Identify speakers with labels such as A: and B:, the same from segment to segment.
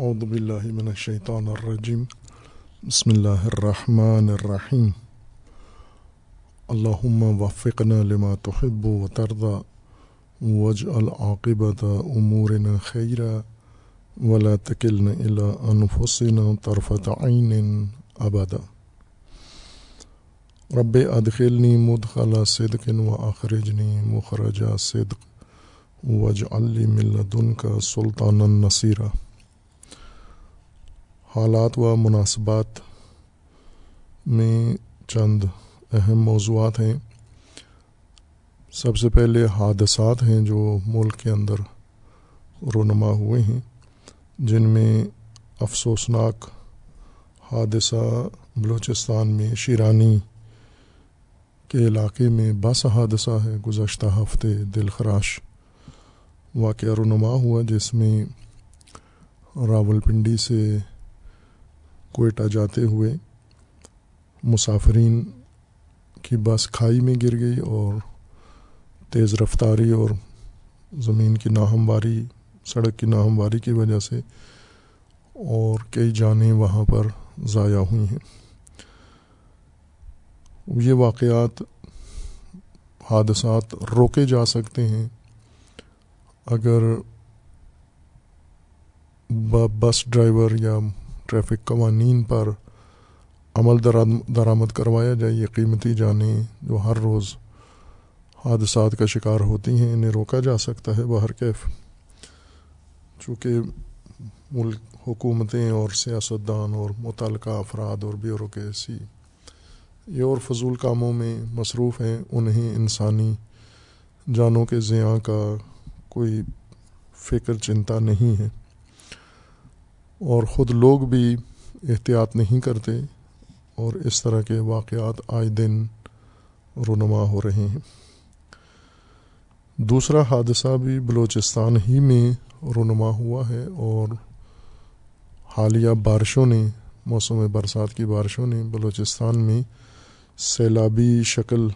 A: اعوذ باللہ من الشیطان الرجیم بسم اللہ الرحمن الرحیم اللہم وفقنا لما تحب و ترضى واجعل عاقبت امورنا خیرا ولا تکلنا الى انفسنا طرفت عین ابدا رب ادخلنی مدخل صدق و اخرجنی مخرج صدق وجعل لی من لدنک سلطانا نصیرا حالات و مناسبات میں چند اہم موضوعات ہیں۔ سب سے پہلے حادثات ہیں جو ملک کے اندر رونما ہوئے ہیں، جن میں افسوسناک حادثہ بلوچستان میں شیرانی کے علاقے میں بس حادثہ ہے، گزشتہ ہفتے دل خراش واقعہ رونما ہوا، جس میں راول پنڈی سے کوئٹہ جاتے ہوئے مسافرین کی بس کھائی میں گر گئی اور تیز رفتاری اور زمین کی ناہمواری، سڑک کی ناہمواری کی وجہ سے اور کئی جانیں وہاں پر ضائع ہوئی ہیں۔ یہ واقعات حادثات روکے جا سکتے ہیں اگر بس ڈرائیور یا ٹریفک قوانین پر عمل درآمد کروایا جائے، یہ قیمتی جانیں جو ہر روز حادثات کا شکار ہوتی ہیں، انہیں روکا جا سکتا ہے بہر کیف۔ چونکہ ملک، حکومتیں اور سیاستدان اور متعلقہ افراد اور بیوروکریسی، یہ اور فضول کاموں میں مصروف ہیں، انہیں انسانی جانوں کے زیاں کا کوئی فکر، چنتا نہیں ہے۔ اور خود لوگ بھی احتیاط نہیں کرتے اور اس طرح کے واقعات آئے دن رونما ہو رہے ہیں۔ دوسرا حادثہ بھی بلوچستان ہی میں رونما ہوا ہے اور حالیہ بارشوں نے، موسم برسات کی بارشوں نے بلوچستان میں سیلابی شکل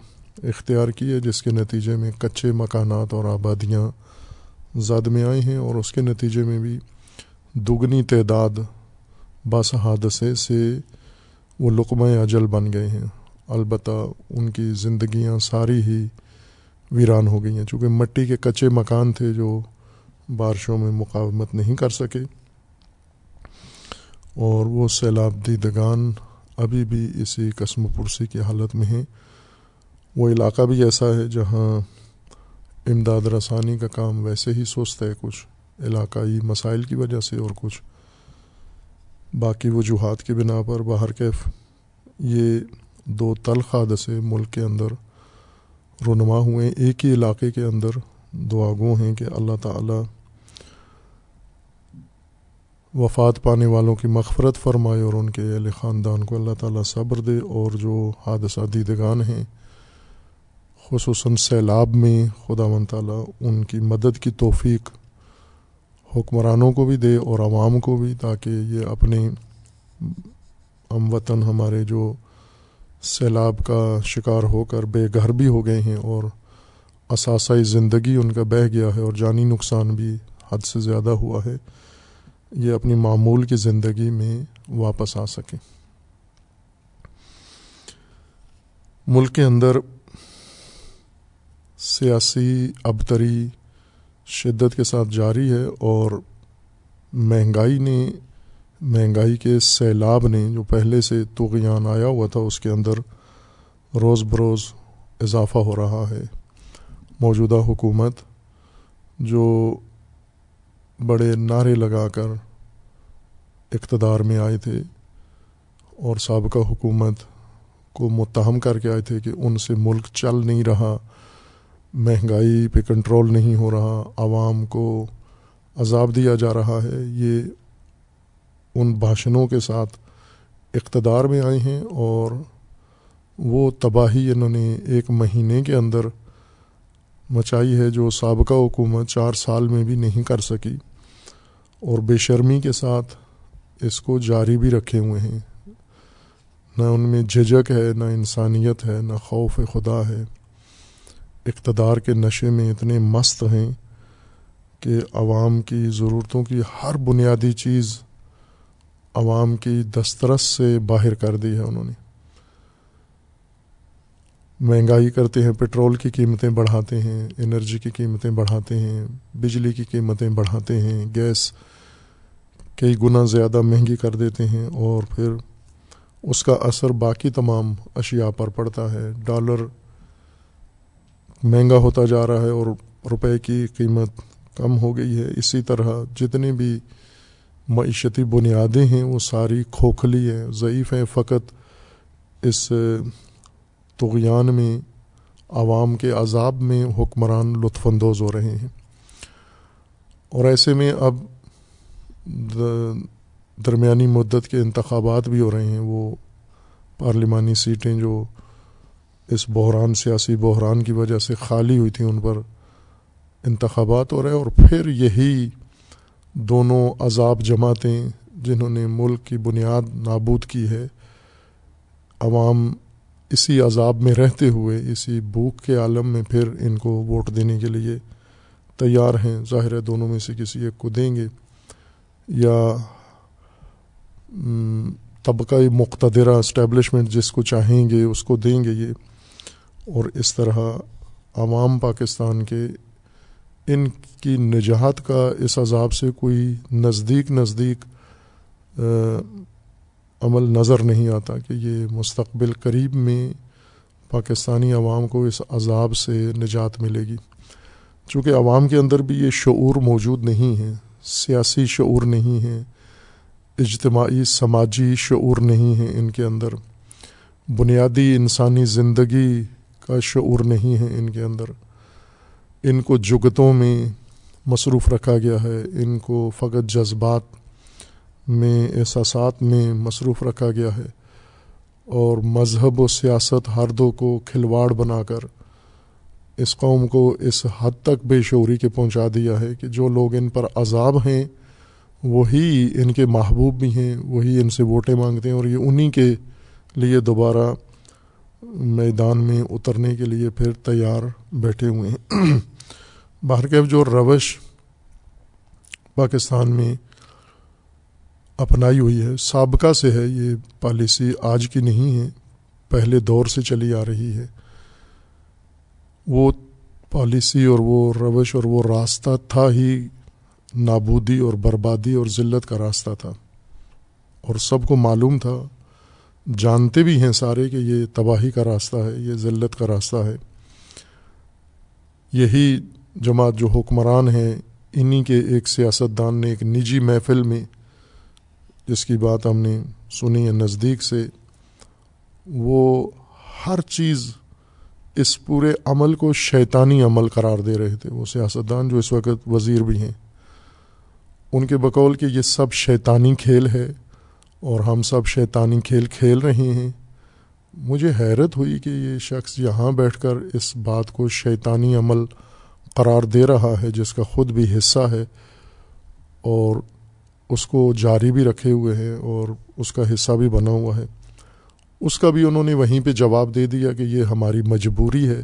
A: اختیار کی ہے، جس کے نتیجے میں کچے مکانات اور آبادیاں زد میں آئے ہیں اور اس کے نتیجے میں بھی دگنی تعداد بس حادثے سے وہ لقمہ اجل بن گئے ہیں۔ البتہ ان کی زندگیاں ساری ہی ویران ہو گئی ہیں۔ چونکہ مٹی کے کچے مکان تھے جو بارشوں میں مقاومت نہیں کر سکے۔ اور وہ سیلاب دیدگان ابھی بھی اسی قسم پرسی کی حالت میں ہیں۔ وہ علاقہ بھی ایسا ہے جہاں امداد رسانی کا کام ویسے ہی سست ہے کچھ۔ علاقائی مسائل کی وجہ سے اور کچھ۔ باقی وجوہات کی بنا پر باہر کیف یہ دو تلخ حادثے ملک کے اندر رونما ہوئے۔ ایک ہی علاقے کے اندر دعا گو ہیں کہ اللہ تعالی وفات پانے والوں کی مغفرت فرمائے اور ان کے اہل خاندان کو اللہ تعالیٰ صبر دے اور جو حادثہ دیدگان ہیں، خصوصاً سیلاب میں خدا من تعالیٰ ان کی مدد کی توفیق حکمرانوں کو بھی دے اور عوام کو بھی تاکہ یہ اپنے ہم وطن ہمارے جو سیلاب کا شکار ہو کر بے گھر بھی ہو گئے ہیں اور اثاثۂ زندگی ان کا بہہ گیا ہے اور جانی نقصان بھی حد سے زیادہ ہوا ہے، یہ اپنی معمول کی زندگی میں واپس آ سکیں۔ ملک کے اندر سیاسی ابتری شدت کے ساتھ جاری ہے اور مہنگائی نے، مہنگائی کے سیلاب نے جو پہلے سے توغیان آیا ہوا تھا، اس کے اندر روز بروز اضافہ ہو رہا ہے۔ موجودہ حکومت جو بڑے نعرے لگا کر اقتدار میں آئے تھے اور سابقہ حکومت کو متہم کر کے آئے تھے کہ ان سے ملک چل نہیں رہا۔ مہنگائی پہ کنٹرول نہیں ہو رہا، عوام کو عذاب دیا جا رہا ہے، یہ ان بھاشنوں کے ساتھ اقتدار میں آئے ہیں اور وہ تباہی انہوں نے ایک مہینے کے اندر مچائی ہے جو سابقہ حکومت چار سال میں بھی نہیں کر سکی۔ اور بے شرمی کے ساتھ اس کو جاری بھی رکھے ہوئے ہیں۔ نہ ان میں جھجک ہے، نہ انسانیت ہے، نہ خوف خدا ہے۔ اقتدار کے نشے میں اتنے مست ہیں کہ عوام کی ضرورتوں کی ہر بنیادی چیز عوام کی دسترس سے باہر کر دی ہے انہوں نے۔ مہنگائی کرتے ہیں پٹرول کی قیمتیں بڑھاتے ہیں، انرجی کی قیمتیں بڑھاتے ہیں، بجلی کی قیمتیں بڑھاتے ہیں، گیس کئی گنا زیادہ مہنگی کر دیتے ہیں اور پھر اس کا اثر باقی تمام اشیاء پر پڑتا ہے۔ ڈالر مہنگا ہوتا جا رہا ہے اور روپے کی قیمت کم ہو گئی ہے۔ اسی طرح جتنی بھی معیشتی بنیادیں ہیں، وہ ساری کھوکھلی ہیں، ضعیف ہیں۔ فقط اس تغیان میں، عوام کے عذاب میں حکمران لطف اندوز ہو رہے ہیں۔ اور ایسے میں اب درمیانی مدت کے انتخابات بھی ہو رہے ہیں۔ وہ پارلیمانی سیٹیں جو اس بحران، سیاسی بحران کی وجہ سے خالی ہوئی تھیں ان پر انتخابات ہو رہے اور پھر یہی دونوں عذاب جماعتیں جنہوں نے ملک کی بنیاد نابود کی ہے، عوام اسی عذاب میں رہتے ہوئے، اسی بھوک کے عالم میں پھر ان کو ووٹ دینے کے لیے تیار ہیں۔ ظاہر ہے دونوں میں سے کسی ایک کو دیں گے یا طبقہ مقتدرہ اسٹیبلشمنٹ جس کو چاہیں گے اس کو دیں گے۔ یہ اور اس طرح عوام پاکستان کے ان کی نجات کا اس عذاب سے کوئی نزدیک نزدیک عمل نظر نہیں آتا کہ یہ مستقبل قریب میں پاکستانی عوام کو اس عذاب سے نجات ملے گی۔ چونکہ عوام کے اندر بھی یہ شعور موجود نہیں ہے، سیاسی شعور نہیں ہے، اجتماعی، سماجی شعور نہیں ہے ان کے اندر۔ بنیادی انسانی زندگی کا شعور نہیں ہے ان کے اندر۔ ان کو جگتوں میں مصروف رکھا گیا ہے، ان کو فقط جذبات میں، احساسات میں مصروف رکھا گیا ہے۔ اور مذہب و سیاست ہر دو کو کھلواڑ بنا کر اس قوم کو اس حد تک بے شعوری کے پہنچا دیا ہے کہ جو لوگ ان پر عذاب ہیں، وہی ان کے محبوب بھی ہیں، وہی ان سے ووٹیں مانگتے ہیں اور یہ انہی کے لیے دوبارہ میدان میں اترنے کے لیے پھر تیار بیٹھے ہوئے ہیں۔ باہر کے جو روش پاکستان میں اپنائی ہوئی ہے، سابقہ سے ہے، یہ پالیسی آج کی نہیں ہے، پہلے دور سے چلی آ رہی ہے۔ وہ پالیسی اور وہ روش اور وہ راستہ تھا ہی نابودی اور بربادی اور ذلت کا راستہ تھا۔ اور سب کو معلوم تھا جانتے بھی ہیں سارے کہ یہ تباہی کا راستہ ہے، یہ ذلت کا راستہ ہے۔ یہی جماعت جو حکمران ہیں، انہی کے ایک سیاستدان نے ایک نجی محفل میں، جس کی بات ہم نے سنی ہے نزدیک سے، وہ ہر چیز اس پورے عمل کو شیطانی عمل قرار دے رہے تھے۔ وہ سیاستدان جو اس وقت وزیر بھی ہیں، ان کے بقول کہ یہ سب شیطانی کھیل ہے۔ اور ہم سب شیطانی کھیل کھیل رہے ہیں۔ مجھے حیرت ہوئی کہ یہ شخص یہاں بیٹھ کر اس بات کو شیطانی عمل قرار دے رہا ہے، جس کا خود بھی حصہ ہے اور اس کو جاری بھی رکھے ہوئے ہیں اور اس کا حصہ بھی بنا ہوا ہے۔ اس کا بھی انہوں نے وہیں پہ جواب دے دیا کہ یہ ہماری مجبوری ہے۔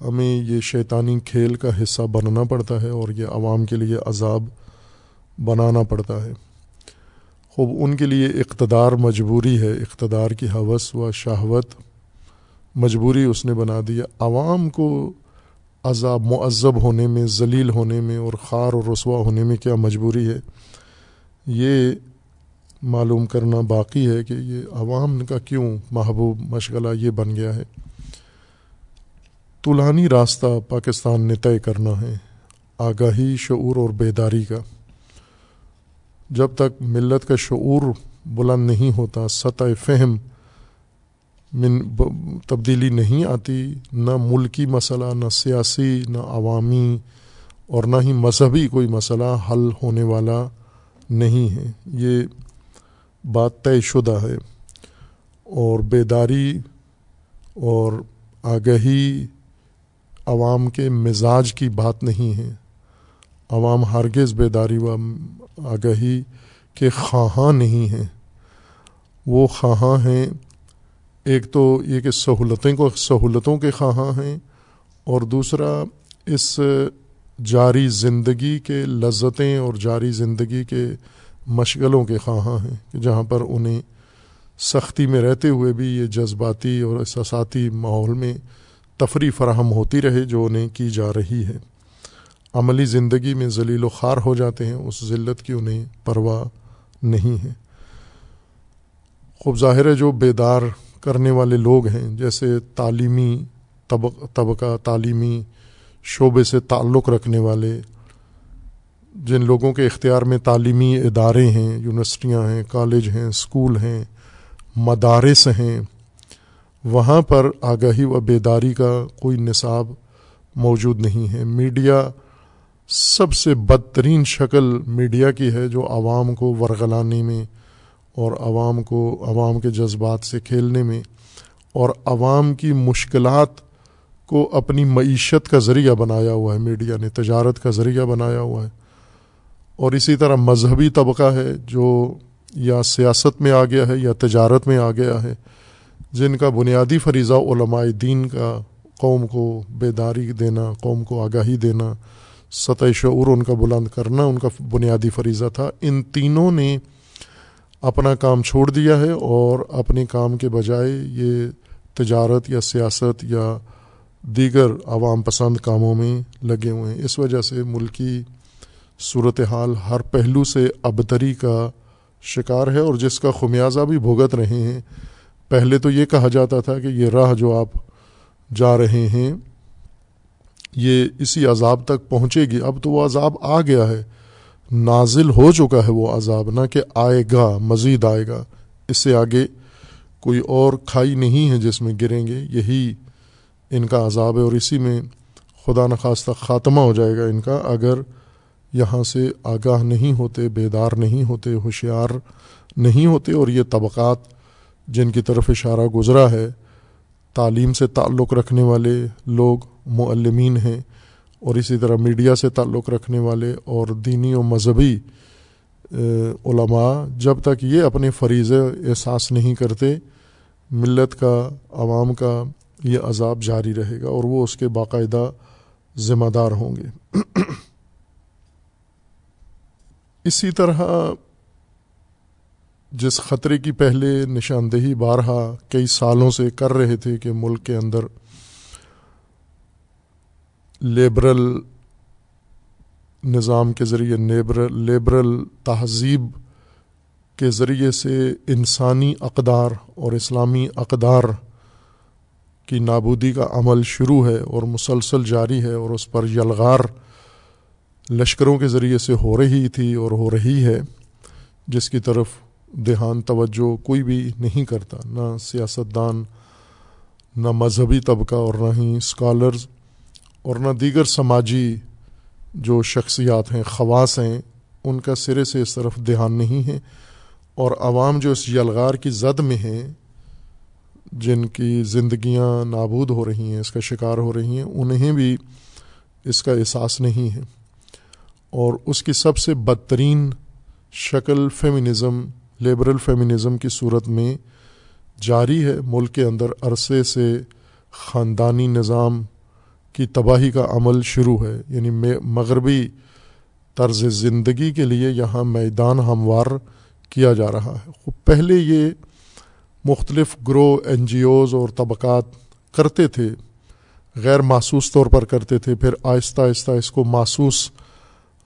A: ہمیں یہ شیطانی کھیل کا حصہ بننا پڑتا ہے اور یہ عوام کے لیے عذاب بنانا پڑتا ہے۔ خوب، ان کے لیے اقتدار مجبوری ہے، اقتدار کی حوث و شہوت مجبوری اس نے بنا دی۔ عوام کو عذاب معذب ہونے میں، ذلیل ہونے میں اور خار و رسوا ہونے میں کیا مجبوری ہے؟ یہ معلوم کرنا باقی ہے کہ یہ عوام کا کیوں محبوب مشغلہ یہ بن گیا ہے۔ طولانی راستہ پاکستان نے طے کرنا ہے، آگاہی، شعور اور بیداری کا۔ جب تک ملت کا شعور بلند نہیں ہوتا، سطح فہم من تبدیلی نہیں آتی، نہ ملکی مسئلہ، نہ سیاسی، نہ عوامی اور نہ ہی مذہبی کوئی مسئلہ حل ہونے والا نہیں ہے۔ یہ بات طے شدہ ہے اور بیداری اور آگہی عوام کے مزاج کی بات نہیں ہے۔ عوام ہرگز بیداری و آگہی کے خواہاں نہیں ہیں۔ وہ خواہاں ہیں۔ ایک تو یہ کہ سہولتیں کو، سہولتوں کے خواہاں ہیں اور دوسرا اس جاری زندگی کے لذتیں اور جاری زندگی کے مشغلوں کے خواہاں ہیں کہ جہاں پر انہیں سختی میں رہتے ہوئے بھی یہ جذباتی اور احساساتی ماحول میں تفریح فراہم ہوتی رہے جو انہیں کی جا رہی ہے۔ عملی زندگی میں ذلیل و خوار ہو جاتے ہیں، اس ذلت کی انہیں پرواہ نہیں ہے۔ خوب ظاہر ہے، جو بیدار کرنے والے لوگ ہیں، جیسے تعلیمی طبقہ تعلیمی شعبے سے تعلق رکھنے والے، جن لوگوں کے اختیار میں تعلیمی ادارے ہیں، یونیورسٹیاں ہیں، کالج ہیں اسکول ہیں، مدارس ہیں، وہاں پر آگاہی و بیداری کا کوئی نصاب موجود نہیں ہے۔ میڈیا سب سے بدترین شکل میڈیا کی ہے جو عوام کو ورغلانے میں اور عوام کو عوام کے جذبات سے کھیلنے میں اور عوام کی مشکلات کو اپنی معیشت کا ذریعہ بنایا ہوا ہے، میڈیا نے تجارت کا ذریعہ بنایا ہوا ہے۔ اور اسی طرح مذہبی طبقہ ہے جو یا سیاست میں آ گیا ہے یا تجارت میں آ گیا ہے، جن کا بنیادی فریضہ علماء دین کا قوم کو بیداری دینا، قوم کو آگاہی دینا سطح شعور ان کا بلند کرنا، ان کا بنیادی فریضہ تھا۔ ان تینوں نے اپنا کام چھوڑ دیا ہے اور اپنے کام کے بجائے یہ تجارت یا سیاست یا دیگر عوام پسند کاموں میں لگے ہوئے ہیں۔ اس وجہ سے ملکی صورتحال ہر پہلو سے ابتری کا شکار ہے اور جس کا خمیازہ بھی بھگت رہے ہیں۔ پہلے تو یہ کہا جاتا تھا کہ یہ راہ جو آپ جا رہے ہیں یہ اسی عذاب تک پہنچے گی، اب تو وہ عذاب آ گیا ہے۔ نازل ہو چکا ہے وہ عذاب، نہ کہ آئے گا، مزید آئے گا۔ اس سے آگے کوئی اور کھائی نہیں ہے جس میں گریں گے، یہی ان کا عذاب ہے اور اسی میں خدا نخواستہ خاتمہ ہو جائے گا ان کا۔ اگر یہاں سے آگاہ نہیں ہوتے، بیدار نہیں ہوتے، ہوشیار نہیں ہوتے اور یہ طبقات جن کی طرف اشارہ گزرا ہے، تعلیم سے تعلق رکھنے والے لوگ معلمین ہیں اور اسی طرح میڈیا سے تعلق رکھنے والے اور دینی و مذہبی علماء جب تک یہ اپنے فریضے احساس نہیں کرتے، ملت کا، عوام کا یہ عذاب جاری رہے گا اور وہ اس کے باقاعدہ ذمہ دار ہوں گے۔ اسی طرح جس خطرے کی پہلے نشاندہی بارہا کئی سالوں سے کر رہے تھے کہ ملک کے اندر لیبرل نظام کے ذریعے لیبرل تہذیب کے ذریعے سے انسانی اقدار اور اسلامی اقدار کی نابودی کا عمل شروع ہے اور مسلسل جاری ہے اور اس پر یلغار لشکروں کے ذریعے سے ہو رہی تھی اور ہو رہی ہے، جس کی طرف دھیان، توجہ کوئی بھی نہیں کرتا، نہ سیاستدان، نہ مذہبی طبقہ اور نہ ہی اسکالرز اور نہ دیگر سماجی جو شخصیات ہیں، خواص ہیں، ان کا سرے سے اس طرف دھیان نہیں ہے۔ اور عوام جو اس یلغار کی زد میں ہیں، جن کی زندگیاں نابود ہو رہی ہیں، اس کا شکار ہو رہی ہیں، انہیں بھی اس کا احساس نہیں ہے۔ اور اس کی سب سے بدترین شکل فیمنزم لیبرل فیمنزم کی صورت میں جاری ہے۔ ملک کے اندر عرصے سے خاندانی نظام کی تباہی کا عمل شروع ہے یعنی مغربی طرز زندگی کے لیے یہاں میدان ہموار کیا جا رہا ہے۔ پہلے یہ مختلف گرو این جی اوز اور طبقات کرتے تھے، غیر محسوس طور پر کرتے تھے، پھر آہستہ آہستہ اس کو محسوس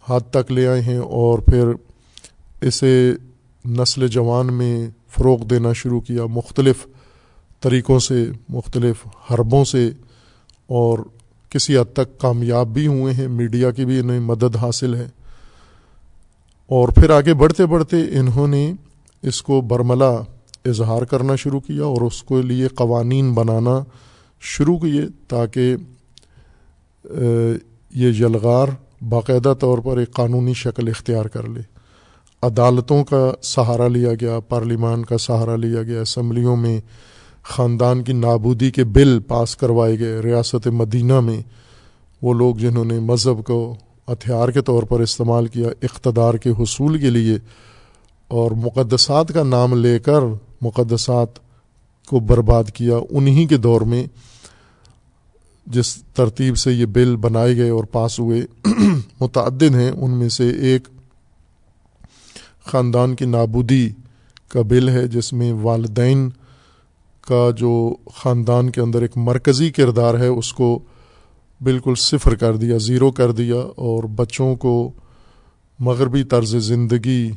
A: حد تک لے آئے ہیں اور پھر اسے نسل جوان میں فروغ دینا شروع کیا۔ مختلف طریقوں سے، مختلف حربوں سے اور کسی حد تک کامیاب بھی ہوئے ہیں، میڈیا کی بھی انہیں مدد حاصل ہے۔ اور پھر آگے بڑھتے بڑھتے انہوں نے اس کو برملا اظہار کرنا شروع کیا اور اس کے لیے قوانین بنانا شروع کیے تاکہ یہ یلغار باقاعدہ طور پر ایک قانونی شکل اختیار کر لے۔ عدالتوں کا سہارا لیا گیا، پارلیمان کا سہارا لیا گیا، اسمبلیوں میں خاندان کی نابودی کے بل پاس کروائے گئے ریاست مدینہ میں، وہ لوگ جنہوں نے مذہب کو ہتھیار کے طور پر استعمال کیا اقتدار کے حصول کے لیے اور مقدسات کا نام لے کر مقدسات کو برباد کیا، انہی کے دور میں جس ترتیب سے یہ بل بنائے گئے اور پاس ہوئے متعدد ہیں، ان میں سے ایک خاندان کی نابودی کا بل ہے، جس میں والدین کا جو خاندان کے اندر ایک مرکزی کردار ہے، اس کو بالکل صفر کر دیا، زیرو کر دیا اور بچوں کو مغربی طرز زندگی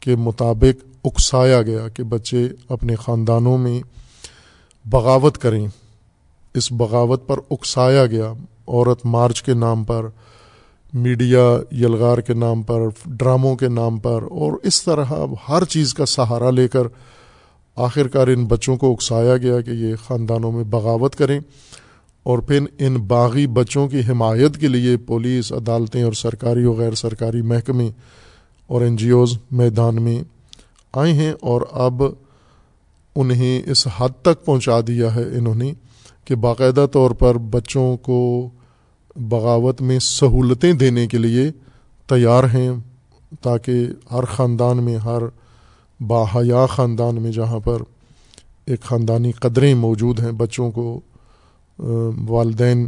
A: کے مطابق اکسایا گیا کہ بچے اپنے خاندانوں میں بغاوت کریں۔ اس بغاوت پر اکسایا گیا، عورت مارچ کے نام پر، میڈیا یلغار کے نام پر، ڈراموں کے نام پر اور اس طرح ہر چیز کا سہارا لے کر آخر کار ان بچوں کو اکسایا گیا کہ یہ خاندانوں میں بغاوت کریں اور پھر ان باغی بچوں کی حمایت کے لیے پولیس، عدالتیں اور سرکاری و غیر سرکاری محکمے اور این جی اوز میدان میں آئے ہیں اور اب انہیں اس حد تک پہنچا دیا ہے انہوں نے کہ باقاعدہ طور پر بچوں کو بغاوت میں سہولتیں دینے کے لیے تیار ہیں تاکہ ہر خاندان میں، ہر باحیا خاندان میں جہاں پر ایک خاندانی قدریں موجود ہیں بچوں کو والدین،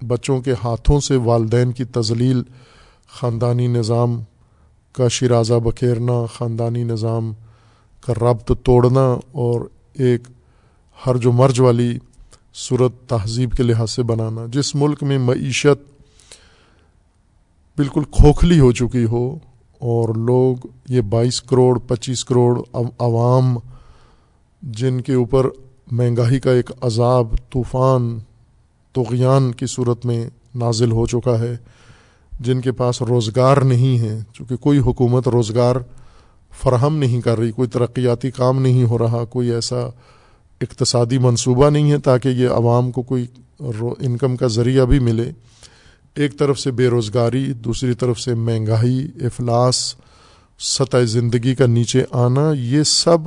A: بچوں کے ہاتھوں سے والدین کی تزلیل خاندانی نظام کا شرازہ بکھیرنا، خاندانی نظام کا ربط توڑنا اور ایک ہر جو مرج والی صورت تہذیب کے لحاظ سے بنانا، جس ملک میں معیشت بالکل کھوکھلی ہو چکی ہو اور لوگ یہ بائیس کروڑ، پچیس کروڑ عوام جن کے اوپر مہنگائی کا ایک عذاب، طوفان تغیان کی صورت میں نازل ہو چکا ہے، جن کے پاس روزگار نہیں ہے، چونکہ کوئی حکومت روزگار فراہم نہیں کر رہی، کوئی ترقیاتی کام نہیں ہو رہا، کوئی ایسا اقتصادی منصوبہ نہیں ہے تاکہ یہ عوام کو کوئی انکم کا ذریعہ بھی ملے۔ ایک طرف سے بے روزگاری، دوسری طرف سے مہنگائی، افلاس، سطح زندگی کا نیچے آنا، یہ سب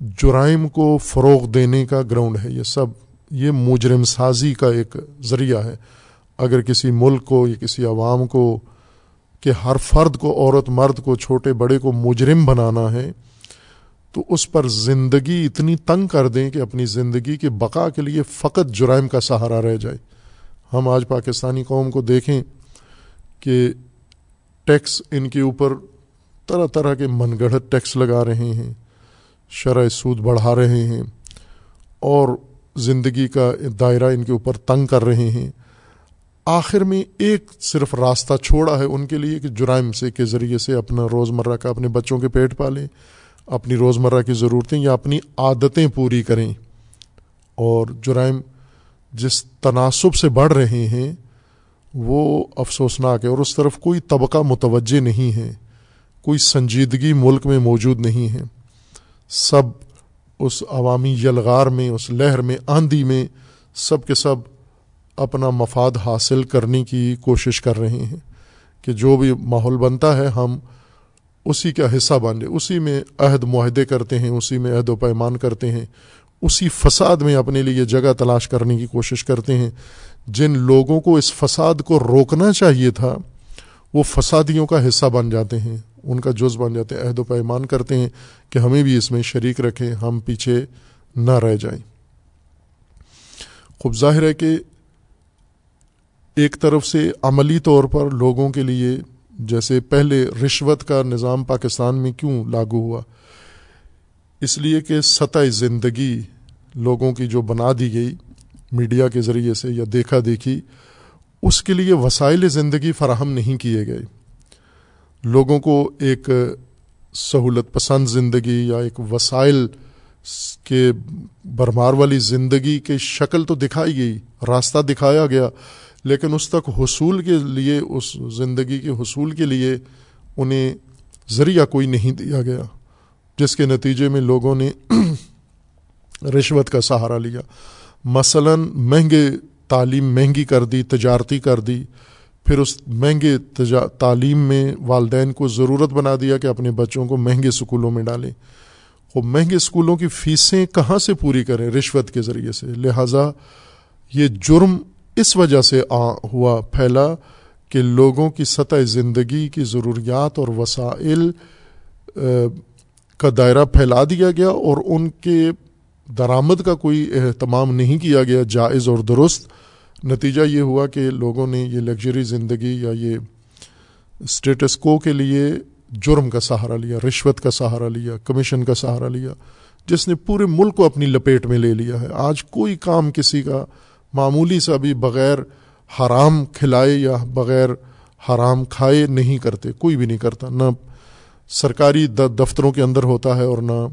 A: جرائم کو فروغ دینے کا گراؤنڈ ہے۔ یہ سب، یہ مجرم سازی کا ایک ذریعہ ہے۔ اگر کسی ملک کو یا کسی عوام کو کہ ہر فرد کو، عورت، مرد کو، چھوٹے، بڑے کو مجرم بنانا ہے، تو اس پر زندگی اتنی تنگ کر دیں کہ اپنی زندگی کے بقا کے لیے فقط جرائم کا سہارا رہ جائے۔ ہم آج پاکستانی قوم کو دیکھیں کہ ٹیکس ان کے اوپر طرح طرح کے من گڑھت ٹیکس لگا رہے ہیں شرح سود بڑھا رہے ہیں اور زندگی کا دائرہ ان کے اوپر تنگ کر رہے ہیں۔ آخر میں ایک صرف راستہ چھوڑا ہے ان کے لیے کہ جرائم سے کے ذریعے سے اپنا روزمرہ کا اپنے بچوں کے پیٹ پالیں، اپنی روزمرہ کی ضرورتیں یا اپنی عادتیں پوری کریں۔ اور جرائم جس تناسب سے بڑھ رہے ہیں، وہ افسوسناک ہے اور اس طرف کوئی طبقہ متوجہ نہیں ہے، کوئی سنجیدگی ملک میں موجود نہیں ہے۔ سب اس عوامی یلغار میں، اس لہر میں، آندھی میں، سب کے سب اپنا مفاد حاصل کرنے کی کوشش کر رہے ہیں کہ جو بھی ماحول بنتا ہے، ہم اسی کا حصہ بن جائے اسی میں عہد معاہدے کرتے ہیں، اسی میں عہد و پیمان کرتے ہیں۔ اسی فساد میں اپنے لیے جگہ تلاش کرنے کی کوشش کرتے ہیں۔ جن لوگوں کو اس فساد کو روکنا چاہیے تھا، وہ فسادیوں کا حصہ بن جاتے ہیں۔ ان کا جز بن جاتے ہیں۔ عہد و پیمان کرتے ہیں کہ ہمیں بھی اس میں شریک رکھیں، ہم پیچھے نہ رہ جائیں۔ خوب ظاہر ہے کہ ایک طرف سے عملی طور پر لوگوں کے لیے، جیسے پہلے رشوت کا نظام پاکستان میں کیوں لاگو ہوا؟ اس لیے کہ سطح زندگی لوگوں کی جو بنا دی گئی، میڈیا کے ذریعے سے یا دیکھا دیکھی، اس کے لیے وسائل زندگی فراہم نہیں کیے گئے۔ لوگوں کو ایک سہولت پسند زندگی یا ایک وسائل کے برمار والی زندگی کی شکل تو دکھائی گئی، راستہ دکھایا گیا، لیکن اس تک حصول کے لیے، اس زندگی کے حصول کے لیے انہیں ذریعہ کوئی نہیں دیا گیا، جس کے نتیجے میں لوگوں نے رشوت کا سہارا لیا۔ مثلا مہنگے تعلیم مہنگی کر دی، تجارتی کر دی، پھر اس مہنگے تجا، تعلیم میں والدین کو ضرورت بنا دیا کہ اپنے بچوں کو مہنگے اسکولوں میں ڈالیں۔ وہ مہنگے اسکولوں کی فیسیں کہاں سے پوری کریں رشوت کے ذریعے سے؟ لہٰذا یہ جرم اس وجہ سے آ ہوا پھیلا کہ لوگوں کی سطح زندگی کی ضروریات اور وسائل کا دائرہ پھیلا دیا گیا اور ان کے درآمد کا کوئی اہتمام نہیں کیا گیا، جائز اور درست۔ نتیجہ یہ ہوا کہ لوگوں نے یہ لگژری زندگی یا یہ اسٹیٹس کو کے لیے جرم کا سہارا لیا، رشوت کا سہارا لیا کمیشن کا سہارا لیا، جس نے پورے ملک کو اپنی لپیٹ میں لے لیا ہے۔ آج کوئی کام کسی کا معمولی سا بھی بغیر حرام کھلائے یا بغیر حرام کھائے نہیں کرتے، کوئی بھی نہیں کرتا۔ نہ سرکاری دفتروں کے اندر ہوتا ہے اور نہ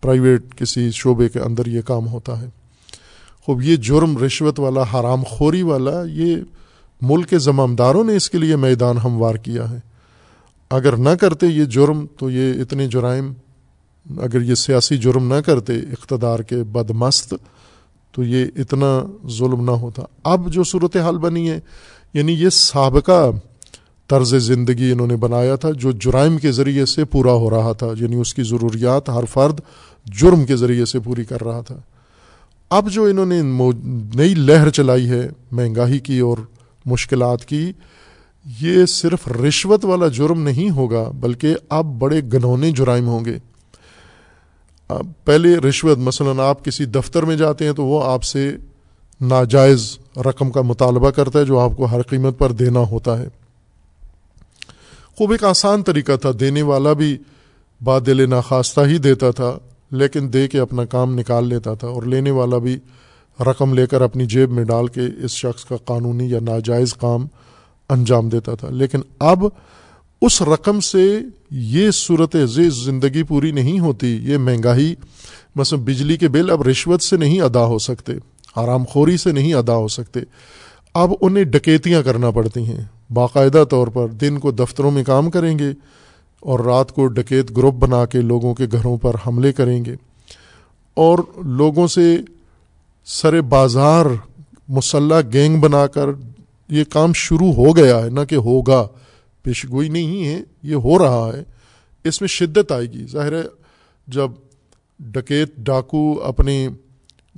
A: پرائیویٹ کسی شعبے کے اندر یہ کام ہوتا ہے۔ خوب، یہ جرم، رشوت والا، حرام خوری والا، یہ ملک کے زمامداروں نے اس کے لیے میدان ہموار کیا ہے۔ اگر نہ کرتے یہ جرم، تو یہ اتنے جرائم، اگر یہ سیاسی جرم نہ کرتے اقتدار کے بدمست، تو یہ اتنا ظلم نہ ہوتا۔ اب جو صورت حال بنی ہے یعنی یہ سابقہ طرز زندگی انہوں نے بنایا تھا، جو جرائم کے ذریعے سے پورا ہو رہا تھا یعنی اس کی ضروریات ہر فرد جرم کے ذریعے سے پوری کر رہا تھا۔ اب جو انہوں نے نئی لہر چلائی ہے، مہنگائی کی اور مشکلات کی، یہ صرف رشوت والا جرم نہیں ہوگا، بلکہ اب بڑے گنونے جرائم ہوں گے۔ پہلے رشوت، مثلا آپ کسی دفتر میں جاتے ہیں تو وہ آپ سے ناجائز رقم کا مطالبہ کرتا ہے جو آپ کو ہر قیمت پر دینا ہوتا ہے۔ خوب ایک آسان طریقہ تھا، دینے والا بھی بادل ناخواستہ ہی دیتا تھا، لیکن دے کے اپنا کام نکال لیتا تھا اور لینے والا بھی رقم لے کر اپنی جیب میں ڈال کے اس شخص کا قانونی یا ناجائز کام انجام دیتا تھا۔ لیکن اب اس رقم سے یہ صورت زندگی پوری نہیں ہوتی، یہ مہنگائی، مثلا بجلی کے بل اب رشوت سے نہیں ادا ہو سکتے آرام خوری سے نہیں ادا ہو سکتے۔ اب انہیں ڈکیتیاں کرنا پڑتی ہیں۔ باقاعدہ طور پر دن کو دفتروں میں کام کریں گے اور رات کو ڈکیت گروپ بنا کے لوگوں کے گھروں پر حملے کریں گے۔ اور لوگوں سے سر بازار مسلح گینگ بنا کر یہ کام شروع ہو گیا ہے، نہ کہ ہوگا۔ پیشگوئی نہیں ہے، یہ ہو رہا ہے۔ اس میں شدت آئے گی۔ ظاہر ہے، جب ڈکیت، ڈاکو اپنے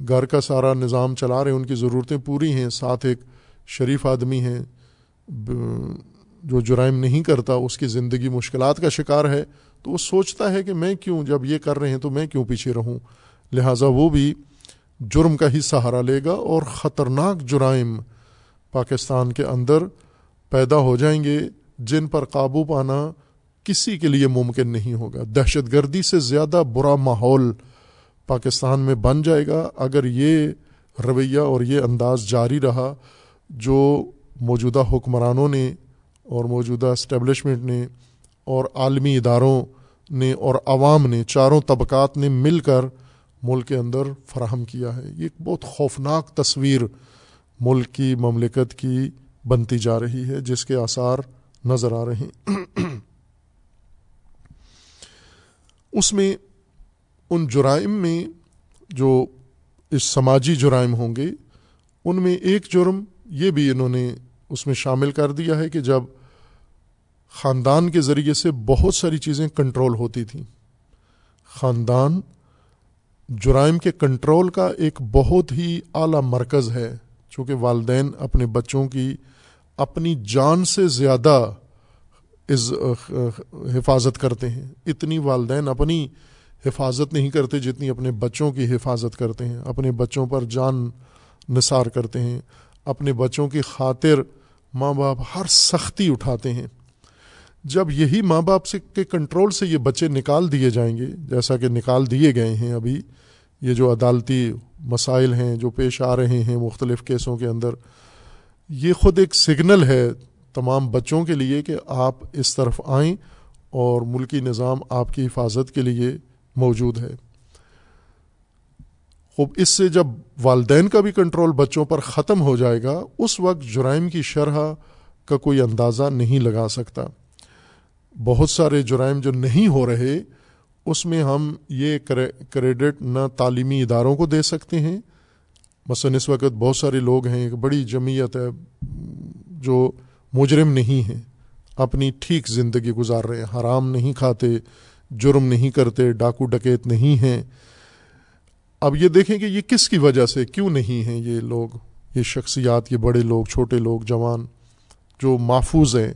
A: گھر کا سارا نظام چلا رہے ہیں، ان کی ضرورتیں پوری ہیں، ساتھ ایک شریف آدمی ہیں۔ جو جرائم نہیں کرتا، اس کی زندگی مشکلات کا شکار ہے، تو وہ سوچتا ہے کہ میں کیوں جب یہ کر رہے ہیں تو میں کیوں پیچھے رہوں؟ لہٰذا وہ بھی جرم کا ہی سہارا لے گا اور خطرناک جرائم پاکستان کے اندر پیدا ہو جائیں گے، جن پر قابو پانا کسی کے لیے ممکن نہیں ہوگا۔ دہشت گردی سے زیادہ برا ماحول پاکستان میں بن جائے گا۔ اگر یہ رویہ اور یہ انداز جاری رہا، جو موجودہ حکمرانوں نے اور موجودہ اسٹیبلشمنٹ نے اور عالمی اداروں نے اور عوام نے، چاروں طبقات نے مل کر ملک کے اندر فراہم کیا ہے۔ یہ ایک بہت خوفناک تصویر ملک کی مملکت کی بنتی جا رہی ہے، جس کے آثار نظر آ رہے ہیں۔ اس میں ان جرائم میں جو اس سماجی جرائم ہوں گے، ان میں ایک جرم یہ بھی انہوں نے اس میں شامل کر دیا ہے کہ جب خاندان کے ذریعے سے بہت ساری چیزیں کنٹرول ہوتی تھیں، خاندان جرائم کے کنٹرول کا ایک بہت ہی اعلیٰ مرکز ہے، چونکہ والدین اپنے بچوں کی اپنی جان سے زیادہ از حفاظت کرتے ہیں۔ اتنی والدین اپنی حفاظت نہیں کرتے جتنی اپنے بچوں کی حفاظت کرتے ہیں۔ اپنے بچوں پر جان نثار کرتے ہیں۔ اپنے بچوں کی خاطر ماں باپ ہر سختی اٹھاتے ہیں۔ جب یہی ماں باپ سے کے کنٹرول سے یہ بچے نکال دیے جائیں گے، جیسا کہ نکال دیے گئے ہیں ابھی، یہ جو عدالتی مسائل ہیں جو پیش آ رہے ہیں مختلف کیسوں کے اندر، یہ خود ایک سگنل ہے تمام بچوں کے لیے کہ آپ اس طرف آئیں اور ملکی نظام آپ کی حفاظت کے لیے موجود ہے۔ خوب، اس سے جب والدین کا بھی کنٹرول بچوں پر ختم ہو جائے گا، اس وقت جرائم کی شرح کا کوئی اندازہ نہیں لگا سکتا۔ بہت سارے جرائم جو نہیں ہو رہے، اس میں ہم یہ کریڈٹ نہ تعلیمی اداروں کو دے سکتے ہیں۔ مثلاً اس وقت بہت سارے لوگ ہیں، ایک بڑی جمعیت ہے جو مجرم نہیں ہیں، اپنی ٹھیک زندگی گزار رہے ہیں، حرام نہیں کھاتے، جرم نہیں کرتے، ڈاکو ڈکیت نہیں ہیں۔ اب یہ دیکھیں کہ یہ کس کی وجہ سے کیوں نہیں ہیں یہ لوگ، یہ شخصیات، یہ بڑے لوگ، چھوٹے لوگ، جوان جو محفوظ ہیں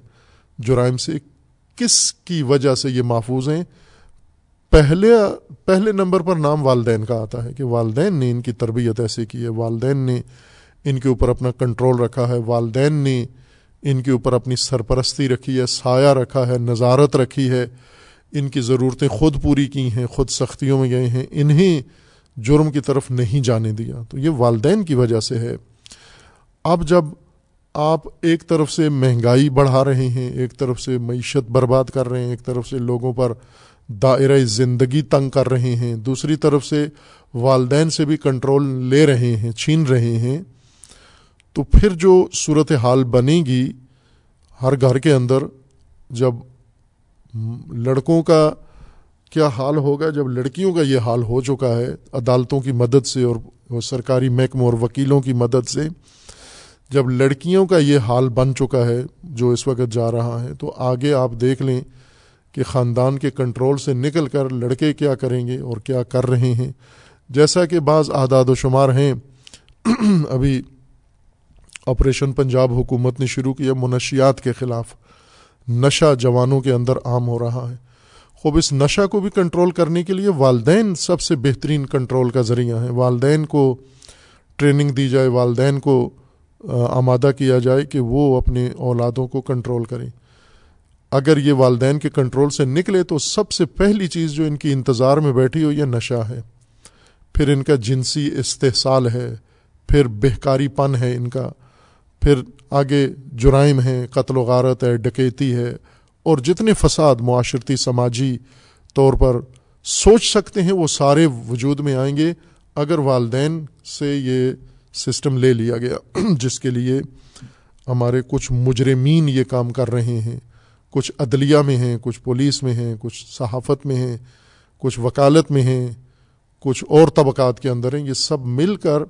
A: جرائم سے، کس کی وجہ سے یہ محفوظ ہیں؟ پہلے پہلے نمبر پر نام والدین کا آتا ہے کہ والدین نے ان کی تربیت ایسے کی ہے، والدین نے ان کے اوپر اپنا کنٹرول رکھا ہے، والدین نے ان کے اوپر اپنی سرپرستی رکھی ہے، سایہ رکھا ہے، نظارت رکھی ہے، ان کی ضرورتیں خود پوری کی ہیں، خود سختیوں میں گئے ہیں، انہیں جرم کی طرف نہیں جانے دیا۔ تو یہ والدین کی وجہ سے ہے۔ اب جب آپ ایک طرف سے مہنگائی بڑھا رہے ہیں، ایک طرف سے معیشت برباد کر رہے ہیں، ایک طرف سے لوگوں پر دائرۂ زندگی تنگ کر رہے ہیں، دوسری طرف سے والدین سے بھی کنٹرول لے رہے ہیں، چھین رہے ہیں، تو پھر جو صورت حال بنے گی، ہر گھر کے اندر جب لڑکوں کا کیا حال ہوگا جب لڑکیوں کا یہ حال ہو چکا ہے عدالتوں کی مدد سے اور سرکاری محکموں اور وکیلوں کی مدد سے؟ جب لڑکیوں کا یہ حال بن چکا ہے جو اس وقت جا رہا ہے، تو آگے آپ دیکھ لیں کہ خاندان کے کنٹرول سے نکل کر لڑکے کیا کریں گے اور کیا کر رہے ہیں۔ جیسا کہ بعض اعداد و شمار ہیں، ابھی آپریشن پنجاب حکومت نے شروع کیا منشیات کے خلاف۔ نشہ جوانوں کے اندر عام ہو رہا ہے۔ خوب اس نشہ کو بھی کنٹرول کرنے کے لیے والدین سب سے بہترین کنٹرول کا ذریعہ ہے والدین کو ٹریننگ دی جائے، والدین کو آمادہ کیا جائے کہ وہ اپنے اولادوں کو کنٹرول کریں۔ اگر یہ والدین کے کنٹرول سے نکلے تو سب سے پہلی چیز جو ان کی انتظار میں بیٹھی ہو یہ نشہ ہے۔ پھر ان کا جنسی استحصال ہے، پھر بہکاری پن ہے ان کا، پھر آگے جرائم ہیں، قتل و غارت ہے، ڈکیتی ہے۔ اور جتنے فساد معاشرتی سماجی طور پر سوچ سکتے ہیں، وہ سارے وجود میں آئیں گے اگر والدین سے یہ سسٹم لے لیا گیا۔ جس کے لیے ہمارے کچھ مجرمین یہ کام کر رہے ہیں۔ کچھ عدلیہ میں ہیں، کچھ پولیس میں ہیں، کچھ صحافت میں ہیں، کچھ وکالت میں ہیں، کچھ اور طبقات کے اندر ہیں۔ یہ سب مل کر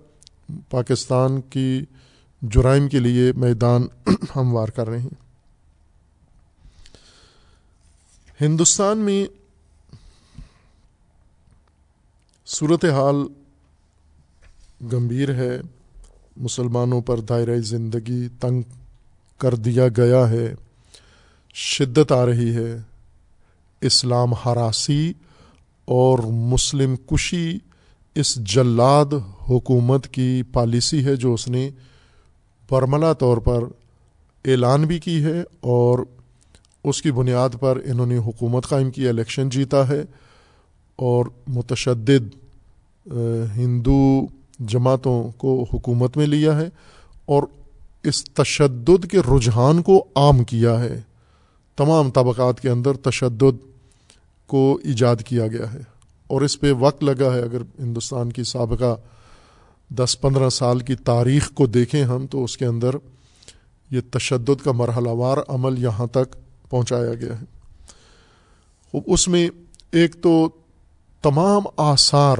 A: پاکستان کی جرائم کے لیے میدان ہموار کر رہے ہیں۔ ہندوستان میں صورت حال گمبھیر ہے، مسلمانوں پر دائرۂ زندگی تنگ کر دیا گیا ہے، شدت آ رہی ہے۔ اسلام ہراسی اور مسلم کشی اس جلاد حکومت کی پالیسی ہے جو اس نے برملا طور پر اعلان بھی کی ہے اور اس کی بنیاد پر انہوں نے حکومت قائم کی، الیکشن جیتا ہے اور متشدد ہندو جماعتوں کو حکومت میں لیا ہے اور اس تشدد کے رجحان کو عام کیا ہے۔ تمام طبقات کے اندر تشدد کو ایجاد کیا گیا ہے اور اس پہ وقت لگا ہے۔ اگر ہندوستان کی سابقہ دس پندرہ سال کی تاریخ کو دیکھیں ہم تو اس کے اندر یہ تشدد کا مرحلہ وار عمل یہاں تک پہنچایا گیا ہے۔ اس میں ایک تو تمام آثار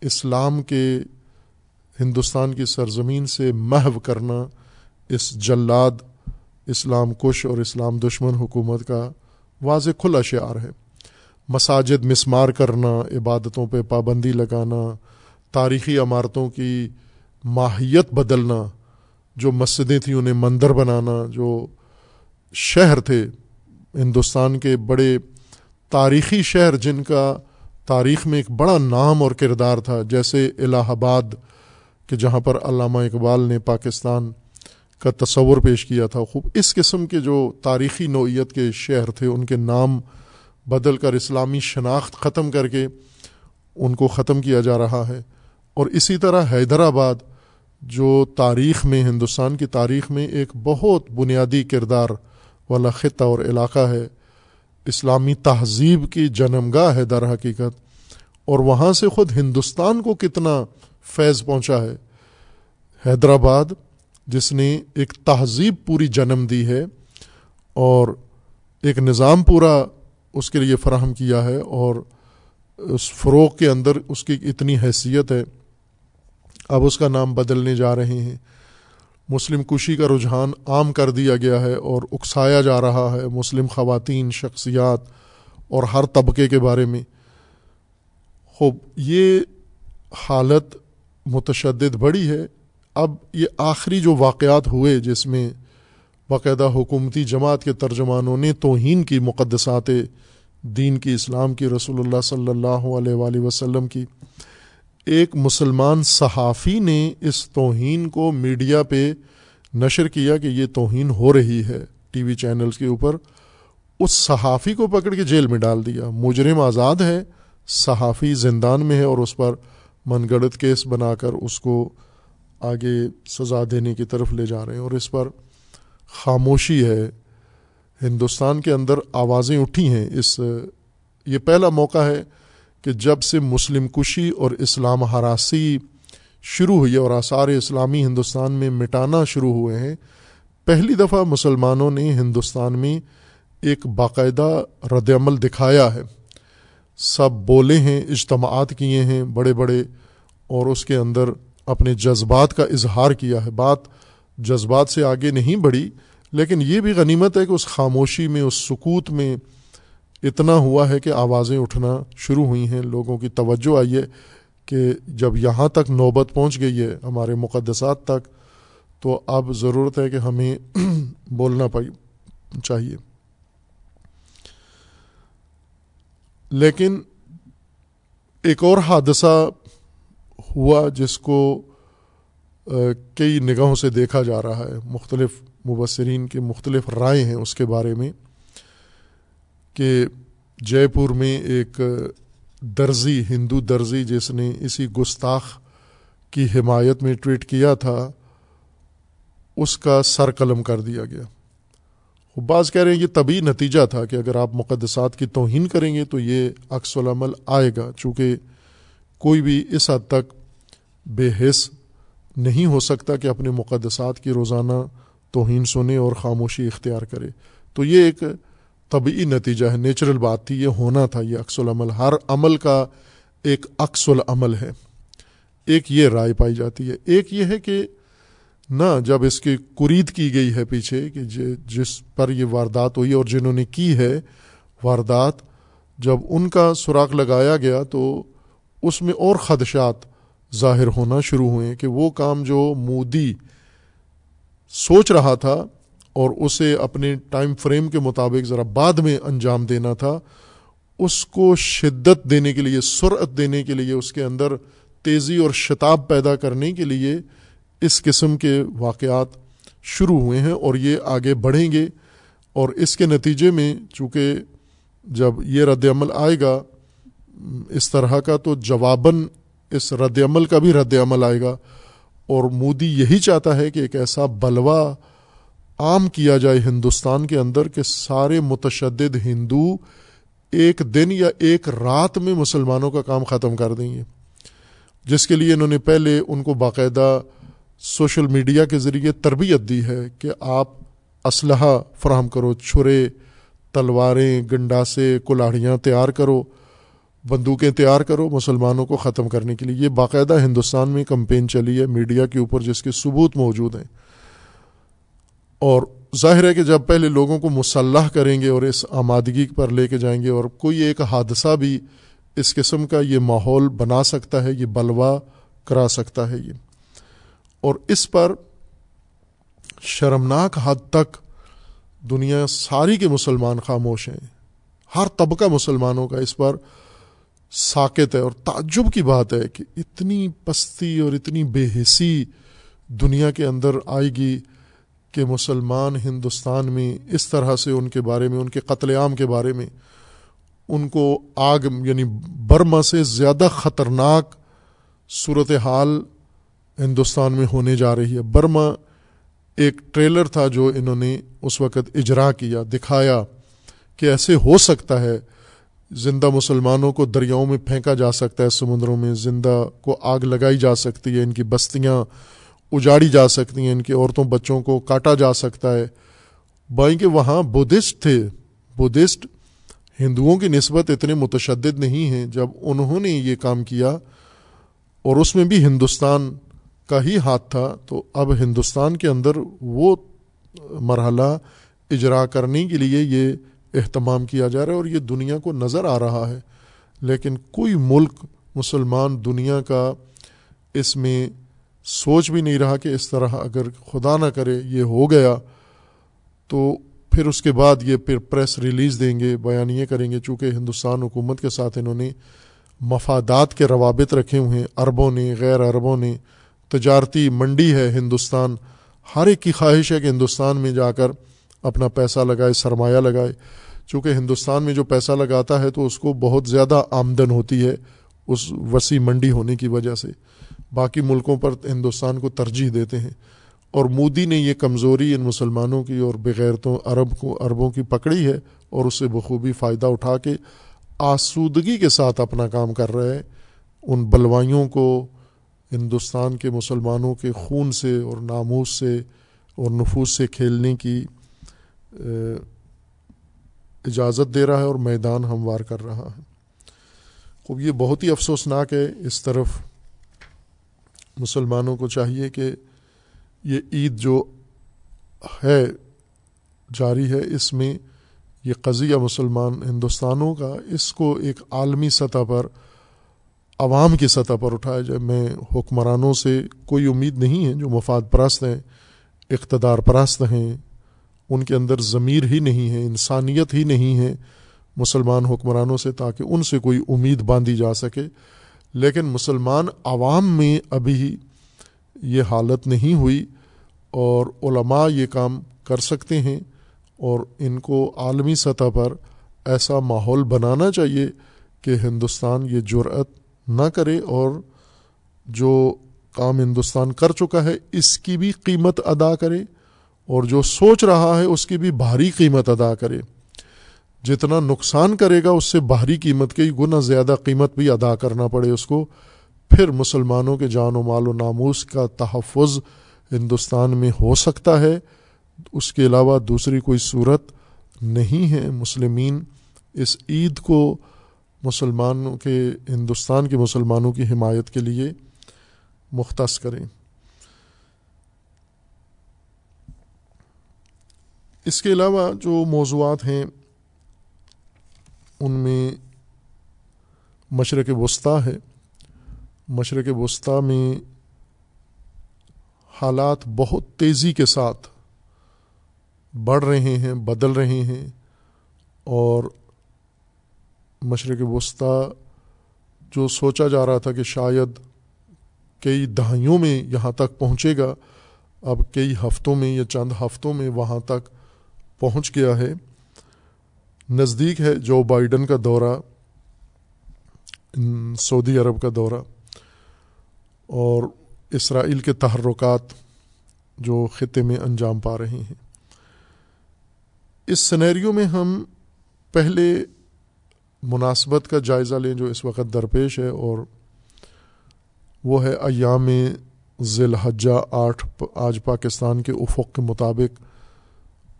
A: اسلام کے ہندوستان کی سرزمین سے محو کرنا اس جلاد اسلام کش اور اسلام دشمن حکومت کا واضح کھلا شعار ہے۔ مساجد مسمار کرنا، عبادتوں پہ پابندی لگانا، تاریخی عمارتوں کی ماہیت بدلنا، جو مسجدیں تھیں انہیں مندر بنانا، جو شہر تھے، ہندوستان کے بڑے تاریخی شہر جن کا تاریخ میں ایک بڑا نام اور کردار تھا، جیسے الہ آباد، کہ جہاں پر علامہ اقبال نے پاکستان کا تصور پیش کیا تھا۔ خوب، اس قسم کے جو تاریخی نوعیت کے شہر تھے، ان کے نام بدل کر اسلامی شناخت ختم کر کے ان کو ختم کیا جا رہا ہے۔ اور اسی طرح حیدرآباد، جو تاریخ میں، ہندوستان کی تاریخ میں ایک بہت بنیادی کردار والا خطہ اور علاقہ ہے۔ اسلامی تہذیب کی جنم گاہ ہے در حقیقت۔ اور وہاں سے خود ہندوستان کو کتنا فیض پہنچا ہے۔ حیدرآباد، جس نے ایک تہذیب پوری جنم دی ہے اور ایک نظام پورا اس کے لیے فراہم کیا ہے اور اس فروغ کے اندر اس کی اتنی حیثیت ہے۔ اب اس کا نام بدلنے جا رہے ہیں۔ مسلم کشی کا رجحان عام کر دیا گیا ہے اور اکسایا جا رہا ہے مسلم خواتین، شخصیات اور ہر طبقے کے بارے میں۔ خوب، یہ حالت متشدد بڑی ہے۔ اب یہ آخری جو واقعات ہوئے جس میں باقاعدہ حکومتی جماعت کے ترجمانوں نے توہین کی مقدسات دین کی اسلام کی، رسول اللہ صلی اللہ علیہ وآلہ وسلم کی ایک مسلمان صحافی نے اس توہین کو میڈیا پہ نشر کیا کہ یہ توہین ہو رہی ہے ٹی وی چینلز کے اوپر، اس صحافی کو پکڑ کے جیل میں ڈال دیا۔ مجرم آزاد ہے، صحافی زندان میں ہے اور اس پر من گڑت کیس بنا کر اس کو آگے سزا دینے کی طرف لے جا رہے ہیں اور اس پر خاموشی ہے۔ ہندوستان کے اندر آوازیں اٹھی ہیں۔ اس، یہ پہلا موقع ہے کہ جب سے مسلم کشی اور اسلام ہراسی شروع ہوئی اور آثار اسلامی ہندوستان میں مٹانا شروع ہوئے ہیں، پہلی دفعہ مسلمانوں نے ہندوستان میں ایک باقاعدہ رد عمل دکھایا ہے۔ سب بولے ہیں، اجتماعات کیے ہیں بڑے بڑے اور اس کے اندر اپنے جذبات کا اظہار کیا ہے۔ بات جذبات سے آگے نہیں بڑھی، لیکن یہ بھی غنیمت ہے کہ اس خاموشی میں، اس سکوت میں اتنا ہوا ہے کہ آوازیں اٹھنا شروع ہوئی ہیں۔ لوگوں کی توجہ آئی ہے کہ جب یہاں تک نوبت پہنچ گئی ہے ہمارے مقدسات تک، تو اب ضرورت ہے کہ ہمیں بولنا پائی چاہیے۔ لیکن ایک اور حادثہ ہوا جس کو کئی نگاہوں سے دیکھا جا رہا ہے۔ مختلف مبصرین کے مختلف رائے ہیں اس کے بارے میں۔ کہ جے پور میں ایک درزی، ہندو درزی جس نے اسی گستاخ کی حمایت میں ٹویٹ کیا تھا، اس کا سر قلم کر دیا گیا۔ بعض کہہ رہے ہیں یہ طبی نتیجہ تھا کہ اگر آپ مقدسات کی توہین کریں گے تو یہ عکس العمل آئے گا، چونکہ کوئی بھی اس حد تک بے حص نہیں ہو سکتا کہ اپنے مقدسات کی روزانہ توہین سنے اور خاموشی اختیار کرے۔ تو یہ ایک طبعی نتیجہ ہے۔ نیچرل بات تھی، یہ ہونا تھا، یہ عکس العمل۔ ہر عمل کا ایک عکس العمل ہے۔ ایک یہ رائے پائی جاتی ہے۔ ایک یہ ہے کہ نہ جب اس کی قرید کی گئی ہے پیچھے کہ جس پر یہ واردات ہوئی اور جنہوں نے کی ہے واردات، جب ان کا سراغ لگایا گیا تو اس میں اور خدشات ظاہر ہونا شروع ہوئے کہ وہ کام جو مودی سوچ رہا تھا اور اسے اپنے ٹائم فریم کے مطابق ذرا بعد میں انجام دینا تھا، اس کو شدت دینے کے لیے، سرعت دینے کے لیے، اس کے اندر تیزی اور شتاب پیدا کرنے کے لیے اس قسم کے واقعات شروع ہوئے ہیں اور یہ آگے بڑھیں گے۔ اور اس کے نتیجے میں چونکہ جب یہ رد عمل آئے گا، اس طرح کا تو جواباً اس رد عمل کا بھی رد عمل آئے گا۔ اور مودی یہی چاہتا ہے کہ ایک ایسا بلوا عام کیا جائے ہندوستان کے اندر کہ سارے متشدد ہندو ایک دن یا ایک رات میں مسلمانوں کا کام ختم کر دیں گے۔ جس کے لیے انہوں نے پہلے ان کو باقاعدہ سوشل میڈیا کے ذریعے تربیت دی ہے کہ آپ اسلحہ فراہم کرو، چھرے، تلواریں، گنڈاسے، کلاڑیاں تیار کرو، بندوقیں تیار کرو مسلمانوں کو ختم کرنے کے لیے۔ یہ باقاعدہ ہندوستان میں کمپین چلی ہے، میڈیا کے اوپر جس کے ثبوت موجود ہیں۔ اور ظاہر ہے کہ جب پہلے لوگوں کو مسلح کریں گے اور اس آمادگی پر لے کے جائیں گے اور کوئی ایک حادثہ بھی اس قسم کا یہ ماحول بنا سکتا ہے، یہ بلوا کرا سکتا ہے یہ۔ اور اس پر شرمناک حد تک دنیا ساری کے مسلمان خاموش ہیں۔ ہر طبقہ مسلمانوں کا اس پر ساکت ہے اور تعجب کی بات ہے کہ اتنی پستی اور اتنی بے حسی دنیا کے اندر آئے گی۔ کہ مسلمان ہندوستان میں اس طرح سے ان کے بارے میں، ان کے قتل عام کے بارے میں، ان کو آگ یعنی برما سے زیادہ خطرناک صورت حال ہندوستان میں ہونے جا رہی ہے۔ برما ایک ٹریلر تھا جو انہوں نے اس وقت اجرا کیا، دکھایا کہ ایسے ہو سکتا ہے، زندہ مسلمانوں کو دریاؤں میں پھینکا جا سکتا ہے، سمندروں میں زندہ کو آگ لگائی جا سکتی ہے، ان کی بستیاں اجاڑی جا سکتی ہیں، ان کی عورتوں، بچوں کو کاٹا جا سکتا ہے۔ بائیں کہ وہاں بدھسٹ تھے۔ بدھسٹ ہندوؤں کی نسبت اتنے متشدد نہیں ہیں جب انہوں نے یہ کام کیا۔ اور اس میں بھی ہندوستان کا ہی ہاتھ تھا۔ تو اب ہندوستان کے اندر وہ مرحلہ اجرا کرنے کے لیے یہ اہتمام کیا جا رہا ہے اور یہ دنیا کو نظر آ رہا ہے۔ لیکن کوئی ملک مسلمان دنیا کا اس میں سوچ بھی نہیں رہا کہ اس طرح اگر خدا نہ کرے یہ ہو گیا تو پھر اس کے بعد یہ پھر پریس ریلیز دیں گے بیان یہ کریں گے، چونکہ ہندوستان حکومت کے ساتھ انہوں نے مفادات کے روابط رکھے ہوئے ہیں، عربوں نے، غیر عربوں نے، تجارتی منڈی ہے ہندوستان، ہر ایک کی خواہش ہے کہ ہندوستان میں جا کر اپنا پیسہ لگائے، سرمایہ لگائے۔ چونکہ ہندوستان میں جو پیسہ لگاتا ہے تو اس کو بہت زیادہ آمدن ہوتی ہے اس وسیع منڈی ہونے کی وجہ سے۔ باقی ملکوں پر ہندوستان کو ترجیح دیتے ہیں۔ اور مودی نے یہ کمزوری ان مسلمانوں کی اور بغیرتوں عرب کو عربوں کی پکڑی ہے اور اس سے بخوبی فائدہ اٹھا کے آسودگی کے ساتھ اپنا کام کر رہے ہیں۔ ان بلوائیوں کو ہندوستان کے مسلمانوں کے خون سے اور ناموس سے اور نفوس سے کھیلنے کی اجازت دے رہا ہے اور میدان ہموار کر رہا ہے۔ خوب، یہ بہت ہی افسوسناک ہے۔ اس طرف مسلمانوں کو چاہیے کہ یہ عید جو ہے، جاری ہے، اس میں یہ قضیہ مسلمان ہندوستانوں کا، اس کو ایک عالمی سطح پر، عوام کی سطح پر اٹھایا جائے۔ میں حکمرانوں سے کوئی امید نہیں ہے، جو مفاد پرست ہیں، اقتدار پرست ہیں، ان کے اندر ضمیر ہی نہیں ہے، انسانیت ہی نہیں ہے مسلمان حکمرانوں سے، تاکہ ان سے کوئی امید باندھی جا سکے۔ لیکن مسلمان عوام میں ابھی یہ حالت نہیں ہوئی اور علماء یہ کام کر سکتے ہیں اور ان کو عالمی سطح پر ایسا ماحول بنانا چاہیے کہ ہندوستان یہ جرأت نہ کرے اور جو کام ہندوستان کر چکا ہے اس کی بھی قیمت ادا کرے اور جو سوچ رہا ہے اس کی بھی بھاری قیمت ادا کرے۔ جتنا نقصان کرے گا، اس سے باہری قیمت کی گنا زیادہ قیمت بھی ادا کرنا پڑے اس کو۔ پھر مسلمانوں کے جان و مال و ناموس کا تحفظ ہندوستان میں ہو سکتا ہے۔ اس کے علاوہ دوسری کوئی صورت نہیں ہے۔ مسلمین اس عید کو مسلمانوں کے، ہندوستان کے مسلمانوں کی حمایت کے لیے مختص کریں۔ اس کے علاوہ جو موضوعات ہیں ان میں مشرق وسطیٰ ہے۔ مشرق وسطیٰ میں حالات بہت تیزی کے ساتھ بڑھ رہے ہیں، بدل رہے ہیں اور مشرق وسطیٰ جو سوچا جا رہا تھا کہ شاید کئی دہائیوں میں یہاں تک پہنچے گا، اب کئی ہفتوں میں یا چند ہفتوں میں وہاں تک پہنچ گیا ہے۔ نزدیک ہے جو بائیڈن کا دورہ، سعودی عرب کا دورہ، اور اسرائیل کے تحرکات جو خطے میں انجام پا رہے ہیں۔ اس سنیریو میں ہم پہلے مناسبت کا جائزہ لیں جو اس وقت درپیش ہے، اور وہ ہے ایام ذی الحجہ آٹھ، آج پاکستان کے افق کے مطابق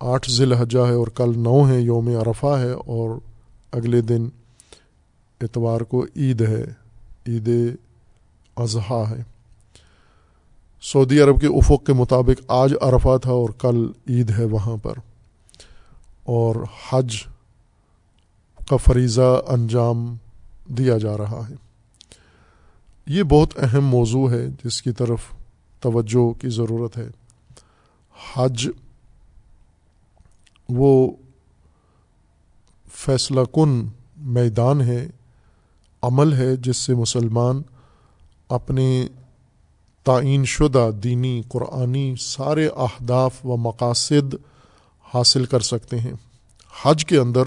A: آٹھ ذی الحجہ ہے اور کل نو ہے، یوم عرفہ ہے اور اگلے دن اتوار کو عید ہے، عید اضحیٰ ہے۔ سعودی عرب کے افق کے مطابق آج عرفہ تھا اور کل عید ہے وہاں پر۔ اور حج کا فریضہ انجام دیا جا رہا ہے۔ یہ بہت اہم موضوع ہے جس کی طرف توجہ کی ضرورت ہے۔ حج وہ فیصلہ کن میدان ہے، عمل ہے، جس سے مسلمان اپنے تعین شدہ دینی، قرآنی سارے اہداف و مقاصد حاصل کر سکتے ہیں۔ حج کے اندر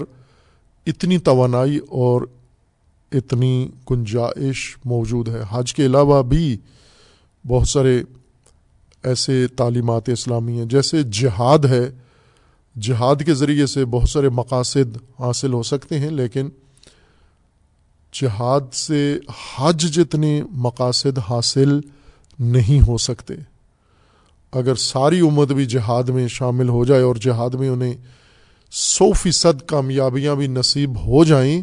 A: اتنی توانائی اور اتنی گنجائش موجود ہے۔ حج کے علاوہ بھی بہت سارے ایسے تعلیمات اسلامی ہیں، جیسے جہاد ہے۔ جہاد کے ذریعے سے بہت سارے مقاصد حاصل ہو سکتے ہیں، لیکن جہاد سے حج جتنے مقاصد حاصل نہیں ہو سکتے۔ اگر ساری امت بھی جہاد میں شامل ہو جائے اور جہاد میں انہیں سو فیصد کامیابیاں بھی نصیب ہو جائیں،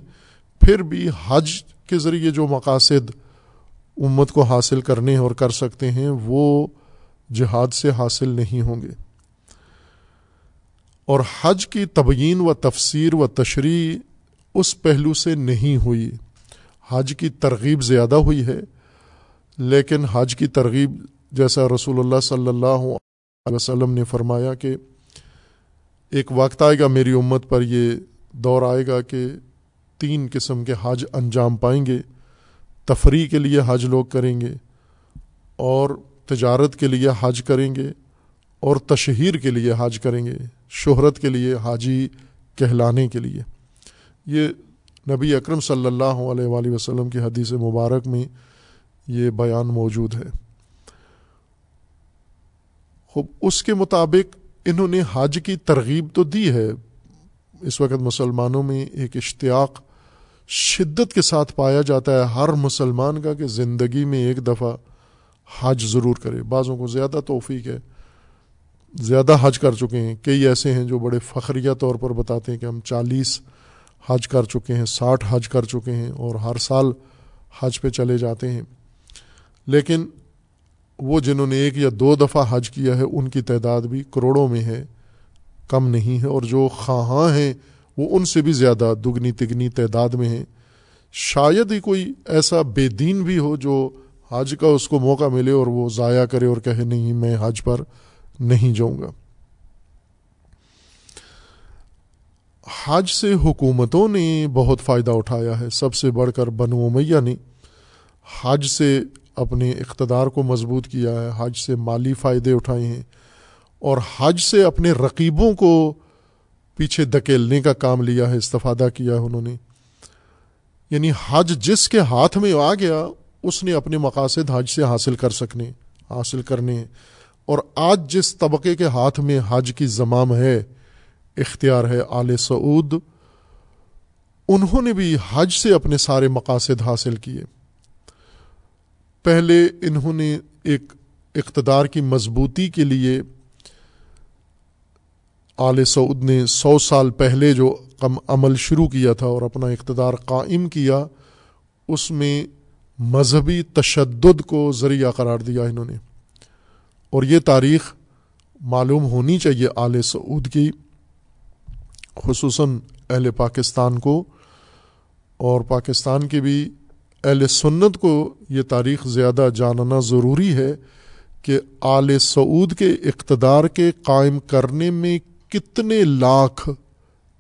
A: پھر بھی حج کے ذریعے جو مقاصد امت کو حاصل کرنے اور کر سکتے ہیں، وہ جہاد سے حاصل نہیں ہوں گے۔ اور حج کی تبیین و تفسیر و تشریح اس پہلو سے نہیں ہوئی۔ حج کی ترغیب زیادہ ہوئی ہے، لیکن حج کی ترغیب جیسا رسول اللہ صلی اللہ علیہ وسلم نے فرمایا کہ ایک وقت آئے گا میری امت پر، یہ دور آئے گا کہ تین قسم کے حج انجام پائیں گے۔ تفریح کے لیے حج لوگ کریں گے اور تجارت کے لیے حج کریں گے اور تشہیر کے لیے حج کریں گے۔ شہرت کے لیے، حاجی کہلانے کے لیے۔ یہ نبی اکرم صلی اللہ علیہ وآلہ وسلم کی حدیث مبارک میں یہ بیان موجود ہے۔ خوب، اس کے مطابق انہوں نے حج کی ترغیب تو دی ہے۔ اس وقت مسلمانوں میں ایک اشتیاق، شدت کے ساتھ پایا جاتا ہے ہر مسلمان کا کہ زندگی میں ایک دفعہ حج ضرور کرے۔ بعضوں کو زیادہ توفیق ہے۔ زیادہ حج کر چکے ہیں، کئی ایسے ہیں جو بڑے فخریہ طور پر بتاتے ہیں کہ ہم چالیس حج کر چکے ہیں، ساٹھ حج کر چکے ہیں اور ہر سال حج پہ چلے جاتے ہیں۔ لیکن وہ جنہوں نے ایک یا دو دفعہ حج کیا ہے، ان کی تعداد بھی کروڑوں میں ہے، کم نہیں ہے۔ اور جو خواہاں ہیں، وہ ان سے بھی زیادہ دگنی تگنی تعداد میں ہیں۔ شاید ہی کوئی ایسا بے دین بھی ہو جو حج کا اس کو موقع ملے اور وہ ضائع کرے اور کہے، نہیں، میں حج پر نہیں جاؤں گا۔ حج سے حکومتوں نے بہت فائدہ اٹھایا ہے۔ سب سے بڑھ کر بنو امیہ نے حج سے اپنے اقتدار کو مضبوط کیا ہے۔ حج سے مالی فائدے اٹھائے ہیں اور حج سے اپنے رقیبوں کو پیچھے دھکیلنے کا کام لیا ہے، استفادہ کیا ہے انہوں نے۔ یعنی حج جس کے ہاتھ میں آ گیا، اس نے اپنے مقاصد حج سے حاصل کر سکنے، حاصل کرنے اور آج جس طبقے کے ہاتھ میں حج کی زمام ہے، اختیار ہے آل سعود، انہوں نے بھی حج سے اپنے سارے مقاصد حاصل کیے۔ پہلے انہوں نے ایک اقتدار کی مضبوطی کے لیے آل سعود نے سو سال پہلے جو عمل شروع کیا تھا اور اپنا اقتدار قائم کیا، اس میں مذہبی تشدد کو ذریعہ قرار دیا انہوں نے۔ اور یہ تاریخ معلوم ہونی چاہیے آل سعود کی، خصوصاً اہل پاکستان کو، اور پاکستان کی بھی اہل سنت کو یہ تاریخ زیادہ جاننا ضروری ہے کہ آل سعود کے اقتدار کے قائم کرنے میں کتنے لاکھ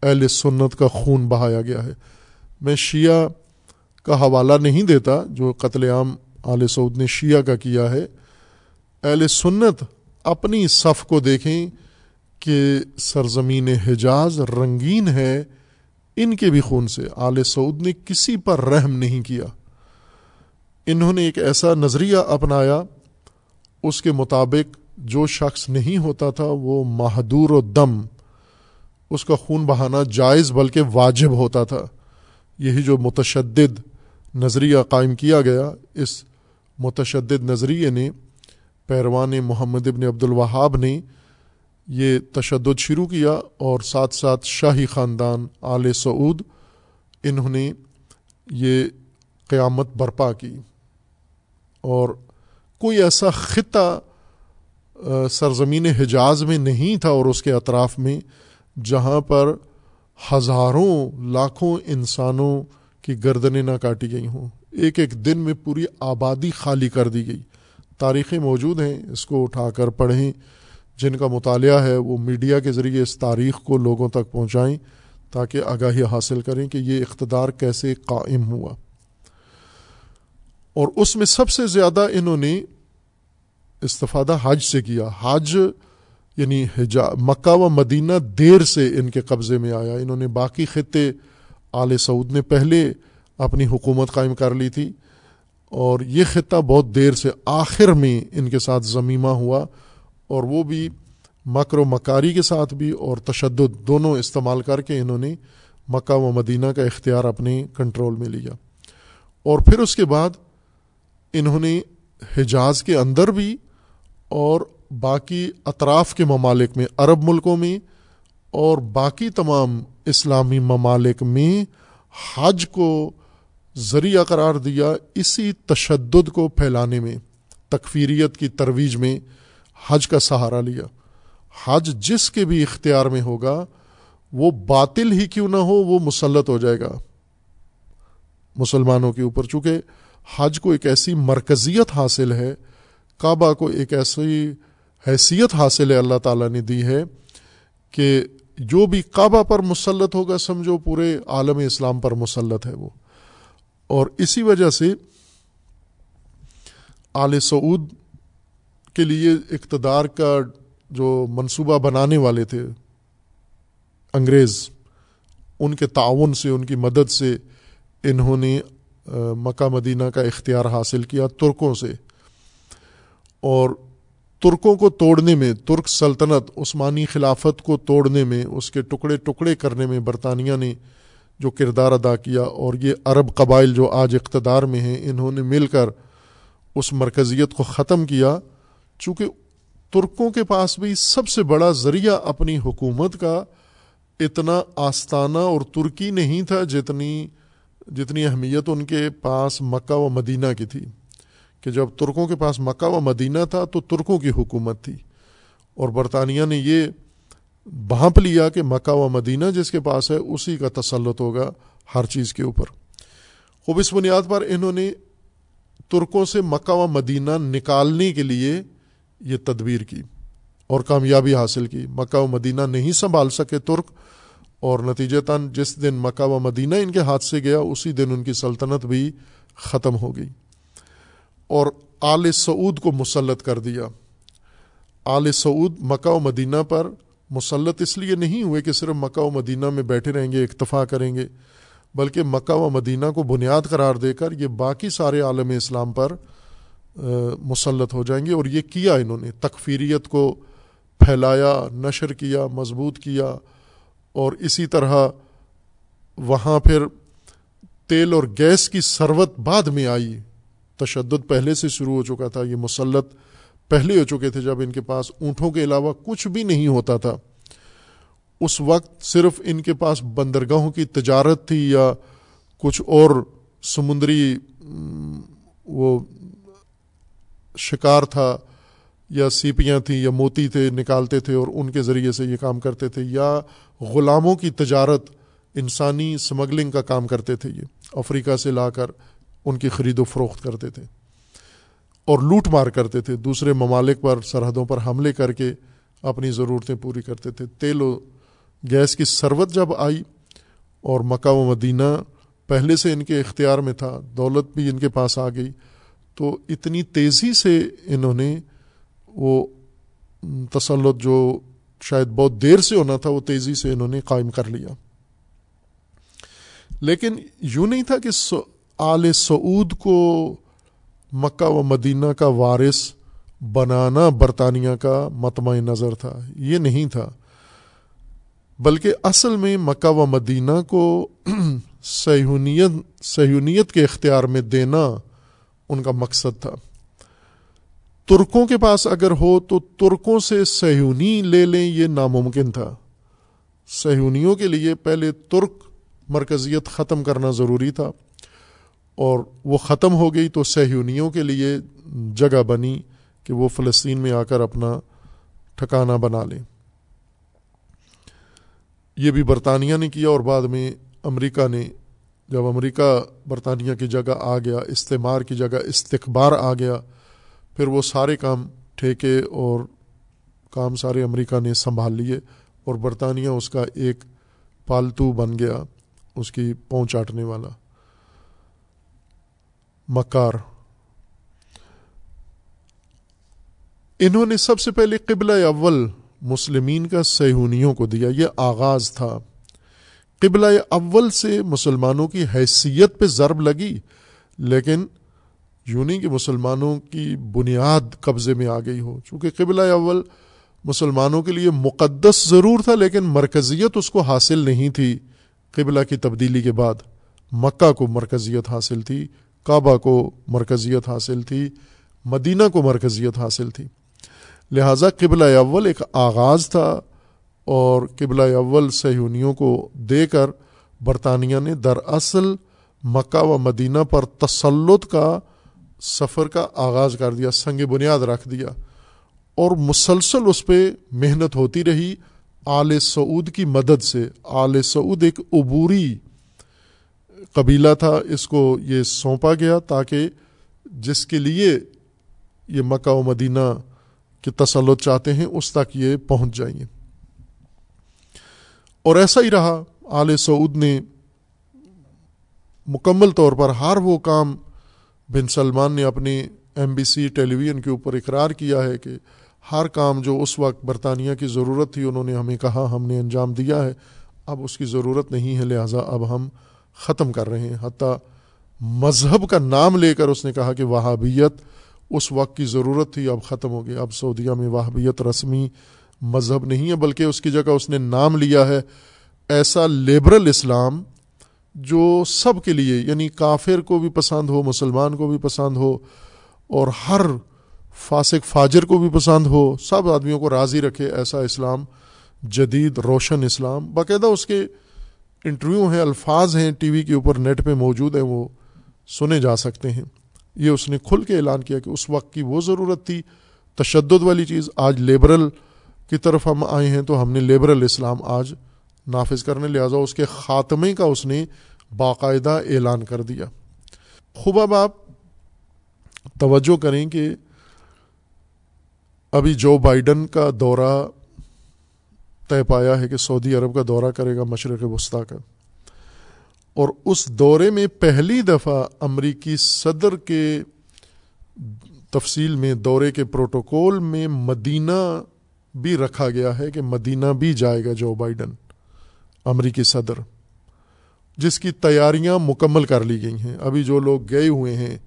A: اہل سنت کا خون بہایا گیا ہے۔ میں شیعہ کا حوالہ نہیں دیتا، جو قتل عام آل سعود نے شیعہ کا کیا ہے۔ اہل سنت اپنی صف کو دیکھیں کہ سرزمین حجاز رنگین ہے، ان کے بھی خون سے۔ آل سعود نے کسی پر رحم نہیں کیا۔ انہوں نے ایک ایسا نظریہ اپنایا، اس کے مطابق جو شخص نہیں ہوتا تھا وہ محدور و دم۔ اس کا خون بہانا جائز بلکہ واجب ہوتا تھا۔ یہی جو متشدد نظریہ قائم کیا گیا، اس متشدد نظریے نے پیروان محمد ابن عبد الوہاب نے یہ تشدد شروع کیا اور ساتھ ساتھ شاہی خاندان آل سعود انہوں نے یہ قیامت برپا کی۔ اور کوئی ایسا خطہ سرزمین حجاز میں نہیں تھا اور اس کے اطراف میں جہاں پر ہزاروں، لاکھوں انسانوں کی گردنیں نہ کاٹی گئی ہوں۔ ایک ایک دن میں پوری آبادی خالی کر دی گئی۔ تاریخیں موجود ہیں، اس کو اٹھا کر پڑھیں۔ جن کا مطالعہ ہے، وہ میڈیا کے ذریعے اس تاریخ کو لوگوں تک پہنچائیں تاکہ آگاہی حاصل کریں کہ یہ اقتدار کیسے قائم ہوا۔ اور اس میں سب سے زیادہ انہوں نے استفادہ حج سے کیا۔ حج یعنی حجا، مکہ و مدینہ دیر سے ان کے قبضے میں آیا۔ انہوں نے باقی خطے آل سعود نے پہلے اپنی حکومت قائم کر لی تھی۔ اور یہ خطہ بہت دیر سے آخر میں ان کے ساتھ ضمیمہ ہوا اور وہ بھی مکر و مکاری کے ساتھ بھی اور تشدد دونوں استعمال کر کے انہوں نے مکہ و مدینہ کا اختیار اپنے کنٹرول میں لیا۔ اور پھر اس کے بعد انہوں نے حجاز کے اندر بھی اور باقی اطراف کے ممالک میں، عرب ملکوں میں اور باقی تمام اسلامی ممالک میں حج کو ذریعہ قرار دیا اسی تشدد کو پھیلانے میں، تکفیریت کی ترویج میں حج کا سہارا لیا۔ حج جس کے بھی اختیار میں ہوگا، وہ باطل ہی کیوں نہ ہو، وہ مسلط ہو جائے گا۔ مسلمانوں کے اوپر، چونکہ حج کو ایک ایسی مرکزیت حاصل ہے، کعبہ کو ایک ایسی حیثیت حاصل ہے، اللہ تعالیٰ نے دی ہے کہ جو بھی کعبہ پر مسلط ہوگا، سمجھو پورے عالم اسلام پر مسلط ہے وہ۔ اور اسی وجہ سے آل سعود کے لیے اقتدار کا جو منصوبہ بنانے والے تھے، انگریز، ان کے تعاون سے، ان کی مدد سے انہوں نے مکہ مدینہ کا اختیار حاصل کیا ترکوں سے۔ اور ترکوں کو توڑنے میں، ترک سلطنت، عثمانی خلافت کو توڑنے میں، اس کے ٹکڑے ٹکڑے کرنے میں برطانیہ نے جو کردار ادا کیا اور یہ عرب قبائل جو آج اقتدار میں ہیں، انہوں نے مل کر اس مرکزیت کو ختم کیا۔ چونکہ ترکوں کے پاس بھی سب سے بڑا ذریعہ اپنی حکومت کا اتنا آستانہ اور ترکی نہیں تھا جتنی جتنی اہمیت ان کے پاس مکہ و مدینہ کی تھی۔ کہ جب ترکوں کے پاس مکہ و مدینہ تھا تو ترکوں کی حکومت تھی۔ اور برطانیہ نے یہ بھانپ لیا کہ مکہ و مدینہ جس کے پاس ہے، اسی کا تسلط ہوگا ہر چیز کے اوپر۔ خوب اس بنیاد پر انہوں نے ترکوں سے مکہ و مدینہ نکالنے کے لیے یہ تدبیر کی اور کامیابی حاصل کی۔ مکہ و مدینہ نہیں سنبھال سکے ترک اور نتیجتاً جس دن مکہ و مدینہ ان کے ہاتھ سے گیا، اسی دن ان کی سلطنت بھی ختم ہو گئی اور آل سعود کو مسلط کر دیا۔ آل سعود مکہ و مدینہ پر مسلط اس لیے نہیں ہوئے کہ صرف مکہ و مدینہ میں بیٹھے رہیں گے، اکتفا کریں گے، بلکہ مکہ و مدینہ کو بنیاد قرار دے کر یہ باقی سارے عالم اسلام پر مسلط ہو جائیں گے اور یہ کیا انہوں نے؟ تکفیریت کو پھیلایا، نشر کیا، مضبوط کیا اور اسی طرح وہاں پھر تیل اور گیس کی سروت بعد میں آئی۔ تشدد پہلے سے شروع ہو چکا تھا، یہ مسلط پہلے ہو چکے تھے جب ان کے پاس اونٹوں کے علاوہ کچھ بھی نہیں ہوتا تھا۔ اس وقت صرف ان کے پاس بندرگاہوں کی تجارت تھی یا کچھ اور سمندری وہ شکار تھا یا سیپیاں تھیں یا موتی تھے، نکالتے تھے اور ان کے ذریعے سے یہ کام کرتے تھے یا غلاموں کی تجارت، انسانی سمگلنگ کا کام کرتے تھے یہ۔ افریقہ سے لا کر ان کی خرید و فروخت کرتے تھے۔ اور لوٹ مار کرتے تھے، دوسرے ممالک پر، سرحدوں پر حملے کر کے اپنی ضرورتیں پوری کرتے تھے۔ تیل و گیس کی سروت جب آئی اور مکہ و مدینہ پہلے سے ان کے اختیار میں تھا، دولت بھی ان کے پاس آ گئی، تو اتنی تیزی سے انہوں نے وہ تسلط جو شاید بہت دیر سے ہونا تھا، وہ تیزی سے انہوں نے قائم کر لیا۔ لیکن یوں نہیں تھا کہ آل سعود کو مکہ و مدینہ کا وارث بنانا برطانیہ کا متمع نظر تھا۔ یہ نہیں تھا۔ بلکہ اصل میں مکہ و مدینہ کو سہونیت سہونیت کے اختیار میں دینا ان کا مقصد تھا۔ ترکوں کے پاس اگر ہو تو ترکوں سے سہونی لے لیں، یہ ناممکن تھا۔ سہونیوں کے لیے پہلے ترک مرکزیت ختم کرنا ضروری تھا۔ اور وہ ختم ہو گئی تو سہونیوں کے لیے جگہ بنی کہ وہ فلسطین میں آ کر اپنا ٹھکانہ بنا لیں۔ یہ بھی برطانیہ نے کیا اور بعد میں امریکہ نے، جب امریکہ برطانیہ کی جگہ آ گیا، استعمار کی جگہ، استقبار آ گیا، پھر وہ سارے کام ٹھیکے اور کام سارے امریکہ نے سنبھال لیے اور برطانیہ اس کا ایک پالتو بن گیا، اس کی پہنچاٹنے والا۔ مکار۔ انہوں نے سب سے پہلے قبلہ اول مسلمین کا سہونیوں کو دیا، یہ آغاز تھا۔ قبلہ اول سے مسلمانوں کی حیثیت پہ ضرب لگی، لیکن یوں نہیں کہ مسلمانوں کی بنیاد قبضے میں آ گئی ہو۔ چونکہ قبلہ اول مسلمانوں کے لیے مقدس ضرور تھا، لیکن مرکزیت اس کو حاصل نہیں تھی۔ قبلہ کی تبدیلی کے بعد مکہ کو مرکزیت حاصل تھی۔ کعبہ کو مرکزیت حاصل تھی، مدینہ کو مرکزیت حاصل تھی۔ لہٰذا قبلہ اول ایک آغاز تھا اور قبلہ اول سہونیوں کو دے کر برطانیہ نے دراصل مکہ و مدینہ پر تسلط کا سفر کا آغاز کر دیا، سنگ بنیاد رکھ دیا اور مسلسل اس پہ محنت ہوتی رہی۔ آل سعود کی مدد سے، آل سعود ایک عبوری قبیلہ تھا، اس کو یہ سونپا گیا تاکہ جس کے لیے یہ مکہ و مدینہ کے تسلط چاہتے ہیں، اس تک یہ پہنچ جائیں۔ اور ایسا ہی رہا، آل سعود نے مکمل طور پر ہر وہ کام بن سلمان نے اپنی M B C television کے اوپر اقرار کیا ہے کہ ہر کام جو اس وقت برطانیہ کی ضرورت تھی، انہوں نے ہمیں کہا، ہم نے انجام دیا ہے۔ اب اس کی ضرورت نہیں ہے، لہٰذا اب ہم ختم کر رہے ہیں۔ حتیٰ مذہب کا نام لے کر اس نے کہا کہ وہابیت، اس وقت کی ضرورت تھی، اب ختم ہو گئی۔ اب سعودیہ میں وہابیت رسمی مذہب نہیں ہے، بلکہ اس کی جگہ اس نے نام لیا ہے ایسا لیبرل اسلام جو سب کے لیے یعنی کافر کو بھی پسند ہو، مسلمان کو بھی پسند ہو، اور ہر فاسق فاجر کو بھی پسند ہو، سب آدمیوں کو راضی رکھے ایسا اسلام، جدید روشن اسلام۔ باقاعدہ اس کے انٹرویو ہیں، الفاظ ہیں، ٹی وی کے اوپر نیٹ پہ موجود ہیں، وہ سنے جا سکتے ہیں۔ یہ اس نے کھل کے اعلان کیا کہ اس وقت کی وہ ضرورت تھی۔ تشدد والی چیز، آج لیبرل کی طرف ہم آئے ہیں تو ہم نے لیبرل اسلام آج نافذ کرنے، لہٰذا اس کے خاتمے کا اس نے باقاعدہ اعلان کر دیا۔ خوب اب آپ توجہ کریں کہ ابھی جو بائیڈن کا دورہ طے پایا ہے کہ سعودی عرب کا دورہ کرے گا مشرق وسطی کا۔ اور اس دورے میں پہلی دفعہ امریکی صدر کے تفصیل میں، دورے کے پروٹوکول میں مدینہ بھی رکھا گیا ہے کہ مدینہ بھی جائے گا جو بائیڈن، امریکی صدر، جس کی تیاریاں مکمل کر لی گئی ہیں۔ ابھی جو لوگ گئے ہوئے ہیں،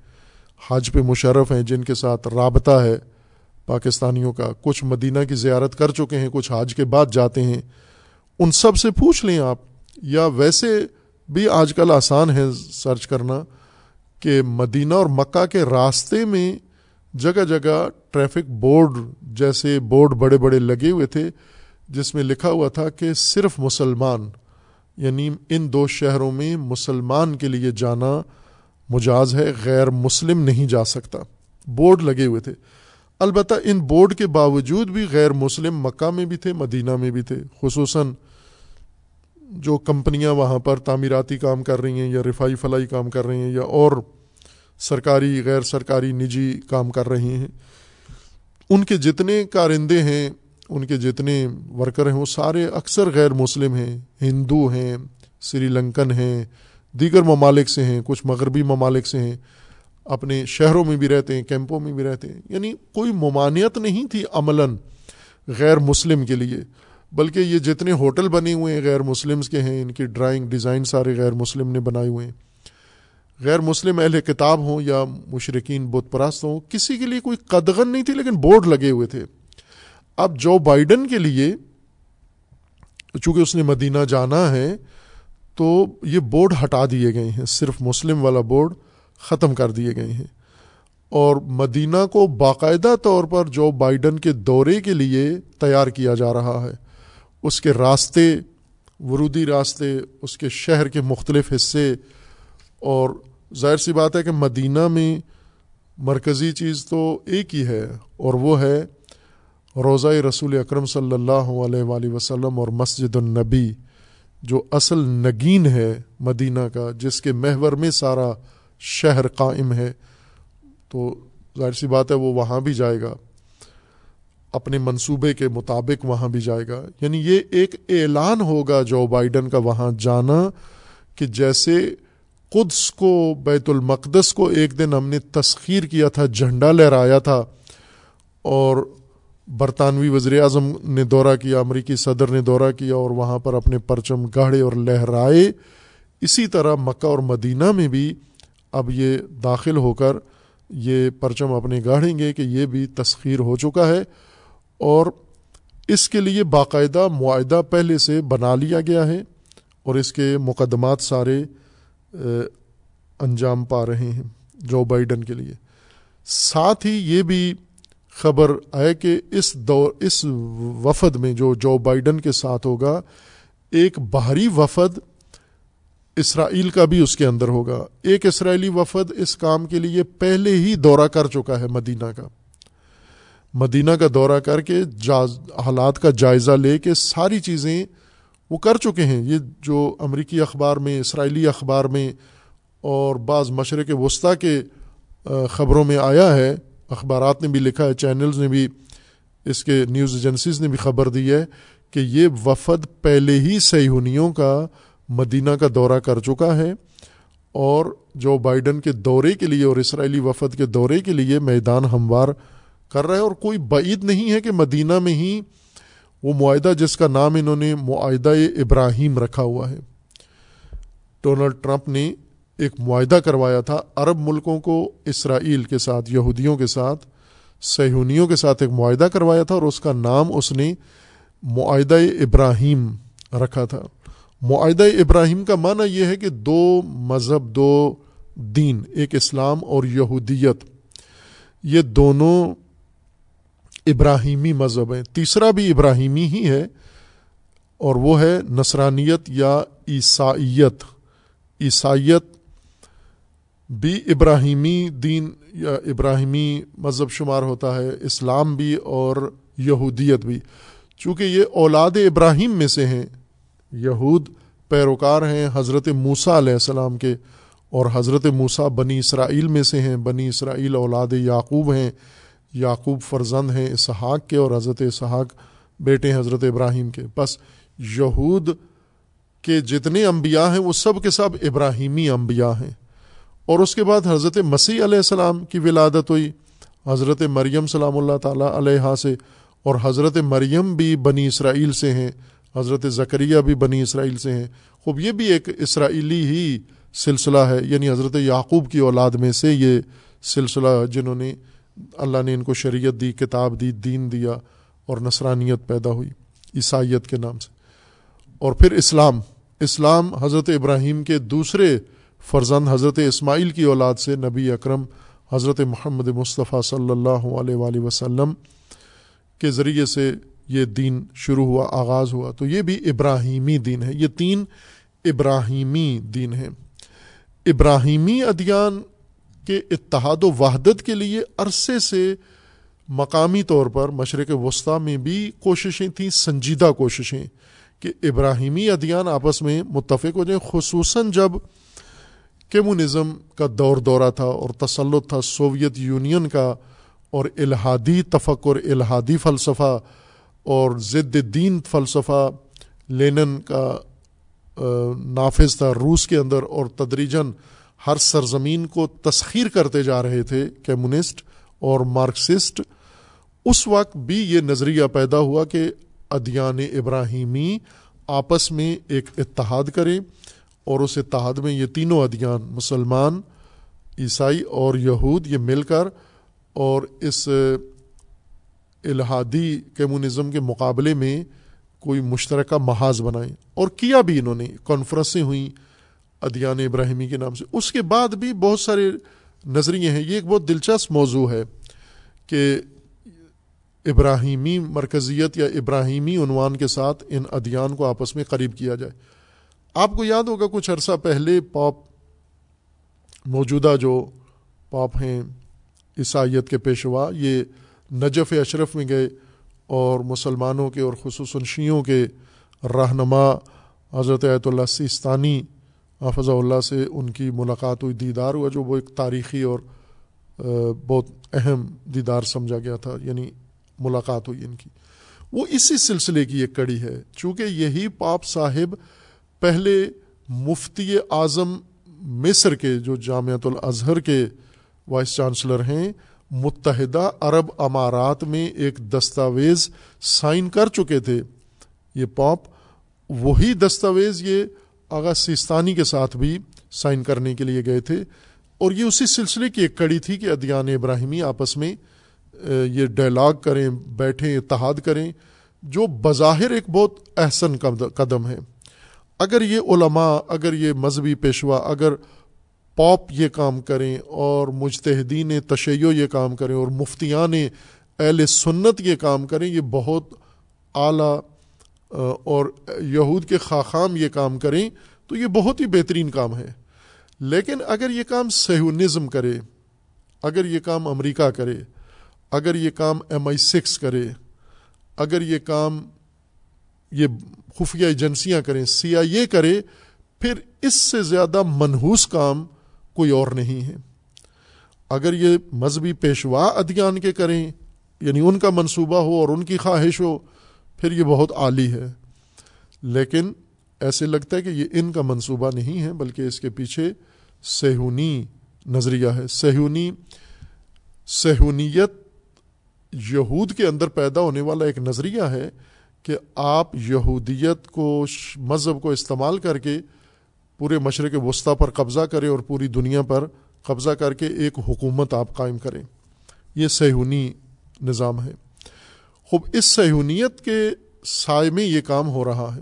A: حج پہ مشرف ہیں، جن کے ساتھ رابطہ ہے پاکستانیوں کا کچھ مدینہ کی زیارت کر چکے ہیں، کچھ حج کے بعد جاتے ہیں۔ ان سب سے پوچھ لیں آپ، یا ویسے بھی آج کل آسان ہے سرچ کرنا کہ مدینہ اور مکہ کے راستے میں جگہ جگہ ٹریفک بورڈ جیسے بورڈ بڑے بڑے لگے ہوئے تھے، جس میں لکھا ہوا تھا کہ صرف مسلمان یعنی ان دو شہروں میں مسلمان کے لیے جانا مجاز ہے، غیر مسلم نہیں جا سکتا۔ بورڈ لگے ہوئے تھے۔ البتہ ان بورڈ کے باوجود بھی غیر مسلم مکہ میں بھی تھے، مدینہ میں بھی تھے، خصوصاً جو کمپنیاں وہاں پر تعمیراتی کام کر رہی ہیں یا رفائی فلائی کام کر رہی ہیں یا اور سرکاری، غیر سرکاری نجی کام کر رہی ہیں۔ ان کے جتنے کارندے ہیں، ان کے جتنے ورکر ہیں، وہ سارے اکثر غیر مسلم ہیں، ہندو ہیں، سری لنکن ہیں، دیگر ممالک سے ہیں، کچھ مغربی ممالک سے ہیں۔ اپنے شہروں میں بھی رہتے ہیں، کیمپوں میں بھی رہتے ہیں۔ یعنی کوئی ممانعت نہیں تھی عملاً غیر مسلم کے لیے، بلکہ یہ جتنے ہوٹل بنے ہوئے ہیں غیر مسلمس کے ہیں، ان کی ڈرائنگ ڈیزائن سارے غیر مسلم نے بنائے ہوئے ہیں۔ غیر مسلم اہل کتاب ہوں یا مشرقین بت پرست ہوں، کسی کے لیے کوئی قدغن نہیں تھی، لیکن بورڈ لگے ہوئے تھے۔ اب جو بائیڈن کے لیے چونکہ اس نے مدینہ جانا ہے، تو یہ بورڈ ہٹا دیے گئے ہیں، صرف مسلم والا بورڈ۔ ختم کر دیے گئے ہیں۔ اور مدینہ کو باقاعدہ طور پر جو بائیڈن کے دورے کے لیے تیار کیا جا رہا ہے، اس کے راستے، ورودی راستے، اس کے شہر کے مختلف حصے، اور ظاہر سی بات ہے کہ مدینہ میں مرکزی چیز تو ایک ہی ہے، اور وہ ہے روضہ رسول اکرم صلی اللہ علیہ وآلہ وسلم اور مسجد النبی، جو اصل نگین ہے مدینہ کا، جس کے محور میں سارا شہر قائم ہے، تو ظاہر سی بات ہے وہ وہاں بھی جائے گا، اپنے منصوبے کے مطابق وہاں بھی جائے گا۔ یعنی یہ ایک اعلان ہوگا جو بائیڈن کا وہاں جانا کہ جیسے قدس کو، بیت المقدس کو ایک دن ہم نے تسخیر کیا تھا، جھنڈا لہرایا تھا، اور برطانوی وزیر اعظم نے دورہ کیا، امریکی صدر نے دورہ کیا، اور وہاں پر اپنے پرچم گاڑے اور لہرائے، اسی طرح مکہ اور مدینہ میں بھی اب یہ داخل ہو کر یہ پرچم اپنے گاڑیں گے کہ یہ بھی تسخیر ہو چکا ہے اور اس کے لیے باقاعدہ معاہدہ پہلے سے بنا لیا گیا ہے اور اس کے مقدمات سارے انجام پا رہے ہیں جو بائیڈن کے لیے۔ ساتھ ہی یہ بھی خبر آئے کہ اس دور اس وفد میں جو جو بائیڈن کے ساتھ ہوگا، ایک باہری وفد اسرائیل کا بھی اس کے اندر ہوگا۔ ایک اسرائیلی وفد اس کام کے لیے پہلے ہی دورہ کر چکا ہے مدینہ کا۔ مدینہ کا دورہ کر کے حالات کا جائزہ لے کے ساری چیزیں وہ کر چکے ہیں۔ یہ جو امریکی اخبار میں، اسرائیلی اخبار میں اور بعض مشرق وسطی کے خبروں میں آیا ہے، اخبارات نے بھی لکھا ہے، چینلز نے بھی، اس کے نیوز ایجنسیز نے بھی خبر دی ہے کہ یہ وفد پہلے ہی سیہونیوں کا مدینہ کا دورہ کر چکا ہے اور جو بائیڈن کے دورے کے لیے اور اسرائیلی وفد کے دورے کے لیے میدان ہموار کر رہا ہے اور کوئی بعید نہیں ہے کہ مدینہ میں ہی وہ معاہدہ جس کا نام انہوں نے معاہدہ ابراہیم رکھا ہوا ہے۔ ڈونلڈ ٹرمپ نے ایک معاہدہ کروایا تھا عرب ملکوں کو اسرائیل کے ساتھ، یہودیوں کے ساتھ سہونیوں کے ساتھ ایک معاہدہ کروایا تھا اور اس کا نام اس نے معاہدہ ابراہیم رکھا تھا۔ معاہدہ ابراہیم کا معنی یہ ہے کہ دو مذہب، دو دین، ایک اسلام اور یہودیت۔ یہ دونوں ابراہیمی مذہب ہیں۔ تیسرا بھی ابراہیمی ہی ہے اور وہ ہے نصرانیت یا عیسائیت۔ عیسائیت بھی ابراہیمی دین یا ابراہیمی مذہب شمار ہوتا ہے، اسلام بھی اور یہودیت بھی۔ چونکہ یہ اولاد ابراہیم میں سے ہیں یہود پیروکار ہیں، حضرت موسیٰ علیہ السلام کے، اور حضرت موسیٰ بنی اسرائیل میں سے ہیں۔ بنی اسرائیل اولاد یعقوب ہیں، یعقوب فرزند ہیں اسحاق کے، اور حضرت اسحاق بیٹے ہیں حضرت ابراہیم کے۔ بس یہود کے جتنے انبیاء ہیں، وہ سب کے سب ابراہیمی انبیاء ہیں۔ اور اس کے بعد حضرت مسیح علیہ السلام کی ولادت ہوئی۔ حضرت مریم سلام اللہ تعالیٰ علیہ سے، اور حضرت مریم بھی بنی اسرائیل سے ہیں۔ حضرت ذکریہ بھی بنی اسرائیل سے ہیں۔ خوب، یہ بھی ایک اسرائیلی ہی سلسلہ ہے۔ یعنی حضرت یعقوب کی اولاد میں سے یہ سلسلہ جنہوں نے اللہ نے ان کو شریعت دی، کتاب دی، دین دیا اور نصرانیت پیدا ہوئی عیسائیت کے نام سے۔ اور پھر اسلام۔ اسلام حضرت ابراہیم کے دوسرے فرزند حضرت اسماعیل کی اولاد سے نبی اکرم حضرت محمد مصطفیٰ صلی اللہ علیہ وآلہ وسلم کے ذریعے سے یہ دین شروع ہوا، آغاز ہوا۔ تو یہ بھی ابراہیمی دین ہے۔ یہ تین ابراہیمی دین ہیں۔ ابراہیمی ادیان کے اتحاد و وحدت کے لیے عرصے سے مقامی طور پر مشرق وسطیٰ میں بھی کوششیں تھیں، سنجیدہ کوششیں کہ ابراہیمی ادیان آپس میں متفق ہو جائیں۔ خصوصاً جب کمیونزم کا دور دورہ تھا اور تسلط تھا، سوویت یونین کا اور الہادی تفکر، الہادی فلسفہ اور ضد دین فلسفہ لینن کا نافذ تھا۔ روس کے اندر اور تدریجن ہر سرزمین کو تسخیر کرتے جا رہے تھے کمیونسٹ اور مارکسسٹ۔ اس وقت بھی یہ نظریہ پیدا ہوا کہ ادیان ابراہیمی آپس میں ایک اتحاد کریں اور اس اتحاد میں یہ تینوں ادیان، مسلمان، عیسائی اور یہود، یہ مل کر اور اس الہادی کمیونزم کے مقابلے میں کوئی مشترکہ محاذ بنائیں۔ اور کیا بھی انہوں نے، کانفرنسیں ہوئیں ادیان ابراہیمی کے نام سے۔ اس کے بعد بھی بہت سارے نظریے ہیں۔ یہ ایک بہت دلچسپ موضوع ہے کہ ابراہیمی مرکزیت یا ابراہیمی عنوان کے ساتھ ان ادیان کو آپس میں قریب کیا جائے۔ آپ کو یاد ہوگا کچھ عرصہ پہلے پاپ موجودہ جو پاپ ہیں، عیسائیت کے پیشوا، یہ نجف اشرف میں گئے اور مسلمانوں کے اور خصوصاً شیعوں کے رہنما حضرت ایت اللہ سیستانی حافظ اللہ سے ان کی ملاقات ہوئی، دیدار ہوا جو وہ ایک تاریخی اور بہت اہم دیدار سمجھا گیا تھا یعنی ملاقات ہوئی ان کی۔ وہ اسی سلسلے کی ایک کڑی ہے، چونکہ یہی پاپ صاحب پہلے مفتی اعظم مصر کے جو جامعۃ الازہر کے وائس چانسلر ہیں متحدہ عرب امارات میں ایک دستاویز سائن کر چکے تھے۔ یہ پاپ وہی دستاویز یہ آغا سیستانی کے ساتھ بھی سائن کرنے کے لیے گئے تھے۔ اور یہ اسی سلسلے کی ایک کڑی تھی کہ ادیان ابراہیمی آپس میں یہ ڈائلاگ کریں، بیٹھیں، اتحاد کریں، جو بظاہر ایک بہت احسن قدم ہے۔ اگر یہ علماء، اگر یہ مذہبی پیشوا، اگر پاپ یہ کام کریں اور مجتہدین تشیع یہ کام کریں اور مفتیان اہل سنت یہ کام کریں، یہ بہت اعلیٰ اور یہود کے خاخام یہ کام کریں، تو یہ بہت ہی بہترین کام ہے۔ لیکن اگر یہ کام سہونزم کرے، اگر یہ کام امریکہ کرے، اگر یہ کام ایم آئی سکس کرے، اگر یہ کام یہ خفیہ ایجنسیاں کریں، سی آئی اے کرے، پھر اس سے زیادہ منحوس کام کوئی اور نہیں ہے۔ اگر یہ مذہبی پیشوا ادیان کے کریں یعنی ان کا منصوبہ ہو اور ان کی خواہش ہو، پھر یہ بہت عالی ہے۔ لیکن ایسے لگتا ہے کہ یہ ان کا منصوبہ نہیں ہے، بلکہ اس کے پیچھے سہونی نظریہ ہے۔ سہونی، سہونیت یہود کے اندر پیدا ہونے والا ایک نظریہ ہے کہ آپ یہودیت کو، مذہب کو استعمال کر کے پورے مشرق وسطی پر قبضہ کریں اور پوری دنیا پر قبضہ کر کے ایک حکومت آپ قائم کریں یہ سہونی نظام ہے۔ خوب، اس سہونیت کے سائے میں یہ کام ہو رہا ہے۔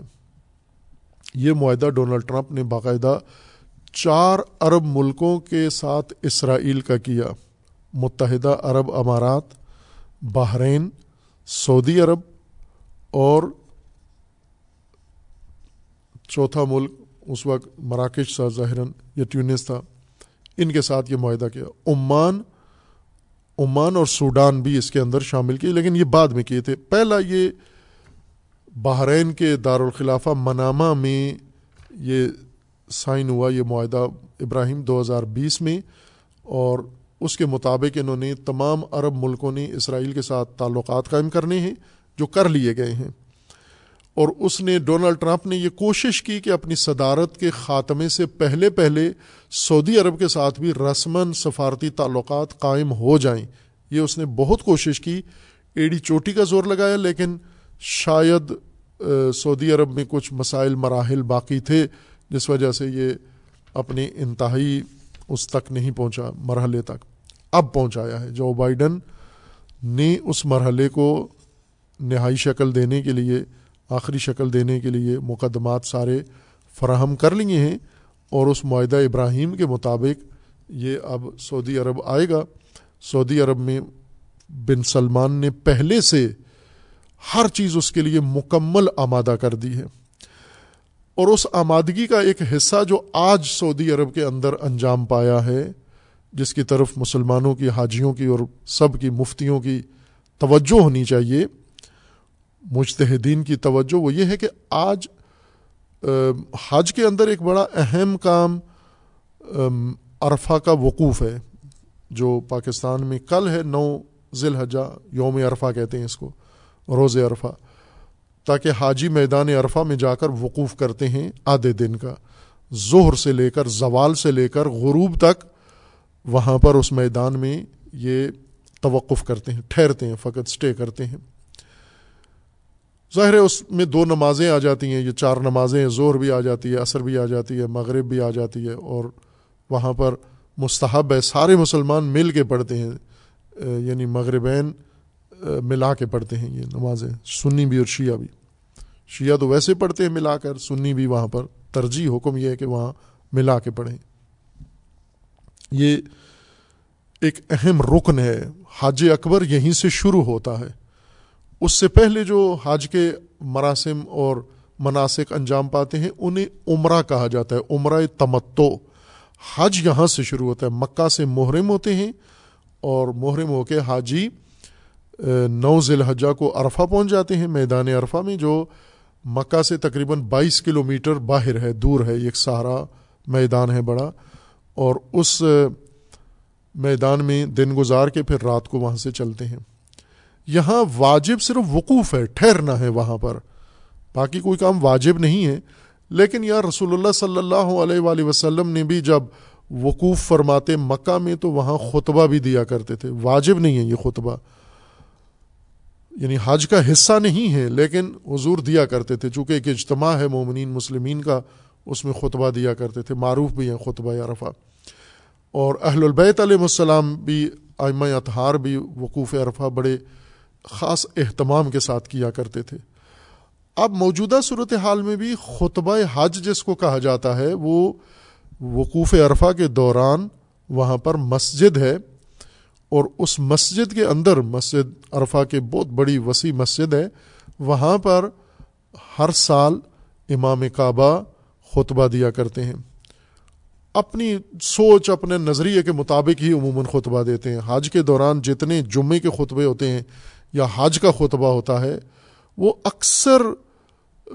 A: یہ معاہدہ ڈونلڈ ٹرمپ نے باقاعدہ چار عرب ملکوں کے ساتھ اسرائیل کا کیا۔ متحدہ عرب امارات، بحرین، سعودی عرب اور چوتھا ملک اس وقت مراکش تھا ظاہراً یا ٹیونس تھا۔ ان کے ساتھ یہ معاہدہ کیا۔ عمان عمان اور سوڈان بھی اس کے اندر شامل کیے، لیکن یہ بعد میں کیے تھے۔ پہلا یہ بحرین کے دارالخلافہ منامہ میں یہ سائن ہوا، یہ معاہدہ ابراہیم دو ہزار بیس میں۔ اور اس کے مطابق انہوں نے تمام عرب ملکوں نے اسرائیل کے ساتھ تعلقات قائم کرنے ہیں جو کر لیے گئے ہیں۔ اور اس نے ڈونلڈ ٹرمپ نے یہ کوشش کی کہ اپنی صدارت کے خاتمے سے پہلے پہلے سعودی عرب کے ساتھ بھی رسماً سفارتی تعلقات قائم ہو جائیں۔ یہ اس نے بہت کوشش کی۔ ایڈی چوٹی کا زور لگایا، لیکن شاید سعودی عرب میں کچھ مسائل، مراحل باقی تھے، جس وجہ سے یہ اپنے انتہائی اس تک نہیں پہنچا، مرحلے تک اب پہنچایا ہے۔ جو بائیڈن نے اس مرحلے کو نہائی شکل دینے کے لیے آخری شکل دینے کے لیے مقدمات سارے فراہم کر لیے ہیں اور اس معاہدہ ابراہیم کے مطابق یہ اب سعودی عرب آئے گا۔ سعودی عرب میں بن سلمان نے پہلے سے ہر چیز اس کے لیے مکمل آمادہ کر دی ہے۔ اور اس آمادگی کا ایک حصہ جو آج سعودی عرب کے اندر انجام پایا ہے، جس کی طرف مسلمانوں کی، حاجیوں کی اور سب کی، مفتیوں کی توجہ ہونی چاہیے مجتہدین کی توجہ وہ یہ ہے کہ آج حج کے اندر ایک بڑا اہم کام عرفہ کا وقوف ہے، جو پاکستان میں کل ہے، نو ذیل حجہ یوم عرفہ کہتے ہیں اس کو، روز عرفہ، تاکہ حاجی میدان عرفہ میں جا کر وقوف کرتے ہیں آدھے دن کا۔ ظہر سے لے کر زوال سے لے کر غروب تک وہاں پر اس میدان میں یہ توقف کرتے ہیں، ٹھہرتے ہیں، فقط سٹے کرتے ہیں۔ ظاہر ہے اس میں دو نمازیں آ جاتی ہیں، یہ چار نمازیں زور بھی آ جاتی ہے، عصر بھی آ جاتی ہے، مغرب بھی آ جاتی ہے اور وہاں پر مستحب ہے، سارے مسلمان مل کے پڑھتے ہیں یعنی مغربین ملا کے پڑھتے ہیں یہ نمازیں، سنی بھی اور شیعہ بھی۔ شیعہ تو ویسے پڑھتے ہیں ملا کر، سنی بھی وہاں پر۔ ترجیح، حکم یہ ہے کہ وہاں ملا کے پڑھیں۔ یہ ایک اہم رکن ہے، حاج اکبر یہیں سے شروع ہوتا ہے۔ اس سے پہلے جو حاج کے مراسم اور مناسک انجام پاتے ہیں، انہیں عمرہ کہا جاتا ہے، عمرہ تمتو حج یہاں سے شروع ہوتا ہے، مکہ سے محرم ہوتے ہیں اور محرم ہو کے حاجی نو ذی الحجہ کو عرفہ پہنچ جاتے ہیں، میدان عرفہ میں، جو مکہ سے تقریباً بائیس کلو میٹر باہر ہے، دور ہے ایک سہارا میدان ہے بڑا۔ اور اس میدان میں دن گزار کے پھر رات کو وہاں سے چلتے ہیں۔ یہاں واجب صرف وقوف ہے ٹھہرنا ہے وہاں پر۔ باقی کوئی کام واجب نہیں ہے۔ لیکن یار رسول اللہ صلی اللہ علیہ وآلہ وسلم نے بھی جب وقوف فرماتے مکہ میں تو وہاں خطبہ بھی دیا کرتے تھے۔ واجب نہیں ہے یہ خطبہ۔ یعنی حج کا حصہ نہیں ہے، لیکن حضور دیا کرتے تھے۔ چونکہ ایک اجتماع ہے مومنین مسلمین کا، اس میں خطبہ دیا کرتے تھے۔ معروف بھی ہیں خطبہ عرفہ۔ اور اہل البیت علیہ السلام بھی آئمہ اطہار بھی وقوف عرفہ بڑے خاص اہتمام کے ساتھ کیا کرتے تھے۔ اب موجودہ صورت حال میں بھی خطبہ حج جس کو کہا جاتا ہے، وہ وقوف عرفہ کے دوران وہاں پر مسجد ہے اور اس مسجد کے اندر، مسجد عرفہ کے بہت بڑی وسیع مسجد ہے، وہاں پر ہر سال امام کعبہ خطبہ دیا کرتے ہیں۔ اپنی سوچ، اپنے نظریے کے مطابق ہی عموماً خطبہ دیتے ہیں۔ حج کے دوران جتنے جمعے کے خطبے ہوتے ہیں یا حج کا خطبہ ہوتا ہے، وہ اکثر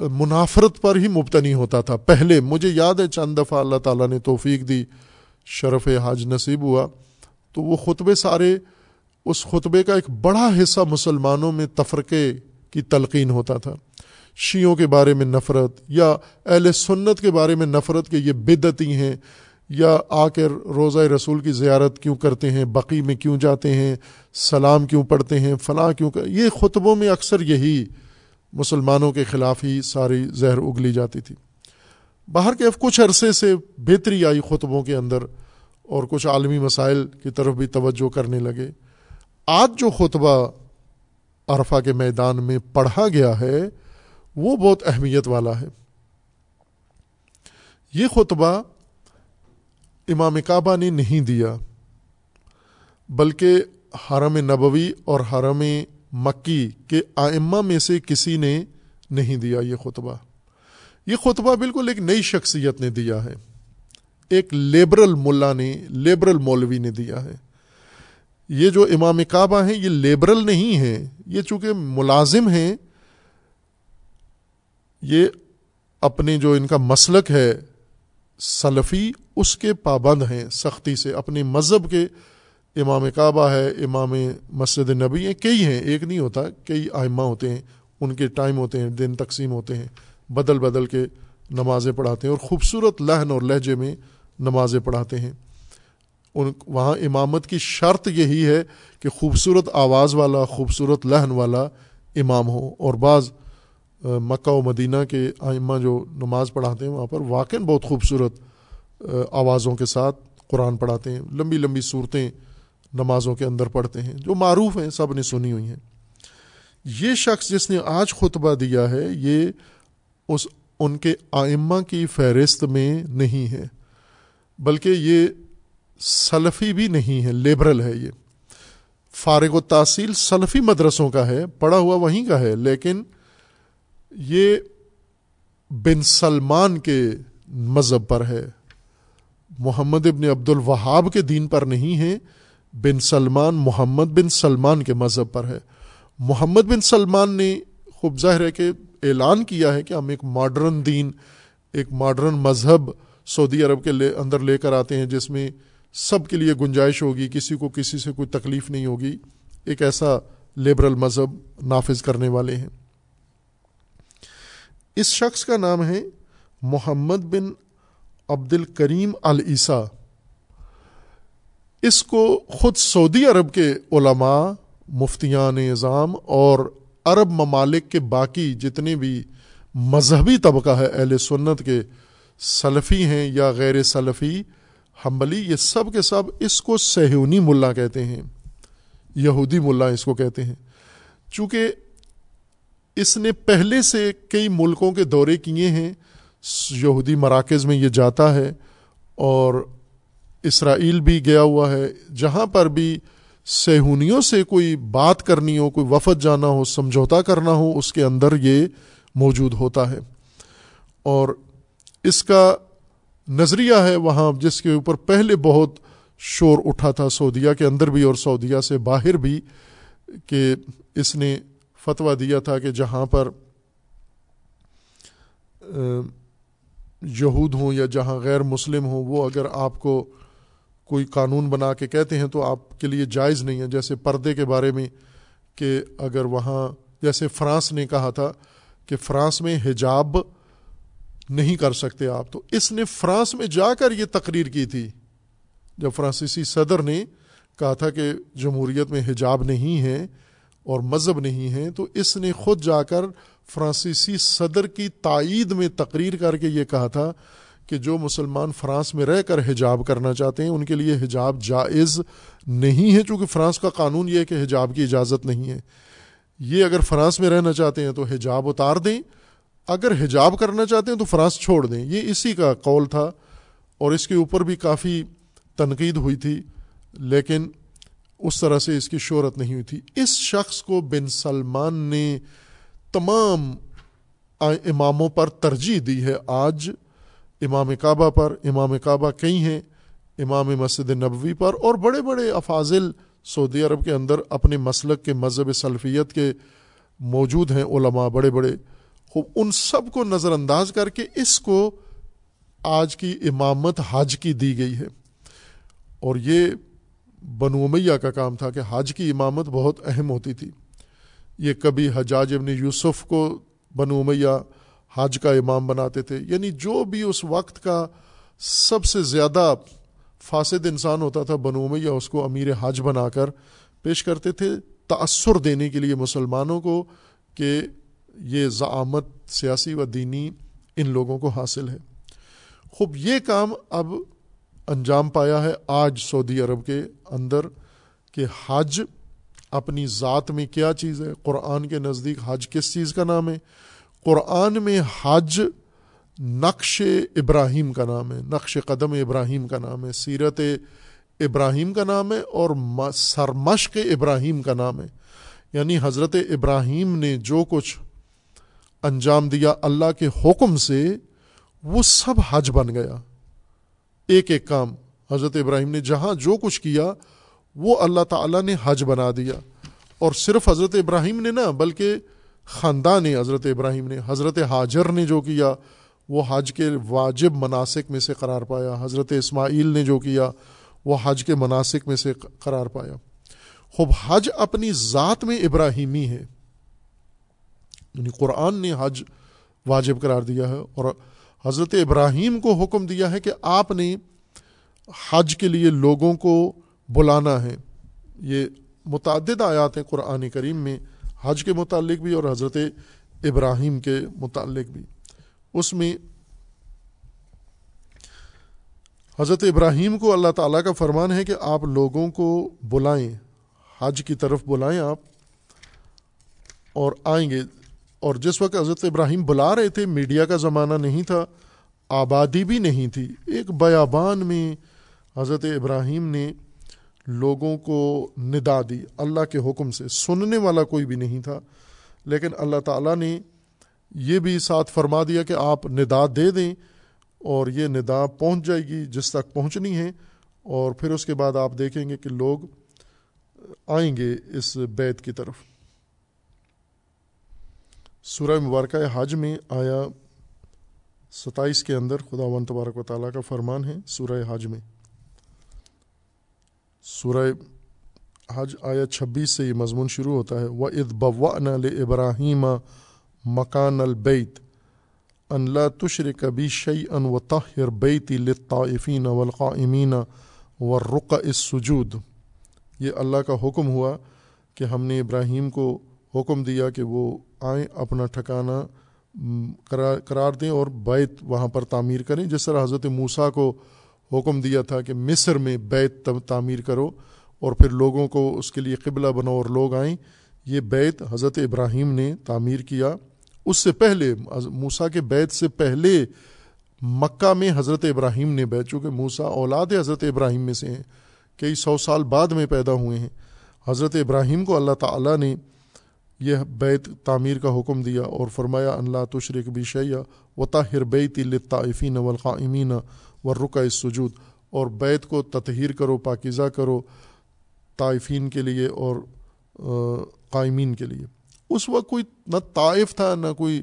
A: منافرت پر ہی مبتنی ہوتا تھا۔ پہلے مجھے یاد ہے، چند دفعہ اللہ تعالیٰ نے توفیق دی، شرف حج نصیب ہوا۔ تو وہ خطبے سارے، اس خطبے کا ایک بڑا حصہ مسلمانوں میں تفرقے کی تلقین ہوتا تھا۔ شیعوں کے بارے میں نفرت یا اہل سنت کے بارے میں نفرت کہ یہ بدعتی ہیں۔ یا آ کر روزہ رسول کی زیارت کیوں کرتے ہیں؟ بقی میں کیوں جاتے ہیں؟ سلام کیوں پڑھتے ہیں؟ فلاں کیوں کر؟ یہ خطبوں میں اکثر یہی مسلمانوں کے خلاف ہی ساری زہر اگلی جاتی تھی۔ باہر کے کچھ عرصے سے بہتری آئی خطبوں کے اندر اور کچھ عالمی مسائل کی طرف بھی توجہ کرنے لگے۔ آج جو خطبہ عرفہ کے میدان میں پڑھا گیا ہے، وہ بہت اہمیت والا ہے۔ یہ خطبہ امام کعبہ نے نہیں دیا، بلکہ حرم نبوی اور حرم مکی کے آئمہ میں سے کسی نے نہیں دیا یہ خطبہ۔ یہ خطبہ بالکل ایک نئی شخصیت نے دیا ہے۔ ایک لیبرل ملا نے، لیبرل مولوی نے دیا ہے۔ یہ جو امام کعبہ ہیں، یہ لیبرل نہیں ہیں، یہ چونکہ ملازم ہیں، یہ اپنے جو ان کا مسلک ہے سلفی اس کے پابند ہیں، سختی سے۔ اپنے مذہب کے امام کعبہ ہے، امام مسجد نبی ہیں، کئی ہیں۔ ایک نہیں ہوتا، کئی آئمہ ہوتے ہیں، ان کے ٹائم ہوتے ہیں، دن تقسیم ہوتے ہیں۔ بدل بدل کے نمازیں پڑھاتے ہیں اور خوبصورت لہن اور لہجے میں نمازیں پڑھاتے ہیں۔ ان، وہاں امامت کی شرط یہی ہے کہ خوبصورت آواز والا، خوبصورت لہن والا امام ہو۔ اور بعض مکہ و مدینہ کے آئمہ جو نماز پڑھاتے ہیں، وہاں پر واقع بہت خوبصورت آوازوں کے ساتھ قرآن پڑھاتے ہیں، لمبی لمبی صورتیں نمازوں کے اندر پڑھتے ہیں، جو معروف ہیں، سب نے سنی ہوئی ہیں۔ یہ شخص جس نے آج خطبہ دیا ہے، یہ اس، ان کے آئمہ کی فہرست میں نہیں ہے، بلکہ یہ سلفی بھی نہیں ہے، لیبرل ہے یہ۔ فارغ و تحصیل سلفی مدرسوں کا ہے، پڑھا ہوا وہیں کا ہے، لیکن یہ بن سلمان کے مذہب پر ہے۔ محمد ابن عبد الوہاب کے دین پر نہیں ہے بن سلمان محمد بن سلمان کے مذہب پر ہے۔ محمد بن سلمان نے خوب ظاہر ہے کہ اعلان کیا ہے کہ ہم ایک ماڈرن دین، ایک ماڈرن مذہب سعودی عرب کے لے، اندر لے کر آتے ہیں، جس میں سب کے لیے گنجائش ہوگی، کسی کو کسی سے کوئی تکلیف نہیں ہوگی۔ ایک ایسا لیبرل مذہب نافذ کرنے والے ہیں۔ اس شخص کا نام ہے محمد بن عبد الکریم العیسیٰ۔ اس کو خود سعودی عرب کے علماء، مفتیان نظام اور عرب ممالک کے باقی جتنے بھی مذہبی طبقہ ہے، اہل سنت کے سلفی ہیں یا غیر سلفی، حنبلی، یہ سب کے سب اس کو سہونی ملا کہتے ہیں، یہودی ملا اس کو کہتے ہیں۔ چونکہ اس نے پہلے سے کئی ملکوں کے دورے کیے ہیں۔ یہودی مراکز میں یہ جاتا ہے اور اسرائیل بھی گیا ہوا ہے۔ جہاں پر بھی سہونیوں سے کوئی بات کرنی ہو، کوئی وفد جانا ہو، سمجھوتا کرنا ہو، اس کے اندر یہ موجود ہوتا ہے۔ اور اس کا نظریہ ہے وہاں جس کے اوپر پہلے بہت شور اٹھا تھا سعودیہ کے اندر بھی اور سعودیہ سے باہر بھی کہ اس نے فتویٰ دیا تھا کہ جہاں پر یہود ہوں یا جہاں غیر مسلم ہوں، وہ اگر آپ کو کوئی قانون بنا کے کہتے ہیں تو آپ کے لیے جائز نہیں ہے۔ جیسے پردے کے بارے میں کہ اگر وہاں، جیسے فرانس نے کہا تھا کہ فرانس میں حجاب نہیں کر سکتے آپ، تو اس نے فرانس میں جا کر یہ تقریر کی تھی۔ جب فرانسیسی صدر نے کہا تھا کہ جمہوریت میں حجاب نہیں ہے اور مذہب نہیں ہے، تو اس نے خود جا کر فرانسیسی صدر کی تائید میں تقریر کر کے یہ کہا تھا کہ جو مسلمان فرانس میں رہ کر حجاب کرنا چاہتے ہیں، ان کے لیے حجاب جائز نہیں ہے، چونکہ فرانس کا قانون یہ ہے کہ حجاب کی اجازت نہیں ہے۔ یہ اگر فرانس میں رہنا چاہتے ہیں تو حجاب اتار دیں۔ اگر حجاب کرنا چاہتے ہیں تو فرانس چھوڑ دیں۔ یہ اسی کا قول تھا اور اس کے اوپر بھی کافی تنقید ہوئی تھی، لیکن اس طرح سے اس کی شہرت نہیں ہوئی تھی۔ اس شخص کو بن سلمان نے تمام اماموں پر ترجیح دی ہے۔ آج امام کعبہ پر، امام کعبہ کئی ہیں، امام مسجد نبوی پر اور بڑے بڑے افاضل سعودی عرب کے اندر اپنے مسلک کے مذہب سلفیت کے موجود ہیں، علماء بڑے بڑے۔ خوب، ان سب کو نظر انداز کر کے اس کو آج کی امامت حج کی دی گئی ہے۔ اور یہ بنو امیہ کا کام تھا کہ حج کی امامت بہت اہم ہوتی تھی۔ یہ کبھی حجاج ابن یوسف کو بنو امیہ حج کا امام بناتے تھے۔ یعنی جو بھی اس وقت کا سب سے زیادہ فاسد انسان ہوتا تھا، بنو یا اس کو امیر حج بنا کر پیش کرتے تھے۔ تأثر دینے کے لیے مسلمانوں کو کہ یہ ضعامت سیاسی و دینی ان لوگوں کو حاصل ہے۔ خوب، یہ کام اب انجام پایا ہے آج سعودی عرب کے اندر کہ حج اپنی ذات میں کیا چیز ہے؟ قرآن کے نزدیک حج کس چیز کا نام ہے؟ قرآن میں حج نقش ابراہیم کا نام ہے، نقش قدم ابراہیم کا نام ہے، سیرت ابراہیم کا نام ہے اور سرمشق ابراہیم کا نام ہے۔ یعنی حضرت ابراہیم نے جو کچھ انجام دیا اللہ کے حکم سے، وہ سب حج بن گیا۔ ایک ایک کام۔ حضرت ابراہیم نے جہاں جو کچھ کیا، وہ اللہ تعالیٰ نے حج بنا دیا۔ اور صرف حضرت ابراہیم نے نہ، بلکہ خاندان حضرت ابراہیم نے، حضرت حاجر نے جو کیا، وہ حج کے واجب مناسک میں سے قرار پایا۔ حضرت اسماعیل نے جو کیا، وہ حج کے مناسک میں سے قرار پایا۔ خوب، حج اپنی ذات میں ابراہیمی ہے۔ یعنی قرآن نے حج واجب قرار دیا ہے اور حضرت ابراہیم کو حکم دیا ہے کہ آپ نے حج کے لیے لوگوں کو بلانا ہے۔ یہ متعدد آیات ہیں قرآن کریم میں، حج کے متعلق بھی اور حضرت ابراہیم کے متعلق بھی۔ اس میں حضرت ابراہیم کو اللہ تعالیٰ کا فرمان ہے کہ آپ لوگوں کو بلائیں، حج کی طرف بلائیں آپ اور آئیں گے۔ اور جس وقت حضرت ابراہیم بلا رہے تھے، میڈیا کا زمانہ نہیں تھا، آبادی بھی نہیں تھی، ایک بیابان میں حضرت ابراہیم نے لوگوں کو ندا دی۔ اللہ کے حکم سے سننے والا کوئی بھی نہیں تھا۔ لیکن اللہ تعالیٰ نے یہ بھی ساتھ فرما دیا کہ آپ ندا دے دیں اور یہ ندا پہنچ جائے گی جس تک پہنچنی ہے۔ اور پھر اس کے بعد آپ دیکھیں گے کہ لوگ آئیں گے اس بیت کی طرف۔ سورہ مبارکہ حج میں آیا ستائیس کے اندر خدا و تبارک و تعالیٰ کا فرمان ہے سورہ حج میں۔ سورہ حج آیا چھبیس سے یہ مضمون شروع ہوتا ہے وہ اد بوا نل ابراہیم مکان البیت ان لا تشر کبھی شعی ان و طاہر بیتی لطائفین والقائمین والرق السجود۔ یہ اللہ کا حکم ہوا کہ ہم نے ابراہیم کو حکم دیا کہ وہ آئیں، اپنا ٹھکانہ قرار دیں اور بیت وہاں پر تعمیر کریں۔ جس طرح حضرت موسیٰ کو حکم دیا تھا کہ مصر میں بیت تعمیر کرو اور پھر لوگوں کو اس کے لیے قبلہ بنو اور لوگ آئیں، یہ بیت حضرت ابراہیم نے تعمیر کیا۔ اس سے پہلے موسا کے بیت سے پہلے مکہ میں حضرت ابراہیم نے بیت، چونکہ موسا اولاد حضرت ابراہیم میں سے ہیں، کئی سو سال بعد میں پیدا ہوئے ہیں۔ حضرت ابراہیم کو اللہ تعالیٰ نے یہ بیت تعمیر کا حکم دیا اور فرمایا اللہ تشرق بھی و طاہر بیت الطائفین والقائمین و رکا سجود اور بیت کو تطہیر کرو، پاکیزہ کرو طائفین کے لیے اور قائمین کے لیے۔ اس وقت کوئی نہ طائف تھا، نہ کوئی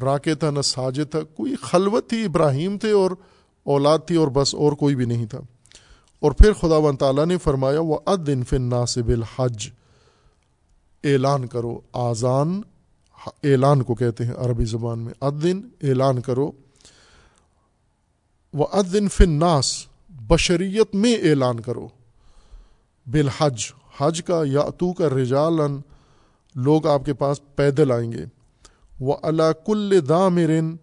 A: راکے تھا، نہ ساجد تھا، کوئی خلوت تھی، ابراہیم تھے اور اولاد تھی اور بس اور کوئی بھی نہیں تھا۔ اور پھر خدا و تعالیٰ نے فرمایا وہ ادن فن ناصب الحج اعلان کرو آزان اعلان کو کہتے ہیں عربی زبان میں ادن اعلان کرو۔ وہ ادن فن ناس بشریت میں اعلان کرو۔ بالحج، حج کا یا تو کا رجالن لوگ آپ کے پاس پیدل آئیں گے۔ وہ اللہ کل دامرن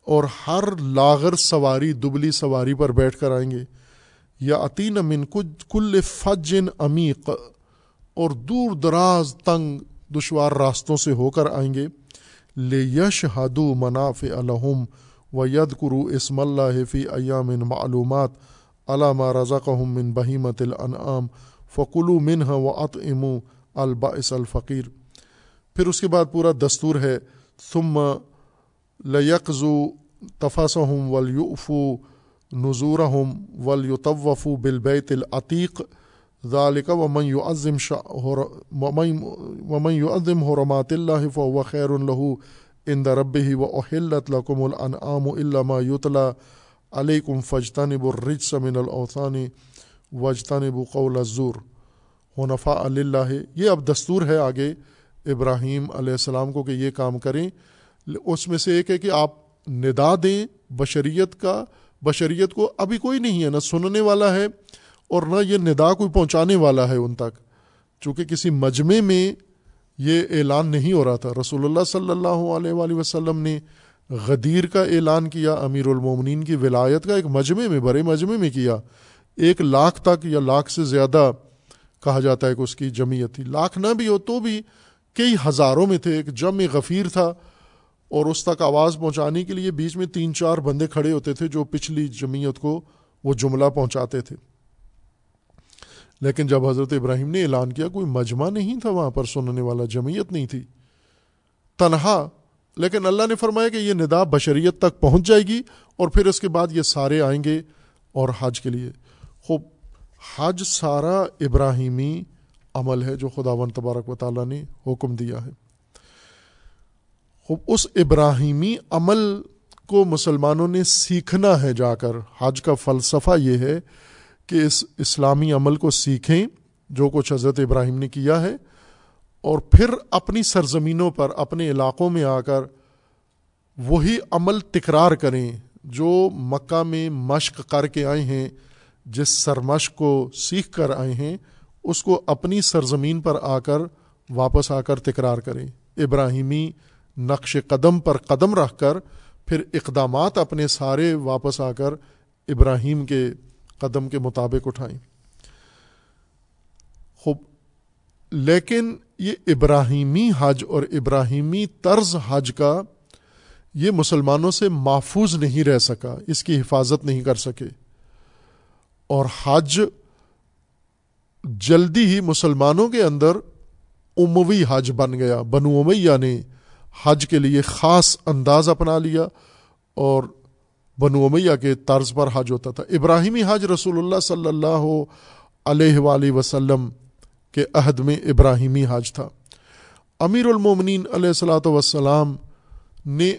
A: اور ہر لاغر سواری، دبلی سواری پر بیٹھ کر آئیں گے۔ یا عطین من کل فجن عمیق۔ اور دور دراز تنگ دشوار راستوں سے ہو کر آئیں گے۔ لے یش ہدو مناف الحم و ید کرو اسم اللہ فی ایام معلومات علامہ رضا من بہیمت الانعام فقلو منہ و عط امو الباعث الفقیر۔ پھر اس کے بعد پورا دستور ہے۔ ثم لیکزو تفاسہم ولیؤفو نظورہم ولیطوفو بالبیت العتیق۔ ذالک ومن يعظم ومن يعظم حرمات الله فهو خير له عند ربه واحلت لكم الانعام الا ما يتلى عليكم فاجتنبوا الرجس من الاوثان واجتنبوا قول الزور حنفاء اللہ یہ اب دستور ہے آگے ابراہیم علیہ السلام کو کہ یہ کام کریں۔ اس میں سے ایک ہے کہ آپ ندا دیں بشریت کا، بشریت کو ابھی کوئی نہیں ہے، نہ سننے والا ہے اور نہ یہ ندا کوئی پہنچانے والا ہے ان تک۔ چونکہ کسی مجمع میں یہ اعلان نہیں ہو رہا تھا۔ رسول اللہ صلی اللہ علیہ وآلہ وسلم نے غدیر کا اعلان کیا، امیر المومنین کی ولایت کا ایک مجمع میں، بڑے مجمع میں کیا۔ ایک لاکھ تک یا لاکھ سے زیادہ کہا جاتا ہے کہ اس کی جمعیت تھی۔ لاکھ نہ بھی ہو تو بھی کئی ہزاروں میں تھے۔ ایک جم غفیر تھا اور اس تک آواز پہنچانے کے لیے بیچ میں تین چار بندے کھڑے ہوتے تھے جو پچھلی جمعیت کو وہ جملہ پہنچاتے تھے۔ لیکن جب حضرت ابراہیم نے اعلان کیا کوئی مجمع نہیں تھا وہاں پر سننے والا، جمعیت نہیں تھی۔ تنہا، لیکن اللہ نے فرمایا کہ یہ ندا بشریت تک پہنچ جائے گی اور پھر اس کے بعد یہ سارے آئیں گے اور حج کے لیے۔ خوب، حج سارا ابراہیمی عمل ہے جو خدا و تبارک و تعالیٰ نے حکم دیا ہے۔ خوب، اس ابراہیمی عمل کو مسلمانوں نے سیکھنا ہے جا کر۔ حج کا فلسفہ یہ ہے کہ اس اسلامی عمل کو سیکھیں، جو کچھ حضرت ابراہیم نے کیا ہے، اور پھر اپنی سرزمینوں پر، اپنے علاقوں میں آ کر وہی عمل تکرار کریں، جو مکہ میں مشق کر کے آئے ہیں، جس سرمشق کو سیکھ کر آئے ہیں، اس کو اپنی سرزمین پر آ کر واپس آ کر تکرار کریں۔ ابراہیمی نقش قدم پر قدم رکھ کر، پھر اقدامات اپنے سارے واپس آ کر ابراہیم کے قدم کے مطابق اٹھائیں۔ خوب، لیکن یہ ابراہیمی حج اور ابراہیمی طرز حج کا یہ مسلمانوں سے محفوظ نہیں رہ سکا، اس کی حفاظت نہیں کر سکے۔ اور حج جلدی ہی مسلمانوں کے اندر اموی حج بن گیا۔ بنو امیہ نے حج کے لیے خاص انداز اپنا لیا اور بنو امیہ کے طرز پر حج ہوتا تھا۔ ابراہیمی حج رسول اللہ صلی اللہ علیہ وآلہ وسلم کے عہد میں ابراہیمی حج تھا۔ امیر المومنین علیہ السلاۃ وسلام نے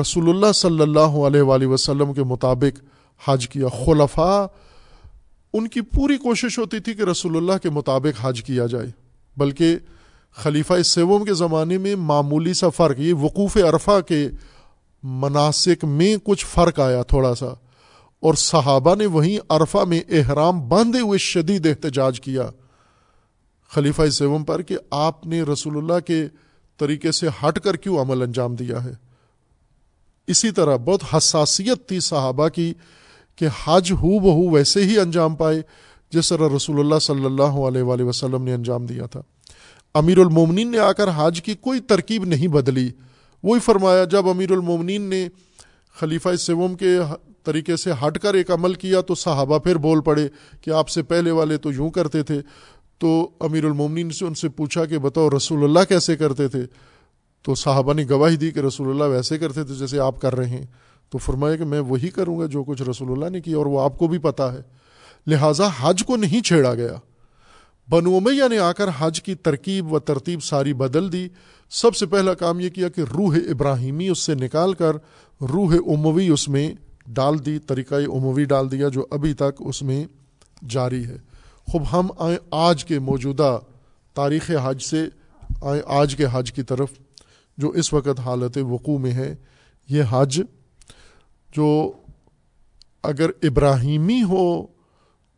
A: رسول اللہ صلی اللہ علیہ وآلہ وسلم کے مطابق حج کیا۔ خلفاء ان کی پوری کوشش ہوتی تھی کہ رسول اللہ کے مطابق حج کیا جائے، بلکہ خلیفہ سیوم کے زمانے میں معمولی سا فرق، یہ وقوف عرفہ کے مناسک میں کچھ فرق آیا تھوڑا سا، اور صحابہ نے وہیں عرفہ میں احرام باندھے ہوئے شدید احتجاج کیا۔ خلیفہ سیوم پر کہ آپ نے رسول اللہ کے طریقے سے ہٹ کر کیوں عمل انجام دیا ہے؟ اسی طرح بہت حساسیت تھی صحابہ کی کہ حج ہو بہو ویسے ہی انجام پائے، جس طرح رسول اللہ صلی اللہ علیہ وآلہ وسلم نے انجام دیا تھا۔ امیر المومنین نے آ کر حج کی کوئی ترکیب نہیں بدلی۔ وہی فرمایا، جب امیر المومنین نے خلیفہ سوم کے طریقے سے ہٹ کر ایک عمل کیا تو صحابہ پھر بول پڑے کہ آپ سے پہلے والے تو یوں کرتے تھے۔ تو امیر المومنین سے ان سے پوچھا کہ بتاؤ رسول اللہ کیسے کرتے تھے؟ تو صحابہ نے گواہی دی کہ رسول اللہ ویسے کرتے تھے جیسے آپ کر رہے ہیں۔ تو فرمایا کہ میں وہی کروں گا جو کچھ رسول اللہ نے کیا اور وہ آپ کو بھی پتا ہے۔ لہٰذا حج کو نہیں چھیڑا گیا۔ بنو امیہ نے آ کر حج کی ترکیب و ترتیب ساری بدل دی۔ سب سے پہلا کام یہ کیا کہ روح ابراہیمی اس سے نکال کر روح اموی اس میں ڈال دی طریقۂ اموی ڈال دیا جو ابھی تک اس میں جاری ہے۔ خوب ہم آئیں آج کے موجودہ تاریخ حج سے، آئیں آج کے حج کی طرف جو اس وقت حالت وقوع میں ہے۔ یہ حج جو اگر ابراہیمی ہو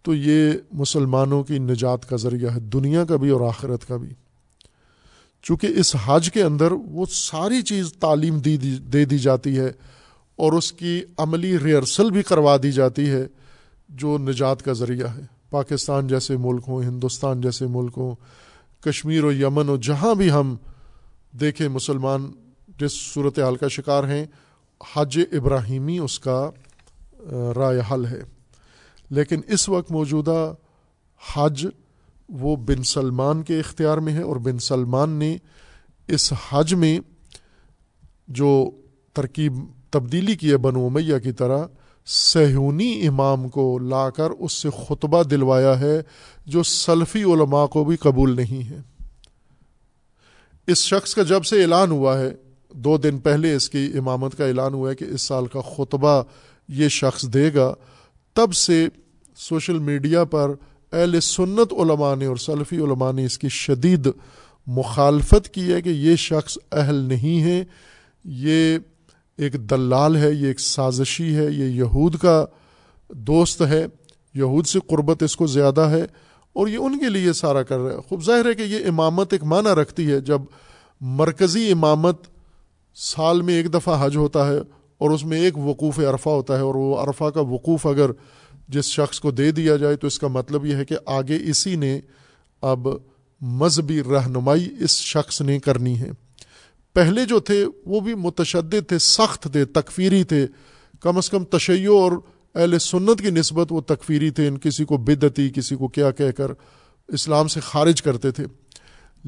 A: تو یہ مسلمانوں کی نجات کا ذریعہ ہے، دنیا کا بھی اور آخرت کا بھی۔ چونکہ اس حج کے اندر وہ ساری چیز تعلیم دی دے دی جاتی ہے اور اس کی عملی ریئرسل بھی کروا دی جاتی ہے، جو نجات کا ذریعہ ہے۔ پاکستان جیسے ملک ہوں، ہندوستان جیسے ملک ہوں، کشمیر و یمن و جہاں بھی ہم دیکھیں مسلمان جس صورت حال کا شکار ہیں، حج ابراہیمی اس کا رائے حل ہے۔ لیکن اس وقت موجودہ حج وہ بن سلمان کے اختیار میں ہے اور بن سلمان نے اس حج میں جو ترکیب تبدیلی کی ہے بنو امیہ کی طرح سہونی امام کو لا کر اس سے خطبہ دلوایا ہے جو سلفی علماء کو بھی قبول نہیں ہے۔ اس شخص کا جب سے اعلان ہوا ہے، دو دن پہلے اس کی امامت کا اعلان ہوا ہے کہ اس سال کا خطبہ یہ شخص دے گا۔ تب سے سوشل میڈیا پر اہل سنت علماء نے اور سلفی علماء نے اس کی شدید مخالفت کی ہے کہ یہ شخص اہل نہیں ہے، یہ ایک دلال ہے، یہ ایک سازشی ہے، یہ یہود کا دوست ہے، یہود سے قربت اس کو زیادہ ہے اور یہ ان کے لیے سارا کر رہا ہے۔ خوب ظاہر ہے کہ یہ امامت ایک معنی رکھتی ہے۔ جب مرکزی امامت سال میں ایک دفعہ حج ہوتا ہے اور اس میں ایک وقوف عرفہ ہوتا ہے اور وہ عرفہ کا وقوف اگر جس شخص کو دے دیا جائے تو اس کا مطلب یہ ہے کہ آگے اسی نے اب مذہبی رہنمائی اس شخص نے کرنی ہے۔ پہلے جو تھے وہ بھی متشدد تھے، سخت تھے، تکفیری تھے۔ کم از کم تشیع اور اہل سنت کی نسبت وہ تکفیری تھے، ان کسی کو بدتی کسی کو کیا کہہ کر اسلام سے خارج کرتے تھے۔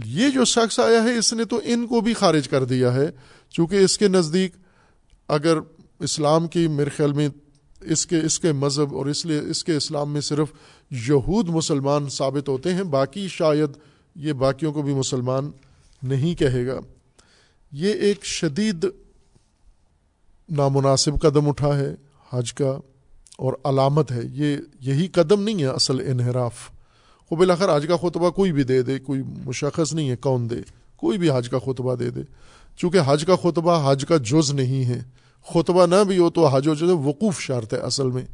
A: یہ جو شخص آیا ہے اس نے تو ان کو بھی خارج کر دیا ہے، چونکہ اس کے نزدیک اگر اسلام کی میرے خیال میں اس کے اس کے مذہب اور اس لیے، اس کے اسلام میں صرف یہود مسلمان ثابت ہوتے ہیں، باقی شاید یہ باقیوں کو بھی مسلمان نہیں کہے گا۔ یہ ایک شدید نامناسب قدم اٹھا ہے، حج کا، اور علامت ہے۔ یہ یہی قدم نہیں ہے اصل انحراف۔ وہ بالآخر حج کا خطبہ کوئی بھی دے دے، کوئی مشخص نہیں ہے کون دے، کوئی بھی حج کا خطبہ دے دے۔ چونکہ حج کا خطبہ، حج کا جز نہیں ہے۔ خطبہ نہ بھی ہو تو حج و جز وقوف شرط ہے اصل میں۔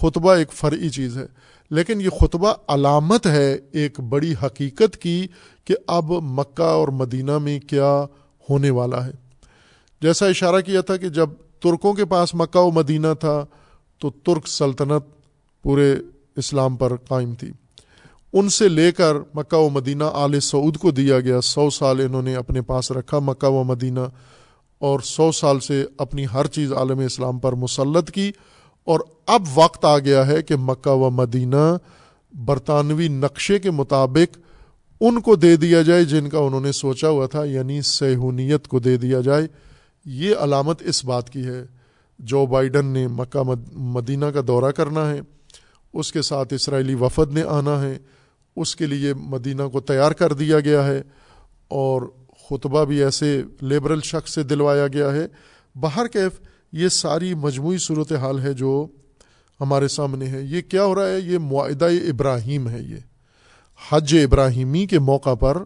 A: خطبہ ایک فرعی چیز ہے، لیکن یہ خطبہ علامت ہے ایک بڑی حقیقت کی کہ اب مکہ اور مدینہ میں کیا ہونے والا ہے۔ جیسا اشارہ کیا تھا کہ جب ترکوں کے پاس مکہ و مدینہ تھا تو ترک سلطنت پورے اسلام پر قائم تھی۔ ان سے لے کر مکہ و مدینہ آل سعود کو دیا گیا، سو سال انہوں نے اپنے پاس رکھا مکہ و مدینہ۔ اور سو سال سے اپنی ہر چیز عالم اسلام پر مسلط کی اور اب وقت آ گیا ہے کہ مکہ و مدینہ برطانوی نقشے کے مطابق ان کو دے دیا جائے جن کا انہوں نے سوچا ہوا تھا یعنی سہونیت کو دے دیا جائے۔ یہ علامت اس بات کی ہے، جو بائیڈن نے مکہ مدینہ کا دورہ کرنا ہے، اس کے ساتھ اسرائیلی وفد نے آنا ہے، اس کے لیے مدینہ کو تیار کر دیا گیا ہے اور خطبہ بھی ایسے لیبرل شخص سے دلوایا گیا ہے۔ باہر کیف یہ ساری مجموعی صورت حال ہے جو ہمارے سامنے ہے۔ یہ کیا ہو رہا ہے؟ یہ معاہدہ ابراہیم ہے یہ۔ حج ابراہیمی کے موقع پر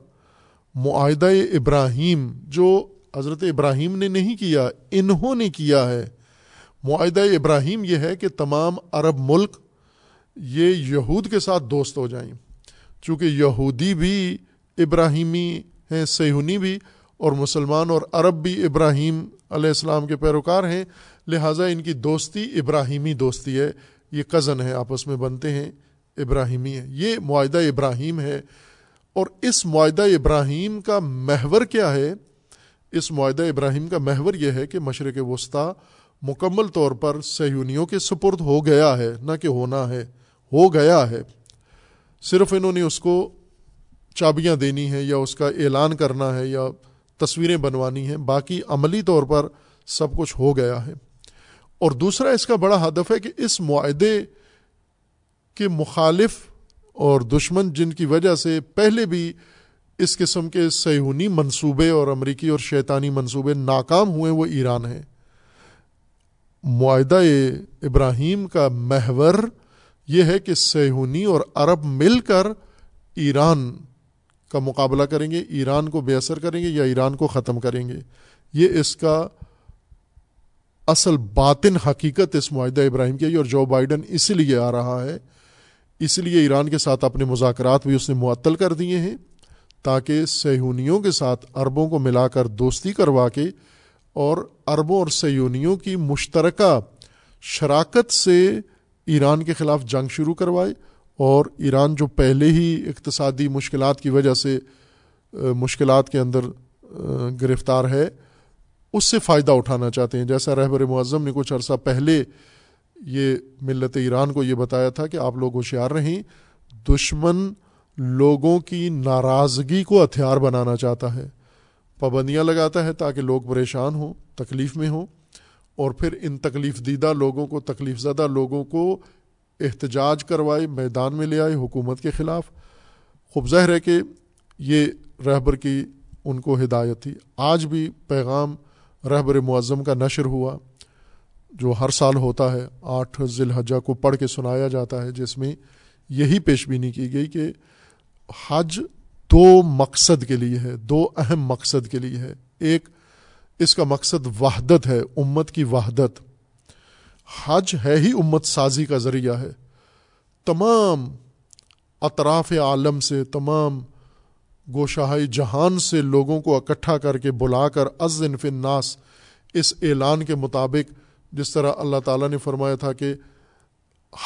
A: معاہدہ ابراہیم جو حضرت ابراہیم نے نہیں کیا، انہوں نے کیا ہے۔ معاہدہ ابراہیم یہ ہے کہ تمام عرب ملک یہ یہود کے ساتھ دوست ہو جائیں۔ چونکہ یہودی بھی ابراہیمی ہیں، سیہونی بھی اور مسلمان اور عرب بھی ابراہیم علیہ السلام کے پیروکار ہیں۔ لہٰذا ان کی دوستی ابراہیمی دوستی ہے۔ یہ کزن ہے آپس میں بنتے ہیں، ابراہیمی ہے یہ معاہدہ ابراہیم ہے۔ اور اس معاہدہ ابراہیم کا محور کیا ہے؟ اس معاہدہ ابراہیم کا محور یہ ہے کہ مشرق وسطی مکمل طور پر سیونیوں کے سپرد ہو گیا ہے، نہ کہ ہونا ہے، ہو گیا ہے۔ صرف انہوں نے اس کو چابیاں دینی ہیں یا اس کا اعلان کرنا ہے یا تصویریں بنوانی ہیں، باقی عملی طور پر سب کچھ ہو گیا ہے۔ اور دوسرا اس کا بڑا ہدف ہے کہ اس معاہدے کے مخالف اور دشمن جن کی وجہ سے پہلے بھی اس قسم کے سیہونی منصوبے اور امریکی اور شیطانی منصوبے ناکام ہوئے، وہ ایران ہیں۔ معاہدہ ابراہیم کا محور یہ ہے کہ سیہونی اور عرب مل کر ایران کا مقابلہ کریں گے، ایران کو بے اثر کریں گے یا ایران کو ختم کریں گے؟ یہ اس کا اصل باطن حقیقت اس معاہدہ ابراہیم کی اور جو بائیڈن اسی لیے آ رہا ہے، اس لیے ایران کے ساتھ اپنے مذاکرات بھی اس نے معطل کر دیے ہیں، تاکہ سیہونیوں کے ساتھ عربوں کو ملا کر دوستی کروا کے اور عربوں اور سیونیوں کی مشترکہ شراکت سے ایران کے خلاف جنگ شروع کروائے۔ اور ایران جو پہلے ہی اقتصادی مشکلات کی وجہ سے مشکلات کے اندر گرفتار ہے، اس سے فائدہ اٹھانا چاہتے ہیں۔ جیسا رہبر معظم نے کچھ عرصہ پہلے یہ ملت ایران کو یہ بتایا تھا کہ آپ لوگ ہوشیار رہیں، دشمن لوگوں کی ناراضگی کو ہتھیار بنانا چاہتا ہے۔ پابندیاں لگاتا ہے تاکہ لوگ پریشان ہوں، تکلیف میں ہوں، اور پھر ان تکلیف دیدہ لوگوں کو، تکلیف زدہ لوگوں کو احتجاج کروائے میدان میں لے آئے حکومت کے خلاف۔ خوب ظاہر ہے کہ یہ رہبر کی ان کو ہدایت تھی۔ آج بھی پیغام رہبر معظم کا نشر ہوا، جو ہر سال ہوتا ہے۔ آٹھ ذی الحجہ کو پڑھ کے سنایا جاتا ہے، جس میں یہی پیش بینی کی گئی کہ حج دو مقصد کے لیے ہے، دو اہم مقصد کے لیے ہے۔ ایک، اس کا مقصد وحدت ہے، امت کی وحدت۔ حج ہے ہی امت سازی کا ذریعہ ہے۔ تمام اطراف عالم سے، تمام گوشاہی جہان سے لوگوں کو اکٹھا کر کے بلا کر ازن فن ناس اس اعلان کے مطابق، جس طرح اللہ تعالیٰ نے فرمایا تھا کہ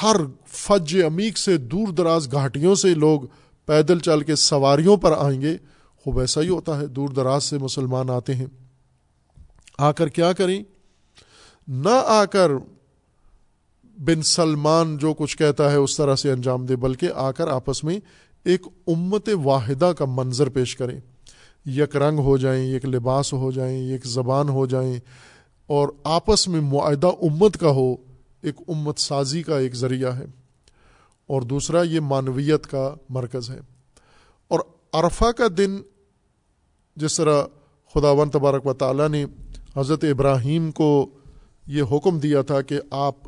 A: ہر فج عمیق سے دور دراز گھاٹیوں سے لوگ پیدل چل کے سواریوں پر آئیں گے۔ وہ ویسا ہی ہوتا ہے، دور دراز سے مسلمان آتے ہیں۔ آ کر کیا کریں؟ نہ آ کر بن سلمان جو کچھ کہتا ہے اس طرح سے انجام دے، بلکہ آ کر آپس میں ایک امت واحدہ کا منظر پیش کریں۔ یک رنگ ہو جائیں ایک لباس ہو جائیں ایک زبان ہو جائیں، اور آپس میں معاہدہ امت کا ہو، ایک امت سازی کا ایک ذریعہ ہے۔ اور دوسرا، یہ معنویت کا مرکز ہے۔ اور عرفہ کا دن، جس طرح خدا ون تبارک و تعالیٰ نے حضرت ابراہیم کو یہ حکم دیا تھا کہ آپ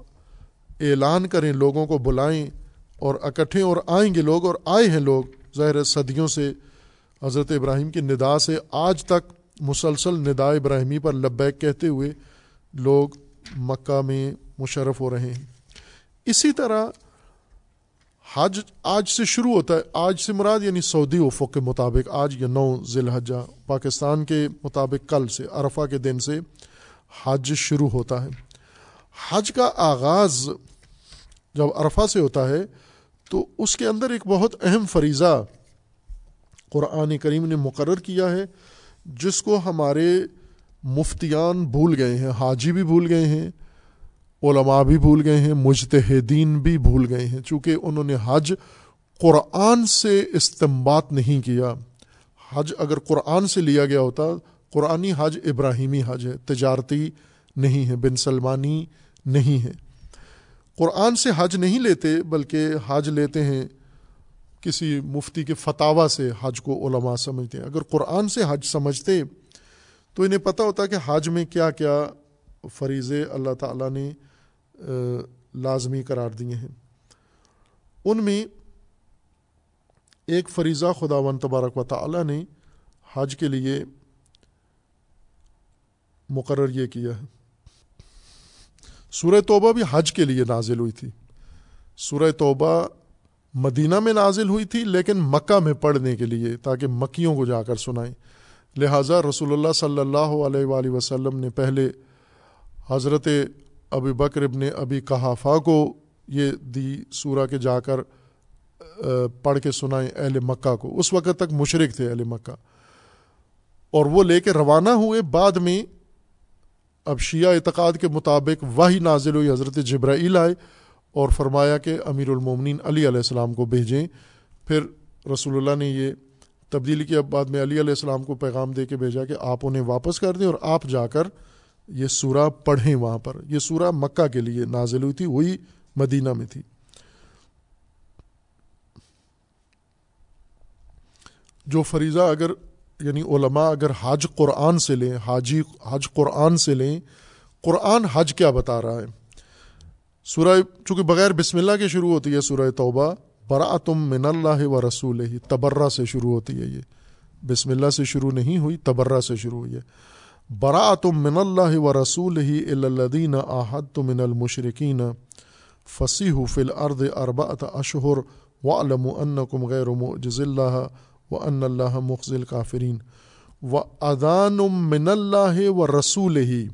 A: اعلان کریں، لوگوں کو بلائیں اور اکٹھے اور آئیں گے لوگ اور آئے ہیں لوگ۔ ظاہر صدیوں سے حضرت ابراہیم کی ندا سے آج تک مسلسل ندا ابراہیمی پر لبیک کہتے ہوئے لوگ مکہ میں مشرف ہو رہے ہیں۔ اسی طرح حج آج سے شروع ہوتا ہے۔ آج سے مراد یعنی سعودی افق کے مطابق آج یا نو ذی الحجہ پاکستان کے مطابق کل سے، عرفہ کے دن سے حج شروع ہوتا ہے۔ حج کا آغاز جب عرفہ سے ہوتا ہے، تو اس کے اندر ایک بہت اہم فریضہ قرآن کریم نے مقرر کیا ہے، جس کو ہمارے مفتیان بھول گئے ہیں، حاجی بھی بھول گئے ہیں، علماء بھی بھول گئے ہیں، مجتہدین بھی بھول گئے ہیں۔ چونکہ انہوں نے حج قرآن سے استمبات نہیں کیا۔ حج اگر قرآن سے لیا گیا ہوتا، قرآنی حج ابراہیمی حج ہے، تجارتی نہیں ہے، بن سلمانی نہیں ہے۔ قرآن سے حج نہیں لیتے، بلکہ حج لیتے ہیں کسی مفتی کے فتوا سے حج کو علماء سمجھتے ہیں۔ اگر قرآن سے حج سمجھتے، تو انہیں پتہ ہوتا کہ حج میں کیا کیا فریضے اللہ تعالیٰ نے لازمی قرار دیے ہیں۔ ان میں ایک فریضہ خدا ون تبارک و تعالیٰ نے حج کے لیے مقرر یہ کیا ہے۔ سورہ توبہ بھی حج کے لیے نازل ہوئی تھی۔ سورہ توبہ مدینہ میں نازل ہوئی تھی، لیکن مکہ میں پڑھنے کے لیے، تاکہ مکیوں کو جا کر سنائیں۔ لہٰذا رسول اللہ صلی اللہ علیہ وآلہ وسلم نے پہلے حضرت ابی بکر ابن ابی کہافہ کو یہ دی سورہ کے جا کر پڑھ کے سنائیں اہل مکہ کو۔ اس وقت تک مشرق تھے اہل مکہ۔ اور وہ لے کے روانہ ہوئے بعد میں اب شیعہ اعتقاد کے مطابق وہی نازل ہوئی، حضرت جبرائیل آئے اور فرمایا کہ امیر المومنین علی علیہ السلام کو بھیجیں۔ پھر رسول اللہ نے یہ تبدیلی کی، اب بعد میں علی علیہ السلام کو پیغام دے کے بھیجا کہ آپ انہیں واپس کر دیں اور آپ جا کر یہ سورہ پڑھیں وہاں پر۔ یہ سورہ مکہ کے لیے نازل ہوئی تھی، وہی مدینہ میں تھی۔ جو فریضہ اگر یعنی علماء اگر حج قرآن سے لیں، حاجی، حج قرآن سے لیں، قرآن حج کیا بتا رہا ہے؟ سورہ، چونکہ بغیر بسم اللہ کے شروع ہوتی ہے سورہ توبہ برا تم من اللہ و رسول ہی تبرہ سے شروع ہوتی ہے یہ۔ بسم اللہ سے شروع نہیں ہوئی، تبرہ سے شروع ہوئی ہے۔ برا تم من اللہ و رسول ہی الدین آحد تو من المشرقین فصیح فل ارد اربعۃ اشہر و علم کم غیر مجز اللہ۔ و ان اللہ مخضل کافرین و ادان من اللہ و رسول ہی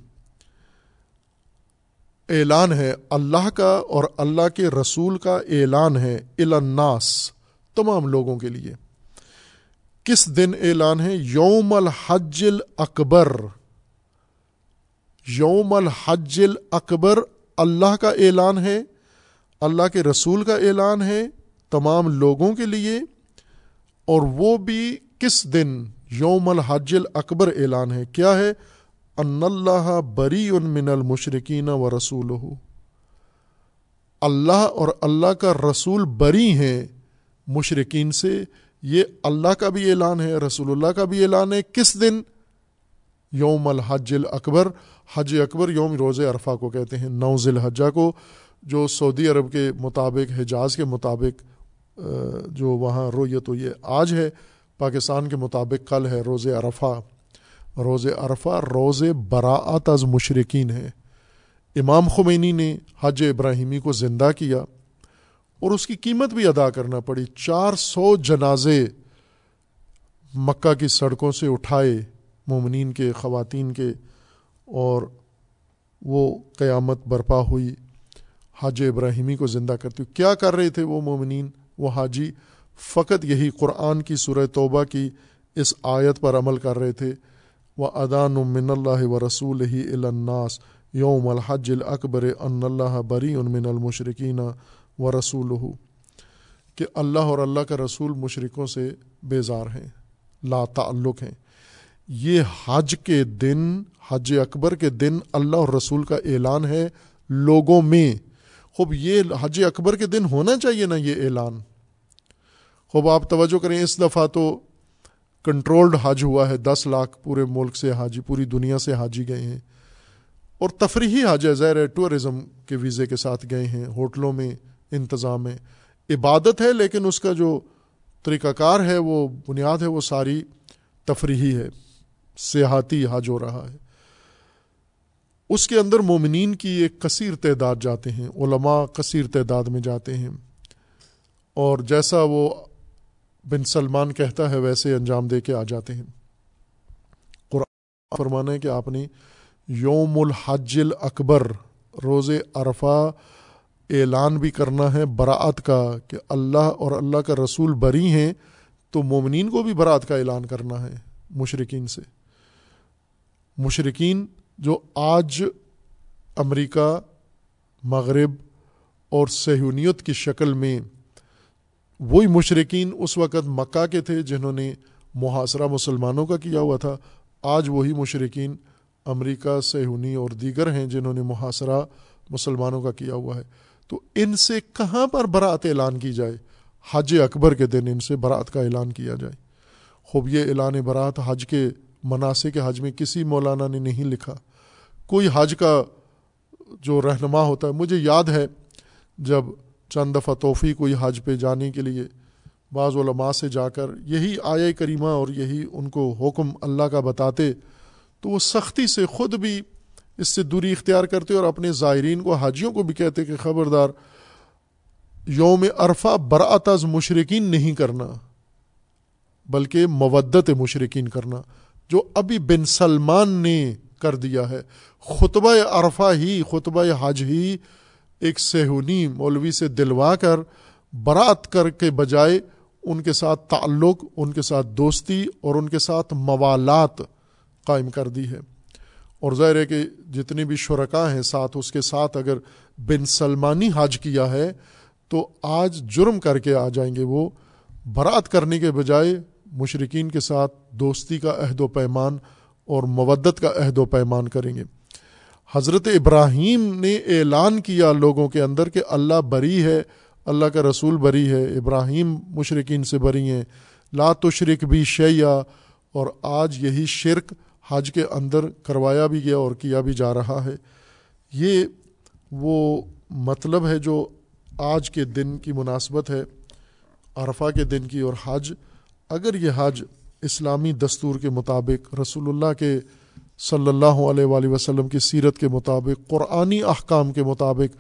A: اعلان ہے، اللہ کا اور اللہ کے رسول کا اعلان ہے الناس، تمام لوگوں کے لیے۔ کس دن اعلان ہے؟ یوم الحج اکبر یوم الحج اکبر اللہ کا اعلان ہے، اللہ کے رسول کا اعلان ہے، تمام لوگوں کے لیے۔ اور وہ بھی کس دن یوم الحج اکبر اعلان ہے؟ کیا ہے؟ ان اللہ بری ان من المشرقین و رسول اللہ اور اللہ کا رسول بری ہیں مشرقین سے۔ یہ اللہ کا بھی اعلان ہے، رسول اللہ کا بھی اعلان ہے۔ کس دن؟ یوم الحج اکبر حج اکبر یوم روز عرفہ کو کہتے ہیں نوز الحجہ کو، جو سعودی عرب کے مطابق، حجاز کے مطابق جو وہاں رویت ہوئی ہے آج ہے، پاکستان کے مطابق کل ہے روز عرفہ۔ روز عرفہ، روز براعت از مشرقین ہے۔ امام خمینی نے حج ابراہیمی کو زندہ کیا اور اس کی قیمت بھی ادا کرنا پڑی۔ چار سو جنازے مکہ کی سڑکوں سے اٹھائے مومنین کے، خواتین کے اور وہ قیامت برپا ہوئی، حج ابراہیمی کو زندہ کرتی کیا کر رہے تھے وہ مومنین؟ وہ حاجی فقط یہی قرآن کی سورہ توبہ کی اس آیت پر عمل کر رہے تھے۔ وہ ادان من اللہ و رسول ہی الناس یوم الحج الاکبر ان اللہ بری ان من المشرقین و رسول کہ اللہ اور اللہ کا رسول مشرقوں سے بیزار ہیں، لا تعلق ہیں۔ یہ حج کے دن، حج اکبر کے دن اللہ اور رسول کا اعلان ہے، لوگوں میں خوب یہ حج اکبر کے دن ہونا چاہیے نا یہ اعلان۔ خوب آپ توجہ کریں، اس دفعہ تو کنٹرولڈ حج ہوا ہے۔ دس لاکھ پورے ملک سے حاجی، پوری دنیا سے حاجی گئے ہیں۔ اور تفریحی حج ہے زیر ہے ٹورزم کے ویزے کے ساتھ گئے ہیں۔ ہوٹلوں میں انتظام ہے۔ عبادت ہے، لیکن اس کا جو طریقہ کار ہے، وہ بنیاد ہے، وہ ساری تفریحی ہے۔ سیاحتی حج ہو رہا ہے۔ اس کے اندر مومنین کی ایک کثیر تعداد جاتے ہیں، علماء کثیر تعداد میں جاتے ہیں۔ اور جیسا وہ بن سلمان کہتا ہے، ویسے انجام دے کے آ جاتے ہیں۔ قرآن فرمانا ہے کہ آپ نے یوم الحج اکبر روز عرفہ اعلان بھی کرنا ہے براعت کا کہ اللہ اور اللہ کا رسول بری ہیں، تو مومنین کو بھی برات کا اعلان کرنا ہے مشرقین سے۔ مشرقین جو آج امریکہ، مغرب اور سہونیت کی شکل میں وہی مشرقین اس وقت مکہ کے تھے جنہوں نے محاصرہ مسلمانوں کا کیا ہوا تھا، آج وہی مشرقین امریکہ سہونی اور دیگر ہیں جنہوں نے محاصرہ مسلمانوں کا کیا ہوا ہے۔ تو ان سے کہاں پر برات اعلان کی جائے؟ حج اکبر کے دن ان سے برات کا اعلان کیا جائے۔ خوب یہ اعلان برات حج کے مناسب کے حج میں کسی مولانا نے نہیں لکھا۔ کوئی حج کا جو رہنما ہوتا ہے، مجھے یاد ہے جب چند دفعہ توفیق کوئی حج پہ جانے کے لیے، بعض علماء سے جا کر یہی آیا کریمہ اور یہی ان کو حکم اللہ کا بتاتے، تو وہ سختی سے خود بھی اس سے دوری اختیار کرتے اور اپنے زائرین کو، حاجیوں کو بھی کہتے کہ خبردار، یوم عرفہ برات از مشرقین نہیں کرنا، بلکہ مودت مشرقین کرنا، جو ابھی بن سلمان نے کر دیا ہے۔ خطبہ عرفہ ہی، خطبہ حج ہی ایک سہونی مولوی سے دلوا کر، برات کر کے بجائے ان کے ساتھ تعلق، ان کے ساتھ دوستی اور ان کے ساتھ موالات قائم کر دی ہے۔ اور ظاہر ہے کہ جتنے بھی شرکا ہیں ساتھ، اس کے ساتھ اگر بن سلمانی حج کیا ہے، تو آج جرم کر کے آ جائیں گے وہ۔ برات کرنے کے بجائے مشرقین کے ساتھ دوستی کا عہد و پیمان اور مودت کا عہد و پیمان کریں گے۔ حضرت ابراہیم نے اعلان کیا لوگوں کے اندر کہ اللہ بری ہے، اللہ کا رسول بری ہے، ابراہیم مشرقین سے بری ہیں، لا تشرک بھی شیا اور آج یہی شرک حج کے اندر کروایا بھی گیا اور کیا بھی جا رہا ہے۔ یہ وہ مطلب ہے جو آج کے دن کی مناسبت ہے، عرفہ کے دن کی اور حج۔ اگر یہ حج اسلامی دستور کے مطابق رسول اللہ کے صلی اللہ علیہ وآلہ وسلم کی سیرت کے مطابق، قرآنی احکام کے مطابق،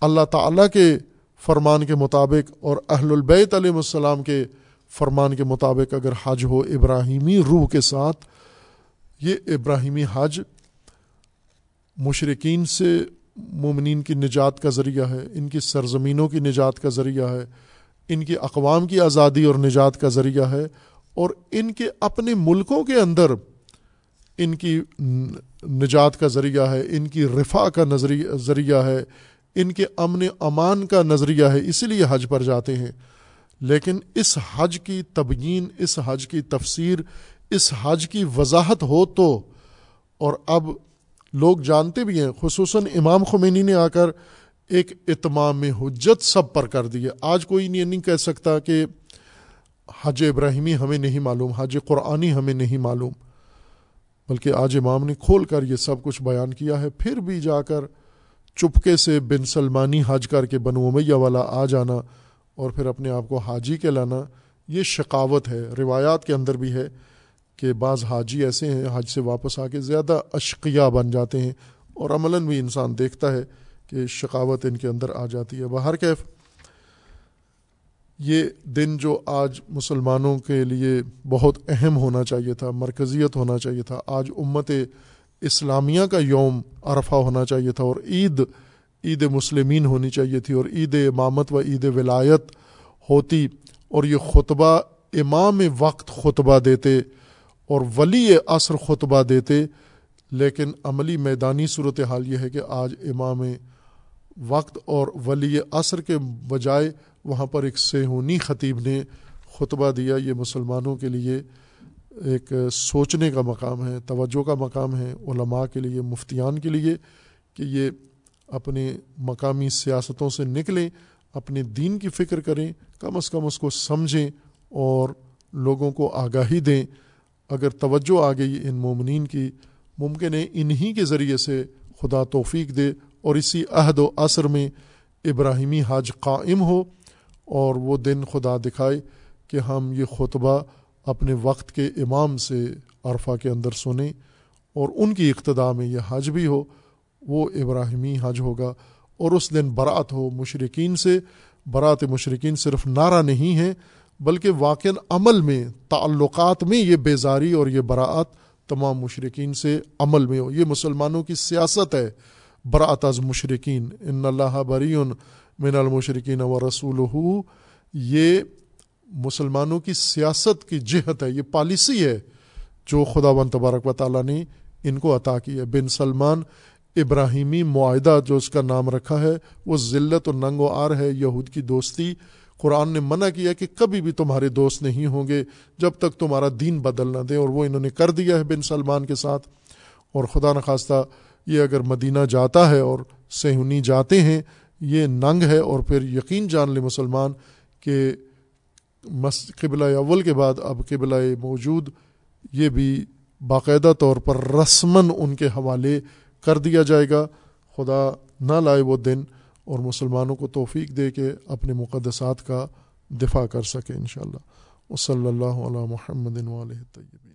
A: اللہ تعالیٰ کے فرمان کے مطابق اور اہل البیت علیہ السلام کے فرمان کے مطابق اگر حج ہو ابراہیمی روح کے ساتھ، یہ ابراہیمی حج مشرقین سے مومنین کی نجات کا ذریعہ ہے، ان کی سرزمینوں کی نجات کا ذریعہ ہے، ان کی اقوام کی آزادی اور نجات کا ذریعہ ہے۔ اور ان کے اپنے ملکوں کے اندر ان کی نجات کا ذریعہ ہے، ان کی رفا کا نظریہ ذریعہ ہے، ان کے امن امان کا نظریہ ہے، اسی لیے حج پر جاتے ہیں۔ لیکن اس حج کی تبیین، اس حج کی تفسیر، اس حج کی وضاحت ہو تو، اور اب لوگ جانتے بھی ہیں، خصوصاً امام خمینی نے آ کر ایک اتمام حجت سب پر کر دی ہے۔ آج کوئی نہیں کہہ سکتا کہ حج ابراہیمی ہمیں نہیں معلوم حج قرآنی ہمیں نہیں معلوم، بلکہ آج امام نے کھول کر یہ سب کچھ بیان کیا ہے، پھر بھی جا کر چپکے سے بن سلمانی حج کر کے بنو امیہ والا آ جانا اور پھر اپنے آپ کو حاجی کے لانا یہ شقاوت ہے۔ روایات کے اندر بھی ہے کہ بعض حاجی ایسے ہیں حج سے واپس آ کے زیادہ اشقیہ بن جاتے ہیں اور عملاً بھی انسان دیکھتا ہے کہ شقاوت ان کے اندر آ جاتی ہے۔ باہر کیف یہ دن جو آج مسلمانوں کے لیے بہت اہم ہونا چاہیے تھا، مرکزیت ہونا چاہیے تھا، آج امت اسلامیہ کا یوم عرفہ ہونا چاہیے تھا اور عید عید مسلمین ہونی چاہیے تھی اور عید امامت و عید ولایت ہوتی اور یہ خطبہ امام وقت خطبہ دیتے اور ولی عصر خطبہ دیتے، لیکن عملی میدانی صورت حال یہ ہے کہ آج امام وقت اور ولی عصر کے بجائے وہاں پر ایک سیہونی خطیب نے خطبہ دیا۔ یہ مسلمانوں کے لیے ایک سوچنے کا مقام ہے، توجہ کا مقام ہے، علماء کے لیے، مفتیان کے لیے کہ یہ اپنے مقامی سیاستوں سے نکلیں اپنے دین کی فکر کریں، کم از کم اس کو سمجھیں اور لوگوں کو آگاہی دیں۔ اگر توجہ آ گئی ان مومنین کی، ممکن ہے انہی کے ذریعے سے خدا توفیق دے اور اسی عہد و عصر میں ابراہیمی حج قائم ہو۔ اور وہ دن خدا دکھائے کہ ہم یہ خطبہ اپنے وقت کے امام سے عرفہ کے اندر سنیں اور ان کی اقتدا میں یہ حج بھی ہو، وہ ابراہیمی حج ہوگا اور اس دن برات ہو مشرقین سے۔ برات مشرقین صرف نعرہ نہیں ہے بلکہ واقع عمل میں، تعلقات میں یہ بیزاری اور یہ براعت تمام مشرقین سے عمل میں ہو۔ یہ مسلمانوں کی سیاست ہے۔ برات از مشرقین ان اللہ بری من المشرقین و رسول یہ مسلمانوں کی سیاست کی جہت ہے، یہ پالیسی ہے جو خدا بن تبارک و تعالیٰ نے ان کو عطا کی ہے۔ بن سلمان ابراہیمی معاہدہ جو اس کا نام رکھا ہے، وہ ذلت و ننگ و آر ہے، یہود کی دوستی۔ قرآن نے منع کیا کہ کبھی بھی تمہارے دوست نہیں ہوں گے جب تک تمہارا دین بدل نہ دیں اور وہ انہوں نے کر دیا ہے بن سلمان کے ساتھ۔ اور خدا نخواستہ، یہ اگر مدینہ جاتا ہے اور سہونی جاتے ہیں یہ ننگ ہے اور پھر یقین جان لے مسلمان کہ قبلہ اول کے بعد اب قبلہ موجود، یہ بھی باقاعدہ طور پر رسمن ان کے حوالے کر دیا جائے گا۔ خدا نہ لائے وہ دن اور مسلمانوں کو توفیق دے کے اپنے مقدسات کا دفاع کر سکے انشاءاللہ۔ شاء اللہ و صلی اللہ علیہ محمد علیہ طیب